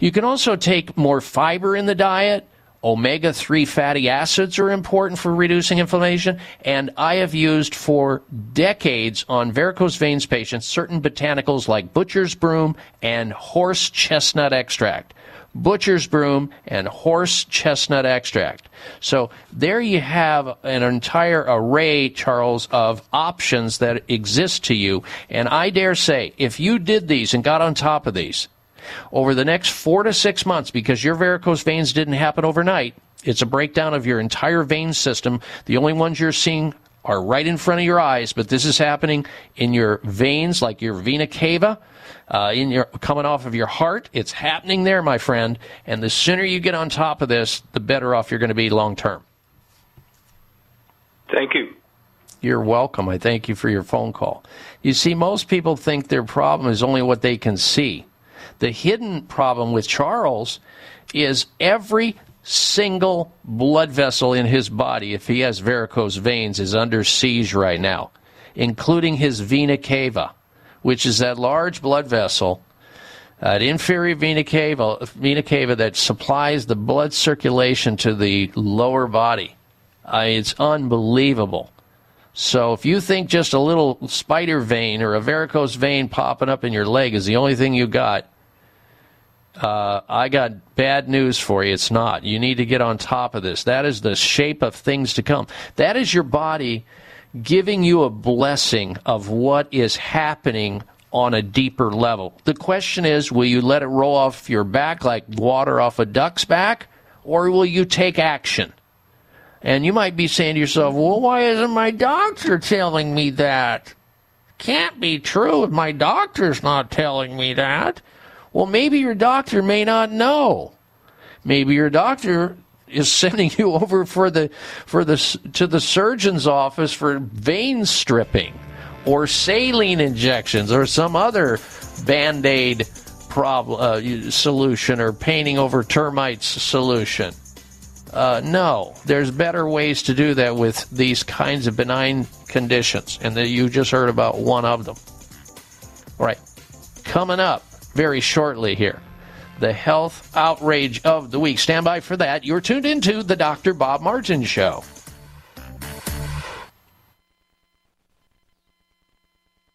You can also take more fiber in the diet. Omega 3 fatty acids are important for reducing inflammation, and I have used for decades on varicose veins patients certain botanicals like butcher's broom and horse chestnut extract butcher's broom, and horse chestnut extract. So there you have an entire array, Charles, of options that exist to you. And I dare say, if you did these and got on top of these over the next four to six months, because your varicose veins didn't happen overnight, it's a breakdown of your entire vein system. The only ones you're seeing are right in front of your eyes, but this is happening in your veins, like your vena cava, uh, in your coming off of your heart. It's happening there, my friend. And the sooner you get on top of this, the better off you're going to be long term. Thank you. You're welcome. I thank you for your phone call. You see, most people think their problem is only what they can see. The hidden problem with Charles is every single blood vessel in his body, if he has varicose veins, is under siege right now, including his vena cava, which is that large blood vessel, that inferior vena cava, vena cava that supplies the blood circulation to the lower body. Uh, it's unbelievable. So if you think just a little spider vein or a varicose vein popping up in your leg is the only thing you got, uh, I got bad news for you. It's not. You need to get on top of this. That is the shape of things to come. That is your body giving you a blessing of what is happening on a deeper level. The question is will you let it roll off your back like water off a duck's back, or will you take action? And you might be saying to yourself, well, why isn't my doctor telling me that? Can't be true if my doctor's not telling me that. Well, maybe your doctor may not know. Maybe your doctor is sending you over for the for the to the surgeon's office for vein stripping or saline injections or some other band-aid problem uh, solution or painting over termites solution. Uh, no, there's better ways to do that with these kinds of benign conditions, and that you just heard about one of them. All right, coming up very shortly here, the health outrage of the week. Stand by for that. You're tuned into the Dr. Bob Martin Show.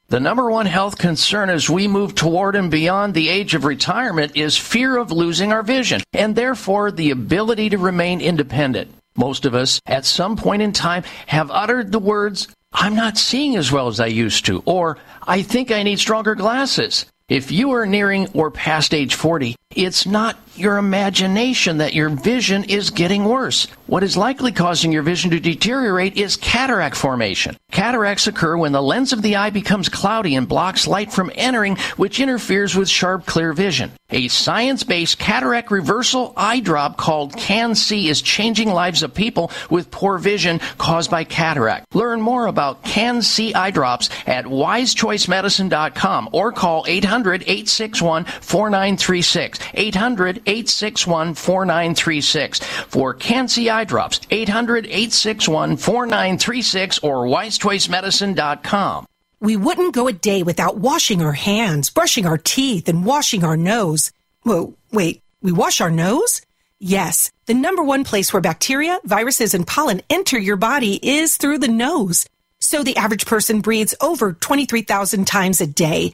The number one health concern as we move toward and beyond the age of retirement is fear of losing our vision and therefore the ability to remain independent. Most of us at some point in time have uttered the words, I'm not seeing as well as I used to, or I think I need stronger glasses. If you are nearing or past age 40, it's not your imagination that your vision is getting worse. What is likely causing your vision to deteriorate is cataract formation. Cataracts occur when the lens of the eye becomes cloudy and blocks light from entering, which interferes with sharp, clear vision. A science-based cataract reversal eye drop called CAN-C is changing lives of people with poor vision caused by cataract. Learn more about CAN-C eye drops at wisechoicemedicine.com or call 800-861-4936. 800-861-4936 for CAN-C eye drops. 800-861-4936 or wisechoicemedicine.com. We wouldn't go a day without washing our hands, brushing our teeth, and washing our nose. Whoa, wait, we wash our nose? Yes, the number one place where bacteria, viruses, and pollen enter your body is through the nose. So the average person breathes over 23,000 times a day.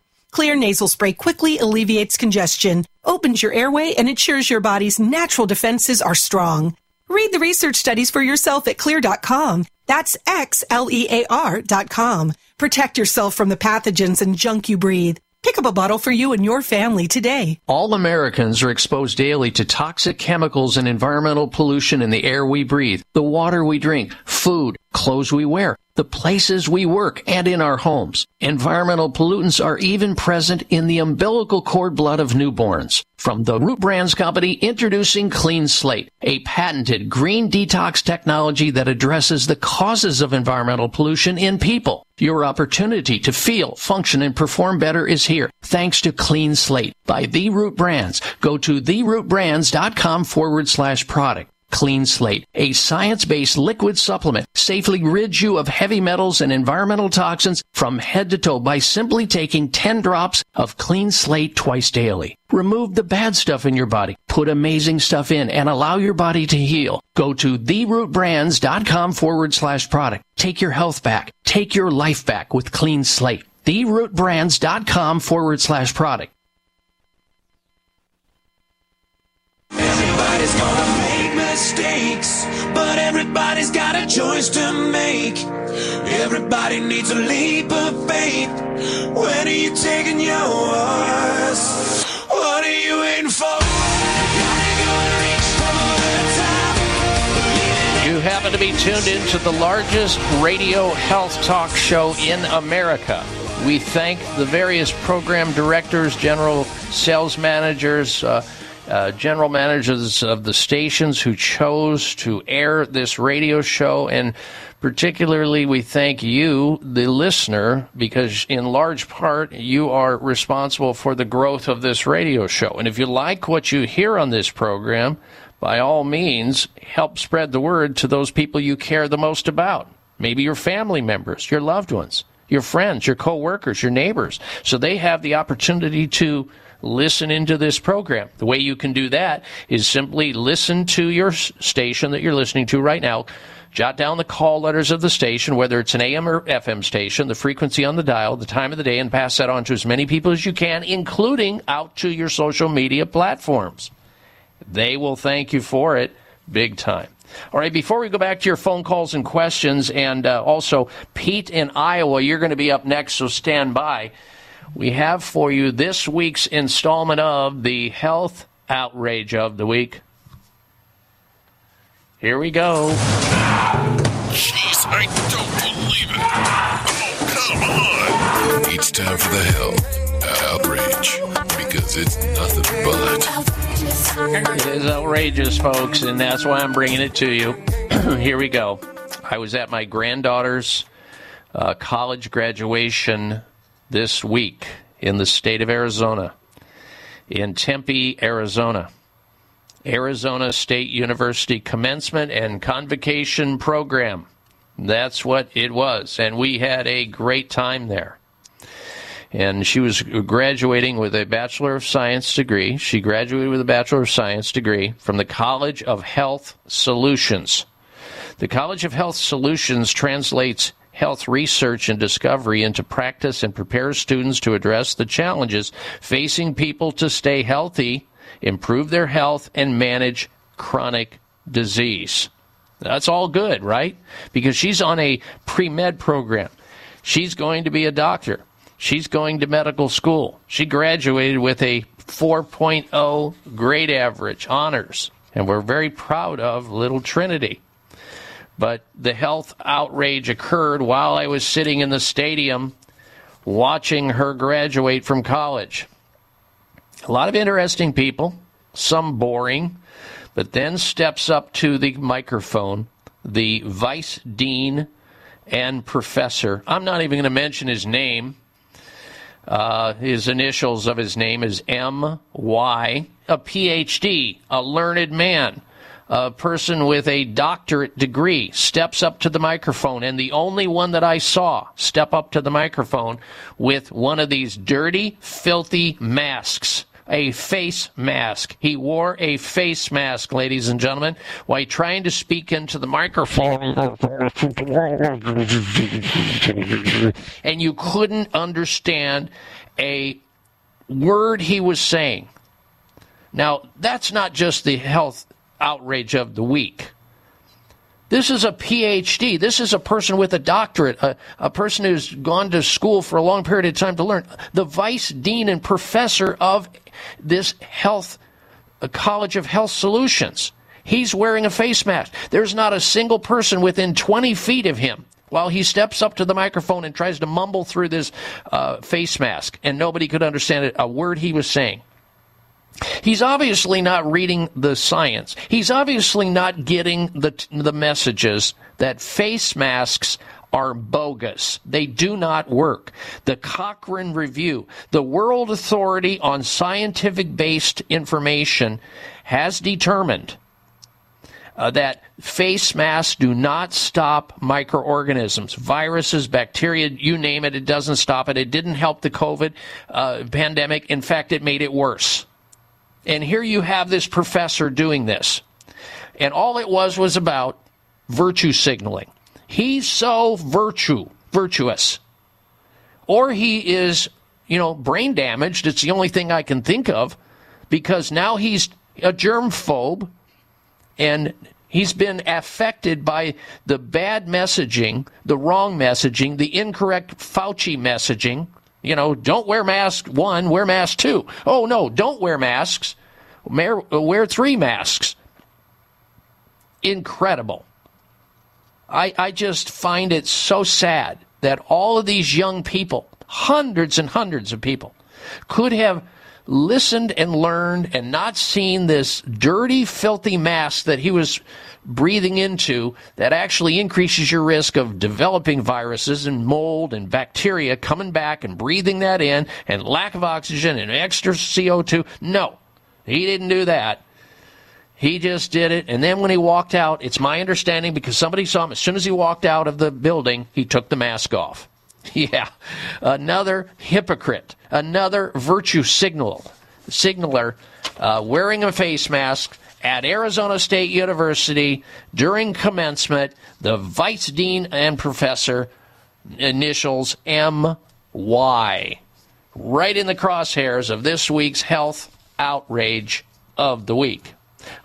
Xlear nasal spray quickly alleviates congestion, opens your airway, and ensures your body's natural defenses are strong. Read the research studies for yourself at xlear.com. That's X-L-E-A-R dot com. Protect yourself from the pathogens and junk you breathe. Pick up a bottle for you and your family today. All Americans are exposed daily to toxic chemicals and environmental pollution in the air we breathe, the water we drink, food, clothes we wear, the places we work, and in our homes. Environmental pollutants are even present in the umbilical cord blood of newborns. From the Root Brands Company, introducing Clean Slate, a patented green detox technology that addresses the causes of environmental pollution in people. Your opportunity to feel, function, and perform better is here, thanks to Clean Slate by The Root Brands. Go to therootbrands.com forward slash product. Clean Slate, a science-based liquid supplement, safely rids you of heavy metals and environmental toxins from head to toe by simply taking 10 drops of Clean Slate twice daily. Remove the bad stuff in your body, put amazing stuff in, and allow your body to heal. Go to therootbrands.com forward slash product. Take your health back. Take your life back with Clean Slate. Therootbrands.com forward slash product. Everybody's gonna mistakes, but everybody's got a choice to make. Everybody needs a leap of faith. When are you taking yours? What are you waiting for? You happen to be tuned into the largest radio health talk show in America. We thank the various program directors, general sales managers, uh, uh, general managers of the stations who chose to air this radio show. And particularly, we thank you, the listener, because in large part, you are responsible for the growth of this radio show. And if you like what you hear on this program, by all means, help spread the word to those people you care the most about. Maybe your family members, your loved ones, your friends, your coworkers, your neighbors, so they have the opportunity to listen into this program. The way you can do that is simply listen to your station that you're listening to right now. Jot down the call letters of the station, whether it's an AM or FM station, the frequency on the dial, the time of the day, and pass that on to as many people as you can, including out to your social media platforms. They will thank you for it big time. All right, before we go back to your phone calls and questions, and uh, also Pete in Iowa, you're going to be up next, so stand by. We have for you this week's installment of the Health Outrage of the Week. Here we go. Jeez, I don't believe it. Oh, come on. It's time for the Health outrage because it's nothing but. It is outrageous, folks, and that's why I'm bringing it to you. Here we go. I was at my granddaughter's uh, college graduation this week in the state of Arizona, in Tempe, Arizona. Arizona State University commencement and convocation program. That's what it was. And we had a great time there. And she was graduating with a Bachelor of Science degree. She graduated with a Bachelor of Science degree from the College of Health Solutions. The College of Health Solutions translates health research and discovery into practice and prepares students to address the challenges facing people to stay healthy, improve their health, and manage chronic disease. That's all good, right? Because she's on a pre med program. She's going to be a doctor. She's going to medical school. She graduated with a 4.0 grade average, honors. And we're very proud of little Trinity. But the health outrage occurred while I was sitting in the stadium watching her graduate from college. A lot of interesting people, some boring, but then steps up to the microphone the vice dean and professor. I'm not even going to mention his name. Uh, his initials of his name is M Y, a PhD, a learned man, a person with a doctorate degree, steps up to the microphone, and the only one that I saw step up to the microphone with one of these dirty, filthy masks. A face mask. He wore a face mask, ladies and gentlemen, while trying to speak into the microphone. and you couldn't understand a word he was saying. Now, that's not just the health outrage of the week. This is a PhD. This is a person with a doctorate, a, a person who's gone to school for a long period of time to learn. The vice dean and professor of this health, a College of Health Solutions. He's wearing a face mask. There's not a single person within 20 feet of him while he steps up to the microphone and tries to mumble through this uh, face mask, and nobody could understand it, a word he was saying. He's obviously not reading the science. He's obviously not getting the, the messages that face masks are bogus. They do not work. The Cochrane Review, the World Authority on Scientific Based Information, has determined uh, that face masks do not stop microorganisms, viruses, bacteria, you name it, it doesn't stop it. It didn't help the COVID uh, pandemic. In fact, it made it worse. And here you have this professor doing this. And all it was was about virtue signaling. He's so virtue, virtuous. Or he is, you know, brain damaged. It's the only thing I can think of because now he's a germ phobe and he's been affected by the bad messaging, the wrong messaging, the incorrect Fauci messaging. You know, don't wear mask one, wear mask two. Oh no, don't wear masks. Wear, wear three masks. Incredible. I, I just find it so sad that all of these young people, hundreds and hundreds of people, could have listened and learned and not seen this dirty, filthy mask that he was breathing into that actually increases your risk of developing viruses and mold and bacteria coming back and breathing that in and lack of oxygen and extra CO2. No, he didn't do that. He just did it. And then when he walked out, it's my understanding because somebody saw him as soon as he walked out of the building, he took the mask off. Yeah, another hypocrite, another virtue signal, signaler uh, wearing a face mask at Arizona State University during commencement. The vice dean and professor, initials M Y, right in the crosshairs of this week's health outrage of the week.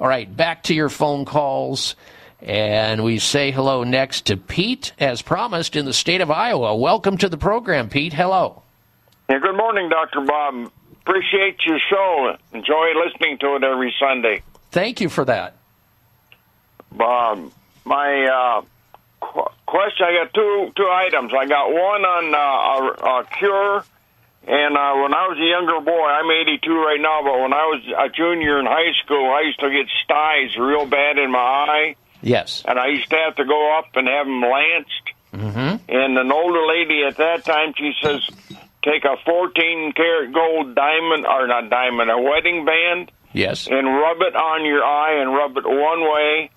All right, back to your phone calls. And we say hello next to Pete, as promised, in the state of Iowa. Welcome to the program, Pete. Hello. Yeah, good morning, Dr. Bob. Appreciate your show. Enjoy listening to it every Sunday. Thank you for that. Bob, my uh, qu- question, I got two two items. I got one on uh, a, a cure, and uh, when I was a younger boy, I'm 82 right now, but when I was a junior in high school, I used to get styes real bad in my eye, Yes. and I used to have to go up and have them lanced. Mm-hmm. And an older lady at that time, she says, take a 14 karat gold diamond, or not diamond, a wedding band, Yes. and rub it on your eye and rub it one way,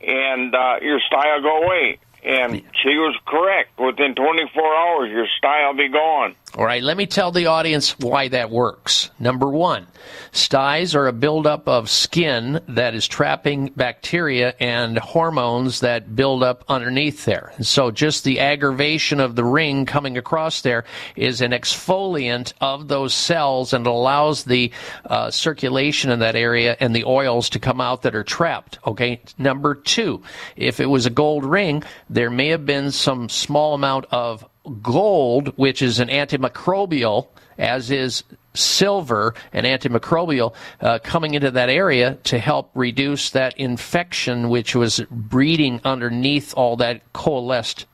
and uh, your style go away. And she was correct. Within 24 hours, your style be gone. All right, let me tell the audience why that works. Number one, styes are a buildup of skin that is trapping bacteria and hormones that build up underneath there. And so just the aggravation of the ring coming across there is an exfoliant of those cells and allows the uh, circulation in that area and the oils to come out that are trapped. Okay. Number two, if it was a gold ring, there may have been some small amount of gold, which is an antimicrobial, as is silver, an antimicrobial, uh, coming into that area to help reduce that infection, which was breeding underneath all that coalesced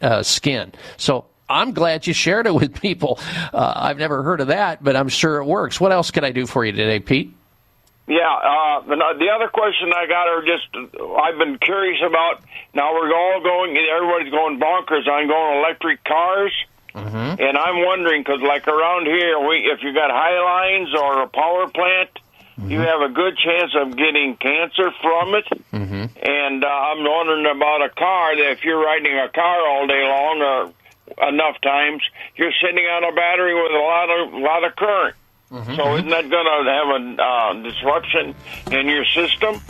uh, skin. So I'm glad you shared it with people. Uh, I've never heard of that, but I'm sure it works. What else can I do for you today, Pete? Yeah, uh, the, the other question I got are just I've been curious about. Now we're all going, everybody's going bonkers on going electric cars, Mm-hmm. and I'm wondering because like around here, we if you got high lines or a power plant, you have a good chance of getting cancer from it. Mm-hmm. And uh, I'm wondering about a car that if you're riding a car all day long or enough times, you're sitting on a battery with a lot of lot of current. So isn't that going to have a uh, disruption in your system?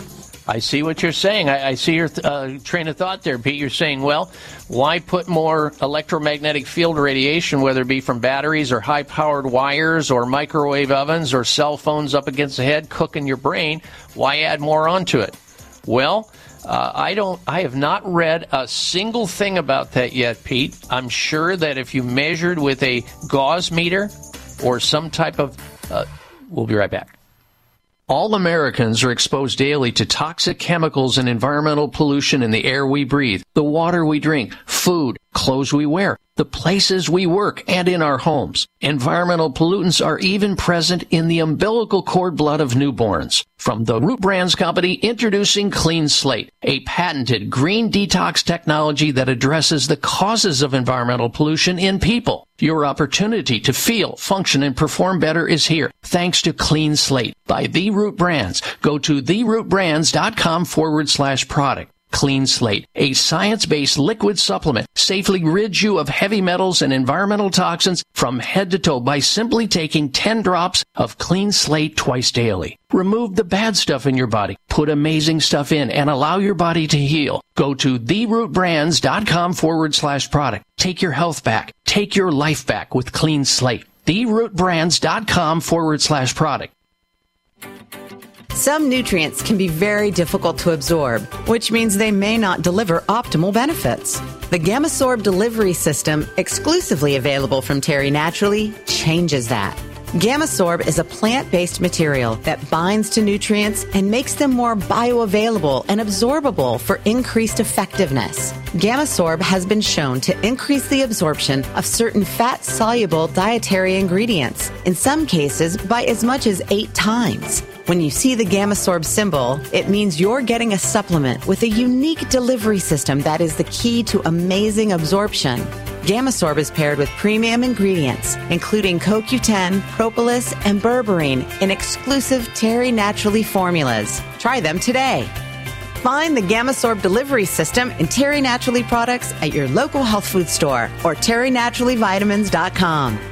I see what you're saying. I, I see your th- uh, train of thought there, Pete. You're saying, well, why put more electromagnetic field radiation, whether it be from batteries or high powered wires or microwave ovens or cell phones up against the head, cooking your brain? Why add more onto it? Well, uh, I don't. I have not read a single thing about that yet, Pete. I'm sure that if you measured with a gauss meter or some type of, uh, we'll be right back. All Americans are exposed daily to toxic chemicals and environmental pollution in the air we breathe, the water we drink, food, clothes we wear, the places we work, and in our homes. Environmental pollutants are even present in the umbilical cord blood of newborns. From the Root Brands Company, introducing Clean Slate, a patented green detox technology that addresses the causes of environmental pollution in people. Your opportunity to feel, function, and perform better is here thanks to Clean Slate by The Root Brands. Go to therootbrands.com forward slash product. Clean Slate, a science-based liquid supplement, safely rids you of heavy metals and environmental toxins from head to toe by simply taking 10 drops of Clean Slate twice daily. Remove the bad stuff in your body, put amazing stuff in, and allow your body to heal. Go to therootbrands.com forward slash product. Take your health back. Take your life back with Clean Slate. Therootbrands.com forward slash product. Some nutrients can be very difficult to absorb, which means they may not deliver optimal benefits. The Gamasorb delivery system, exclusively available from Terry Naturally, changes that. Gamasorb is a plant based material that binds to nutrients and makes them more bioavailable and absorbable for increased effectiveness. Gamasorb has been shown to increase the absorption of certain fat soluble dietary ingredients, in some cases by as much as eight times. When you see the Gamasorb symbol, it means you're getting a supplement with a unique delivery system that is the key to amazing absorption. Gamasorb is paired with premium ingredients, including CoQ10, propolis, and berberine in exclusive Terry Naturally formulas. Try them today. Find the Gamasorb delivery system and Terry Naturally products at your local health food store or terrynaturallyvitamins.com.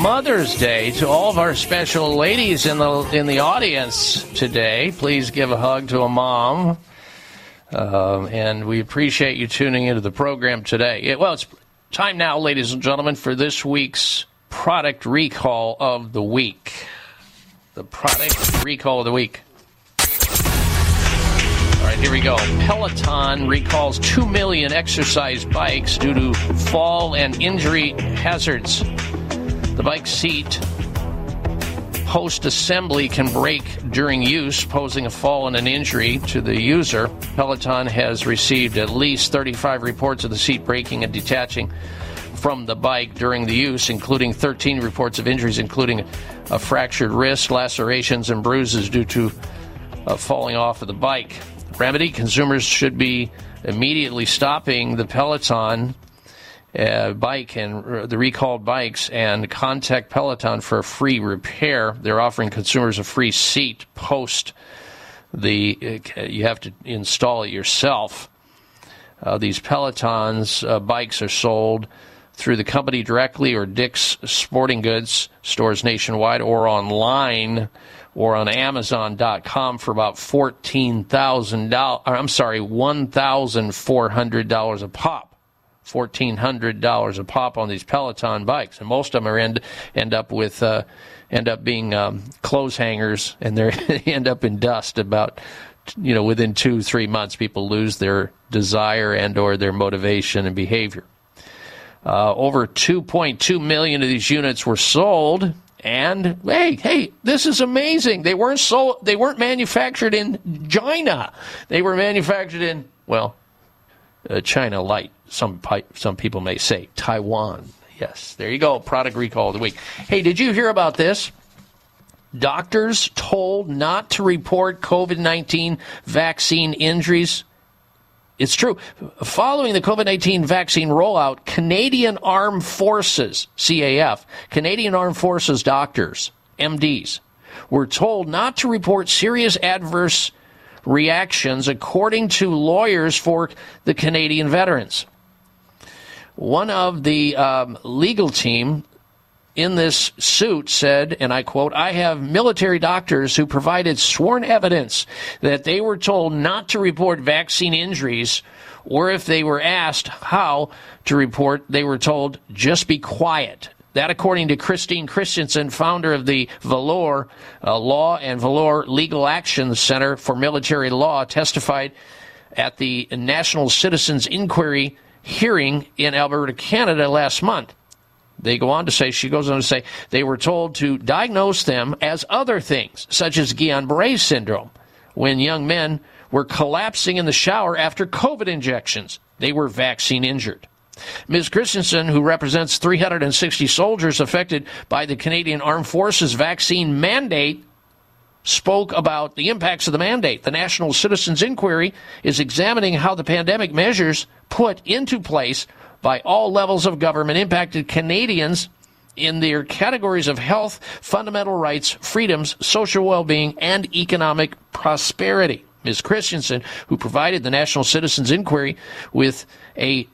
Mother's Day to all of our special ladies in the in the audience today. Please give a hug to a mom, um, and we appreciate you tuning into the program today. Yeah, well, it's time now, ladies and gentlemen, for this week's product recall of the week. The product recall of the week. All right, here we go. Peloton recalls 2 million exercise bikes due to fall and injury hazards. The bike seat post assembly can break during use, posing a fall and an injury to the user. Peloton has received at least 35 reports of the seat breaking and detaching from the bike during the use, including 13 reports of injuries, including a fractured wrist, lacerations, and bruises due to uh, falling off of the bike. Remedy consumers should be immediately stopping the Peloton uh, bike and uh, the recalled bikes and contact Peloton for a free repair. They're offering consumers a free seat post the. Uh, you have to install it yourself. Uh, these Pelotons uh, bikes are sold through the company directly or Dick's Sporting Goods stores nationwide or online or on Amazon.com for about fourteen thousand dollars. I'm sorry, one thousand four hundred dollars a pop. Fourteen hundred dollars a pop on these Peloton bikes, and most of them are end end up with uh, end up being um, clothes hangers, and they end up in dust about you know within two three months. People lose their desire and or their motivation and behavior. Uh, over 2.2 million of these units were sold. And hey, hey, this is amazing. They weren't sold. They weren't manufactured in China. They were manufactured in well, uh, China light. Some some people may say Taiwan. Yes, there you go. Product recall of the week. Hey, did you hear about this? Doctors told not to report COVID 19 vaccine injuries it's true. Following the COVID 19 vaccine rollout, Canadian Armed Forces, CAF, Canadian Armed Forces doctors, MDs, were told not to report serious adverse reactions according to lawyers for the Canadian veterans. One of the um, legal team in this suit said, and I quote, I have military doctors who provided sworn evidence that they were told not to report vaccine injuries, or if they were asked how to report, they were told just be quiet. That, according to Christine Christensen, founder of the Valor uh, Law and Valor Legal Action Center for Military Law, testified at the National Citizens Inquiry hearing in Alberta, Canada last month. They go on to say, she goes on to say, they were told to diagnose them as other things, such as Guillain Barre syndrome, when young men were collapsing in the shower after COVID injections. They were vaccine injured. Ms. Christensen, who represents 360 soldiers affected by the Canadian Armed Forces vaccine mandate, spoke about the impacts of the mandate. The National Citizens Inquiry is examining how the pandemic measures put into place by all levels of government impacted Canadians in their categories of health, fundamental rights, freedoms, social well being, and economic prosperity. Ms. Christensen, who provided the National Citizens Inquiry with a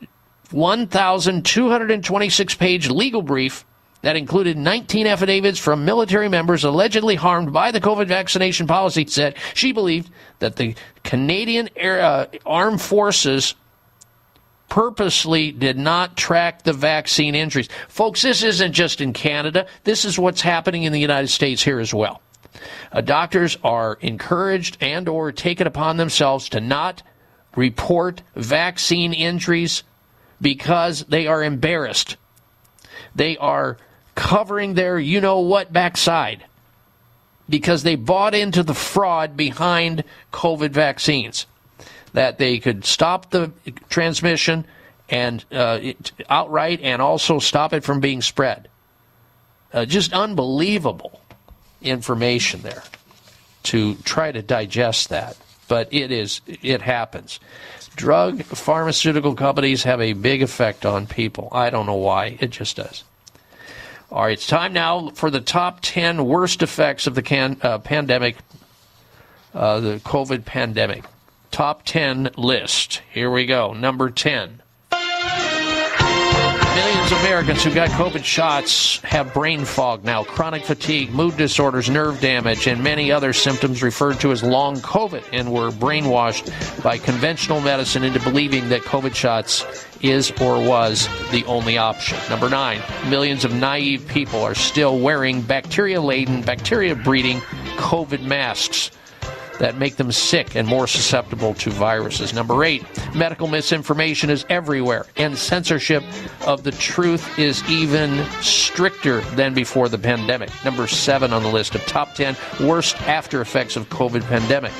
1,226 page legal brief that included 19 affidavits from military members allegedly harmed by the COVID vaccination policy, said she believed that the Canadian Air, uh, Armed Forces purposely did not track the vaccine injuries. Folks, this isn't just in Canada. This is what's happening in the United States here as well. Uh, doctors are encouraged and or taken upon themselves to not report vaccine injuries because they are embarrassed. They are covering their you know what backside because they bought into the fraud behind COVID vaccines that they could stop the transmission and uh, it, outright and also stop it from being spread. Uh, just unbelievable information there to try to digest that, but it is it happens. Drug pharmaceutical companies have a big effect on people. I don't know why. It just does. All right, it's time now for the top 10 worst effects of the can, uh, pandemic, uh, the COVID pandemic. Top 10 list. Here we go. Number 10. Millions of Americans who got COVID shots have brain fog now, chronic fatigue, mood disorders, nerve damage, and many other symptoms referred to as long COVID, and were brainwashed by conventional medicine into believing that COVID shots is or was the only option. Number nine, millions of naive people are still wearing bacteria laden, bacteria breeding COVID masks that make them sick and more susceptible to viruses. Number eight, medical misinformation is everywhere, and censorship of the truth is even stricter than before the pandemic. Number seven on the list of top 10 worst after effects of COVID pandemic.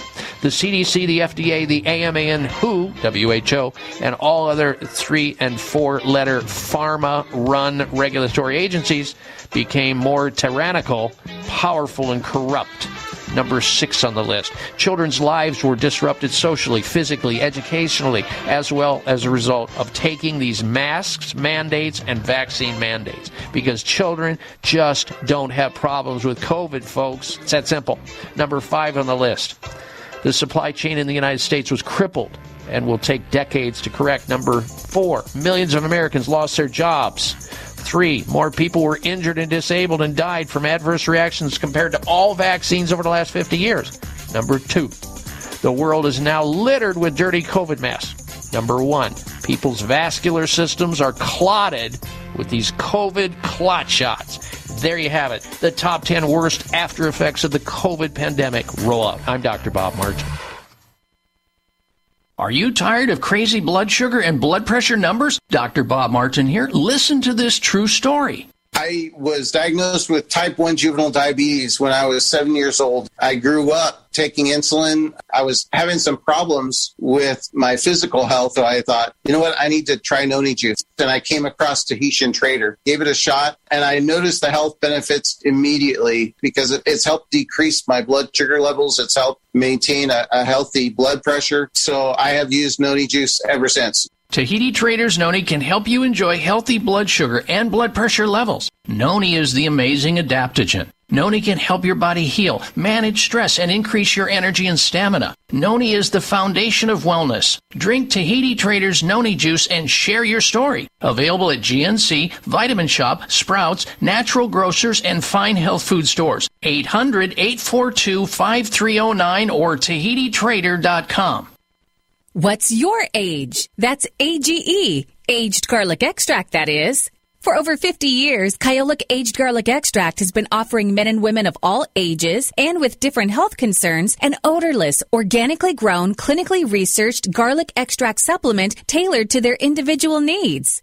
The CDC, the FDA, the AMA, and WHO, WHO, and all other three and four letter pharma run regulatory agencies became more tyrannical, powerful, and corrupt number six on the list. Children's lives were disrupted socially, physically, educationally, as well as a result of taking these masks mandates and vaccine mandates because children just don't have problems with COVID, folks. It's that simple. Number five on the list. The supply chain in the United States was crippled and will take decades to correct. Number four, millions of Americans lost their jobs. Three, more people were injured and disabled and died from adverse reactions compared to all vaccines over the last 50 years. Number two, the world is now littered with dirty COVID masks. Number one, people's vascular systems are clotted with these COVID clot shots. There you have it. The top 10 worst after effects of the COVID pandemic roll out. I'm Dr. Bob Martin. Are you tired of crazy blood sugar and blood pressure numbers? Dr. Bob Martin here. Listen to this true story. I was diagnosed with type 1 juvenile diabetes when I was seven years old. I grew up taking insulin. I was having some problems with my physical health. So I thought, you know what? I need to try noni juice. And I came across Tahitian Trader, gave it a shot, and I noticed the health benefits immediately because it's helped decrease my blood sugar levels. It's helped maintain a, a healthy blood pressure. So I have used noni juice ever since. Tahiti Traders Noni can help you enjoy healthy blood sugar and blood pressure levels. Noni is the amazing adaptogen. Noni can help your body heal, manage stress, and increase your energy and stamina. Noni is the foundation of wellness. Drink Tahiti Traders Noni juice and share your story. Available at GNC, Vitamin Shoppe, Sprouts, Natural Grocers, and Fine Health Food Stores. 800 842 5309 or TahitiTrader.com. What's your age? That's AGE, aged garlic extract, that is. For over 50 years, Kyolic Aged Garlic Extract has been offering men and women of all ages and with different health concerns an odorless, organically grown, clinically researched garlic extract supplement tailored to their individual needs.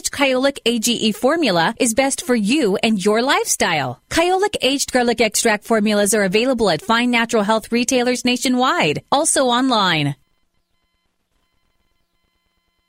which Kyolic AGE formula is best for you and your lifestyle. Kyolic aged garlic extract formulas are available at fine natural health retailers nationwide, also online.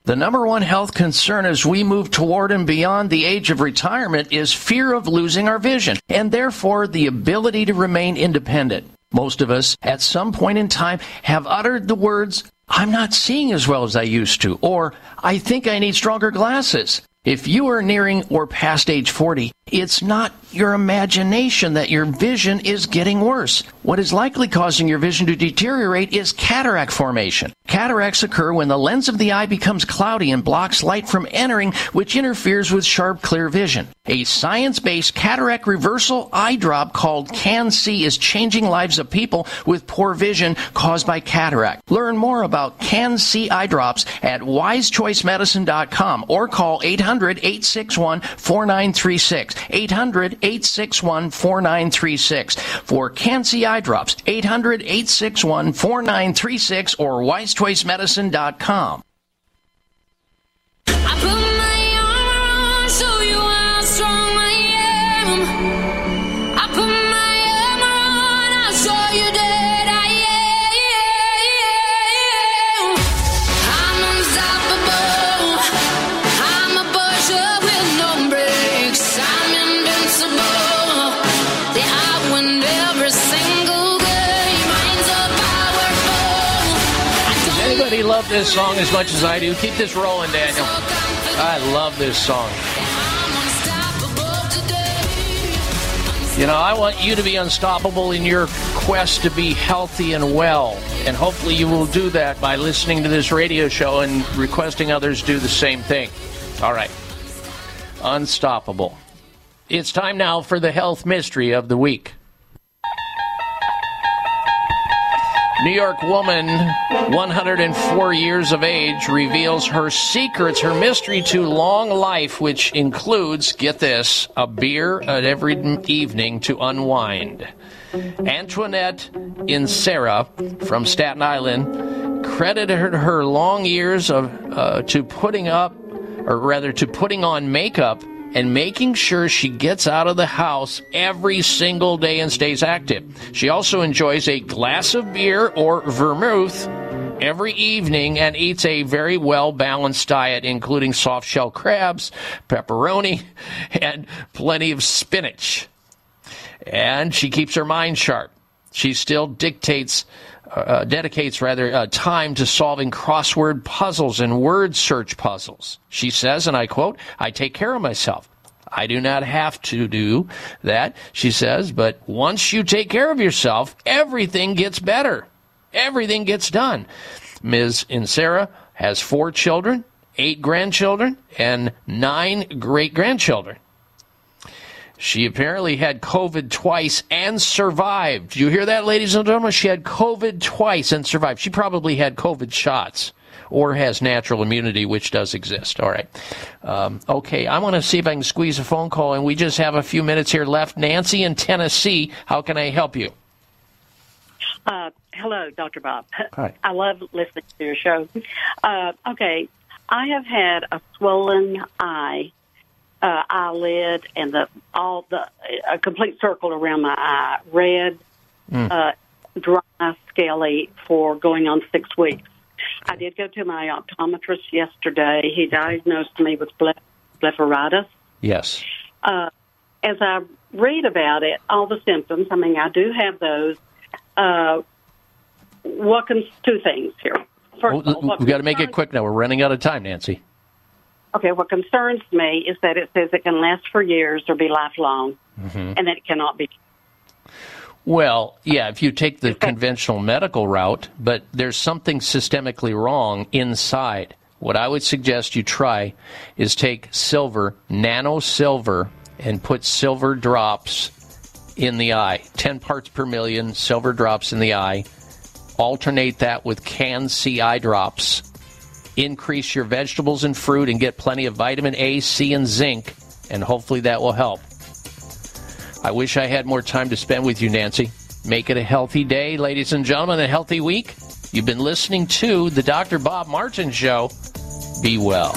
The number one health concern as we move toward and beyond the age of retirement is fear of losing our vision and therefore the ability to remain independent. Most of us, at some point in time, have uttered the words, I'm not seeing as well as I used to, or I think I need stronger glasses. If you are nearing or past age 40, it's not your imagination that your vision is getting worse. What is likely causing your vision to deteriorate is cataract formation. Cataracts occur when the lens of the eye becomes cloudy and blocks light from entering, which interferes with sharp, clear vision. A science-based cataract reversal eye drop called CAN-C is changing lives of people with poor vision caused by cataract. Learn more about CAN-C eye drops at wisechoicemedicine.com or call 800-861-4936. 800-861-4936 for CAN-C eye drops. 800-861-4936 or wisechoicemedicine.com. this song as much as I do? Keep this rolling, Daniel. I love this song. You know, I want you to be unstoppable in your quest to be healthy and well. And hopefully you will do that by listening to this radio show and requesting others do the same thing. All right. Unstoppable. It's time now for the health mystery of the week. New York woman, 104 years of age, reveals her secrets, her mystery to long life, which includes, get this, a beer at every evening to unwind. Antoinette Insera from Staten Island credited her, long years of uh, to putting up, or rather to putting on makeup and making sure she gets out of the house every single day and stays active. She also enjoys a glass of beer or vermouth every evening and eats a very well balanced diet, including soft shell crabs, pepperoni, and plenty of spinach. And she keeps her mind sharp. She still dictates uh, dedicates rather uh, time to solving crossword puzzles and word search puzzles. She says, and I quote, I take care of myself. I do not have to do that, she says, but once you take care of yourself, everything gets better. Everything gets done. Ms. Insera has four children, eight grandchildren, and nine great grandchildren. She apparently had COVID twice and survived. Do you hear that, ladies and gentlemen? She had COVID twice and survived. She probably had COVID shots or has natural immunity, which does exist. All right. Um, okay, I want to see if I can squeeze a phone call, and we just have a few minutes here left. Nancy in Tennessee, how can I help you? Uh, hello, Dr. Bob. Hi. I love listening to your show. Uh, okay, I have had a swollen eye, uh, eyelid, and the all the a complete circle around my eye, red, Mm. uh, dry, scaly, for going on six weeks. I did go to my optometrist yesterday. He diagnosed me with ble- blepharitis. Yes. uh, as I read about it, all the symptoms, I mean, I do have those. Uh, what can, two things here. First of all, We've got to make it quick now. We're running out of time, Nancy. Okay, what concerns me is that it says it can last for years or be lifelong, Mhm. and that it cannot be. Well, yeah, if you take the conventional medical route, but there's something systemically wrong inside. What I would suggest you try is take silver, nano silver, and put silver drops in the eye. 10 parts per million silver drops in the eye. Alternate that with CAN-C eye drops increase your vegetables and fruit and get plenty of vitamin A, C, and zinc, and hopefully that will help. I wish I had more time to spend with you, Nancy. Make it a healthy day, ladies and gentlemen, a healthy week. You've been listening to the Dr. Bob Martin Show. Be well.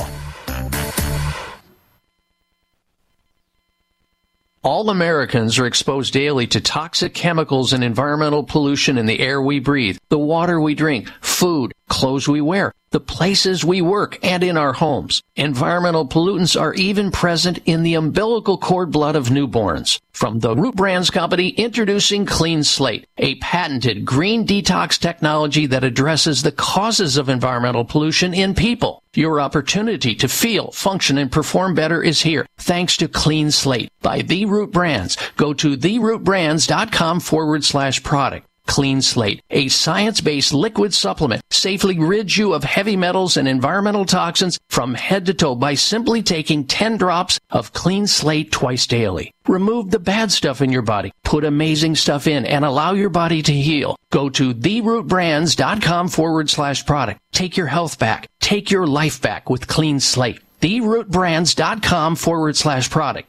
All Americans are exposed daily to toxic chemicals and environmental pollution in the air we breathe, the water we drink, food clothes we wear, the places we work, and in our homes. Environmental pollutants are even present in the umbilical cord blood of newborns. From the Root Brands Company, introducing Clean Slate, a patented green detox technology that addresses the causes of environmental pollution in people. Your opportunity to feel, function, and perform better is here thanks to Clean Slate by The Root Brands. Go to therootbrands.com forward slash product. Clean Slate, a science-based liquid supplement, safely rids you of heavy metals and environmental toxins from head to toe by simply taking 10 drops of Clean Slate twice daily. Remove the bad stuff in your body, put amazing stuff in, and allow your body to heal. Go to therootbrands.com forward slash product. Take your health back. Take your life back with Clean Slate. Therootbrands.com forward slash product.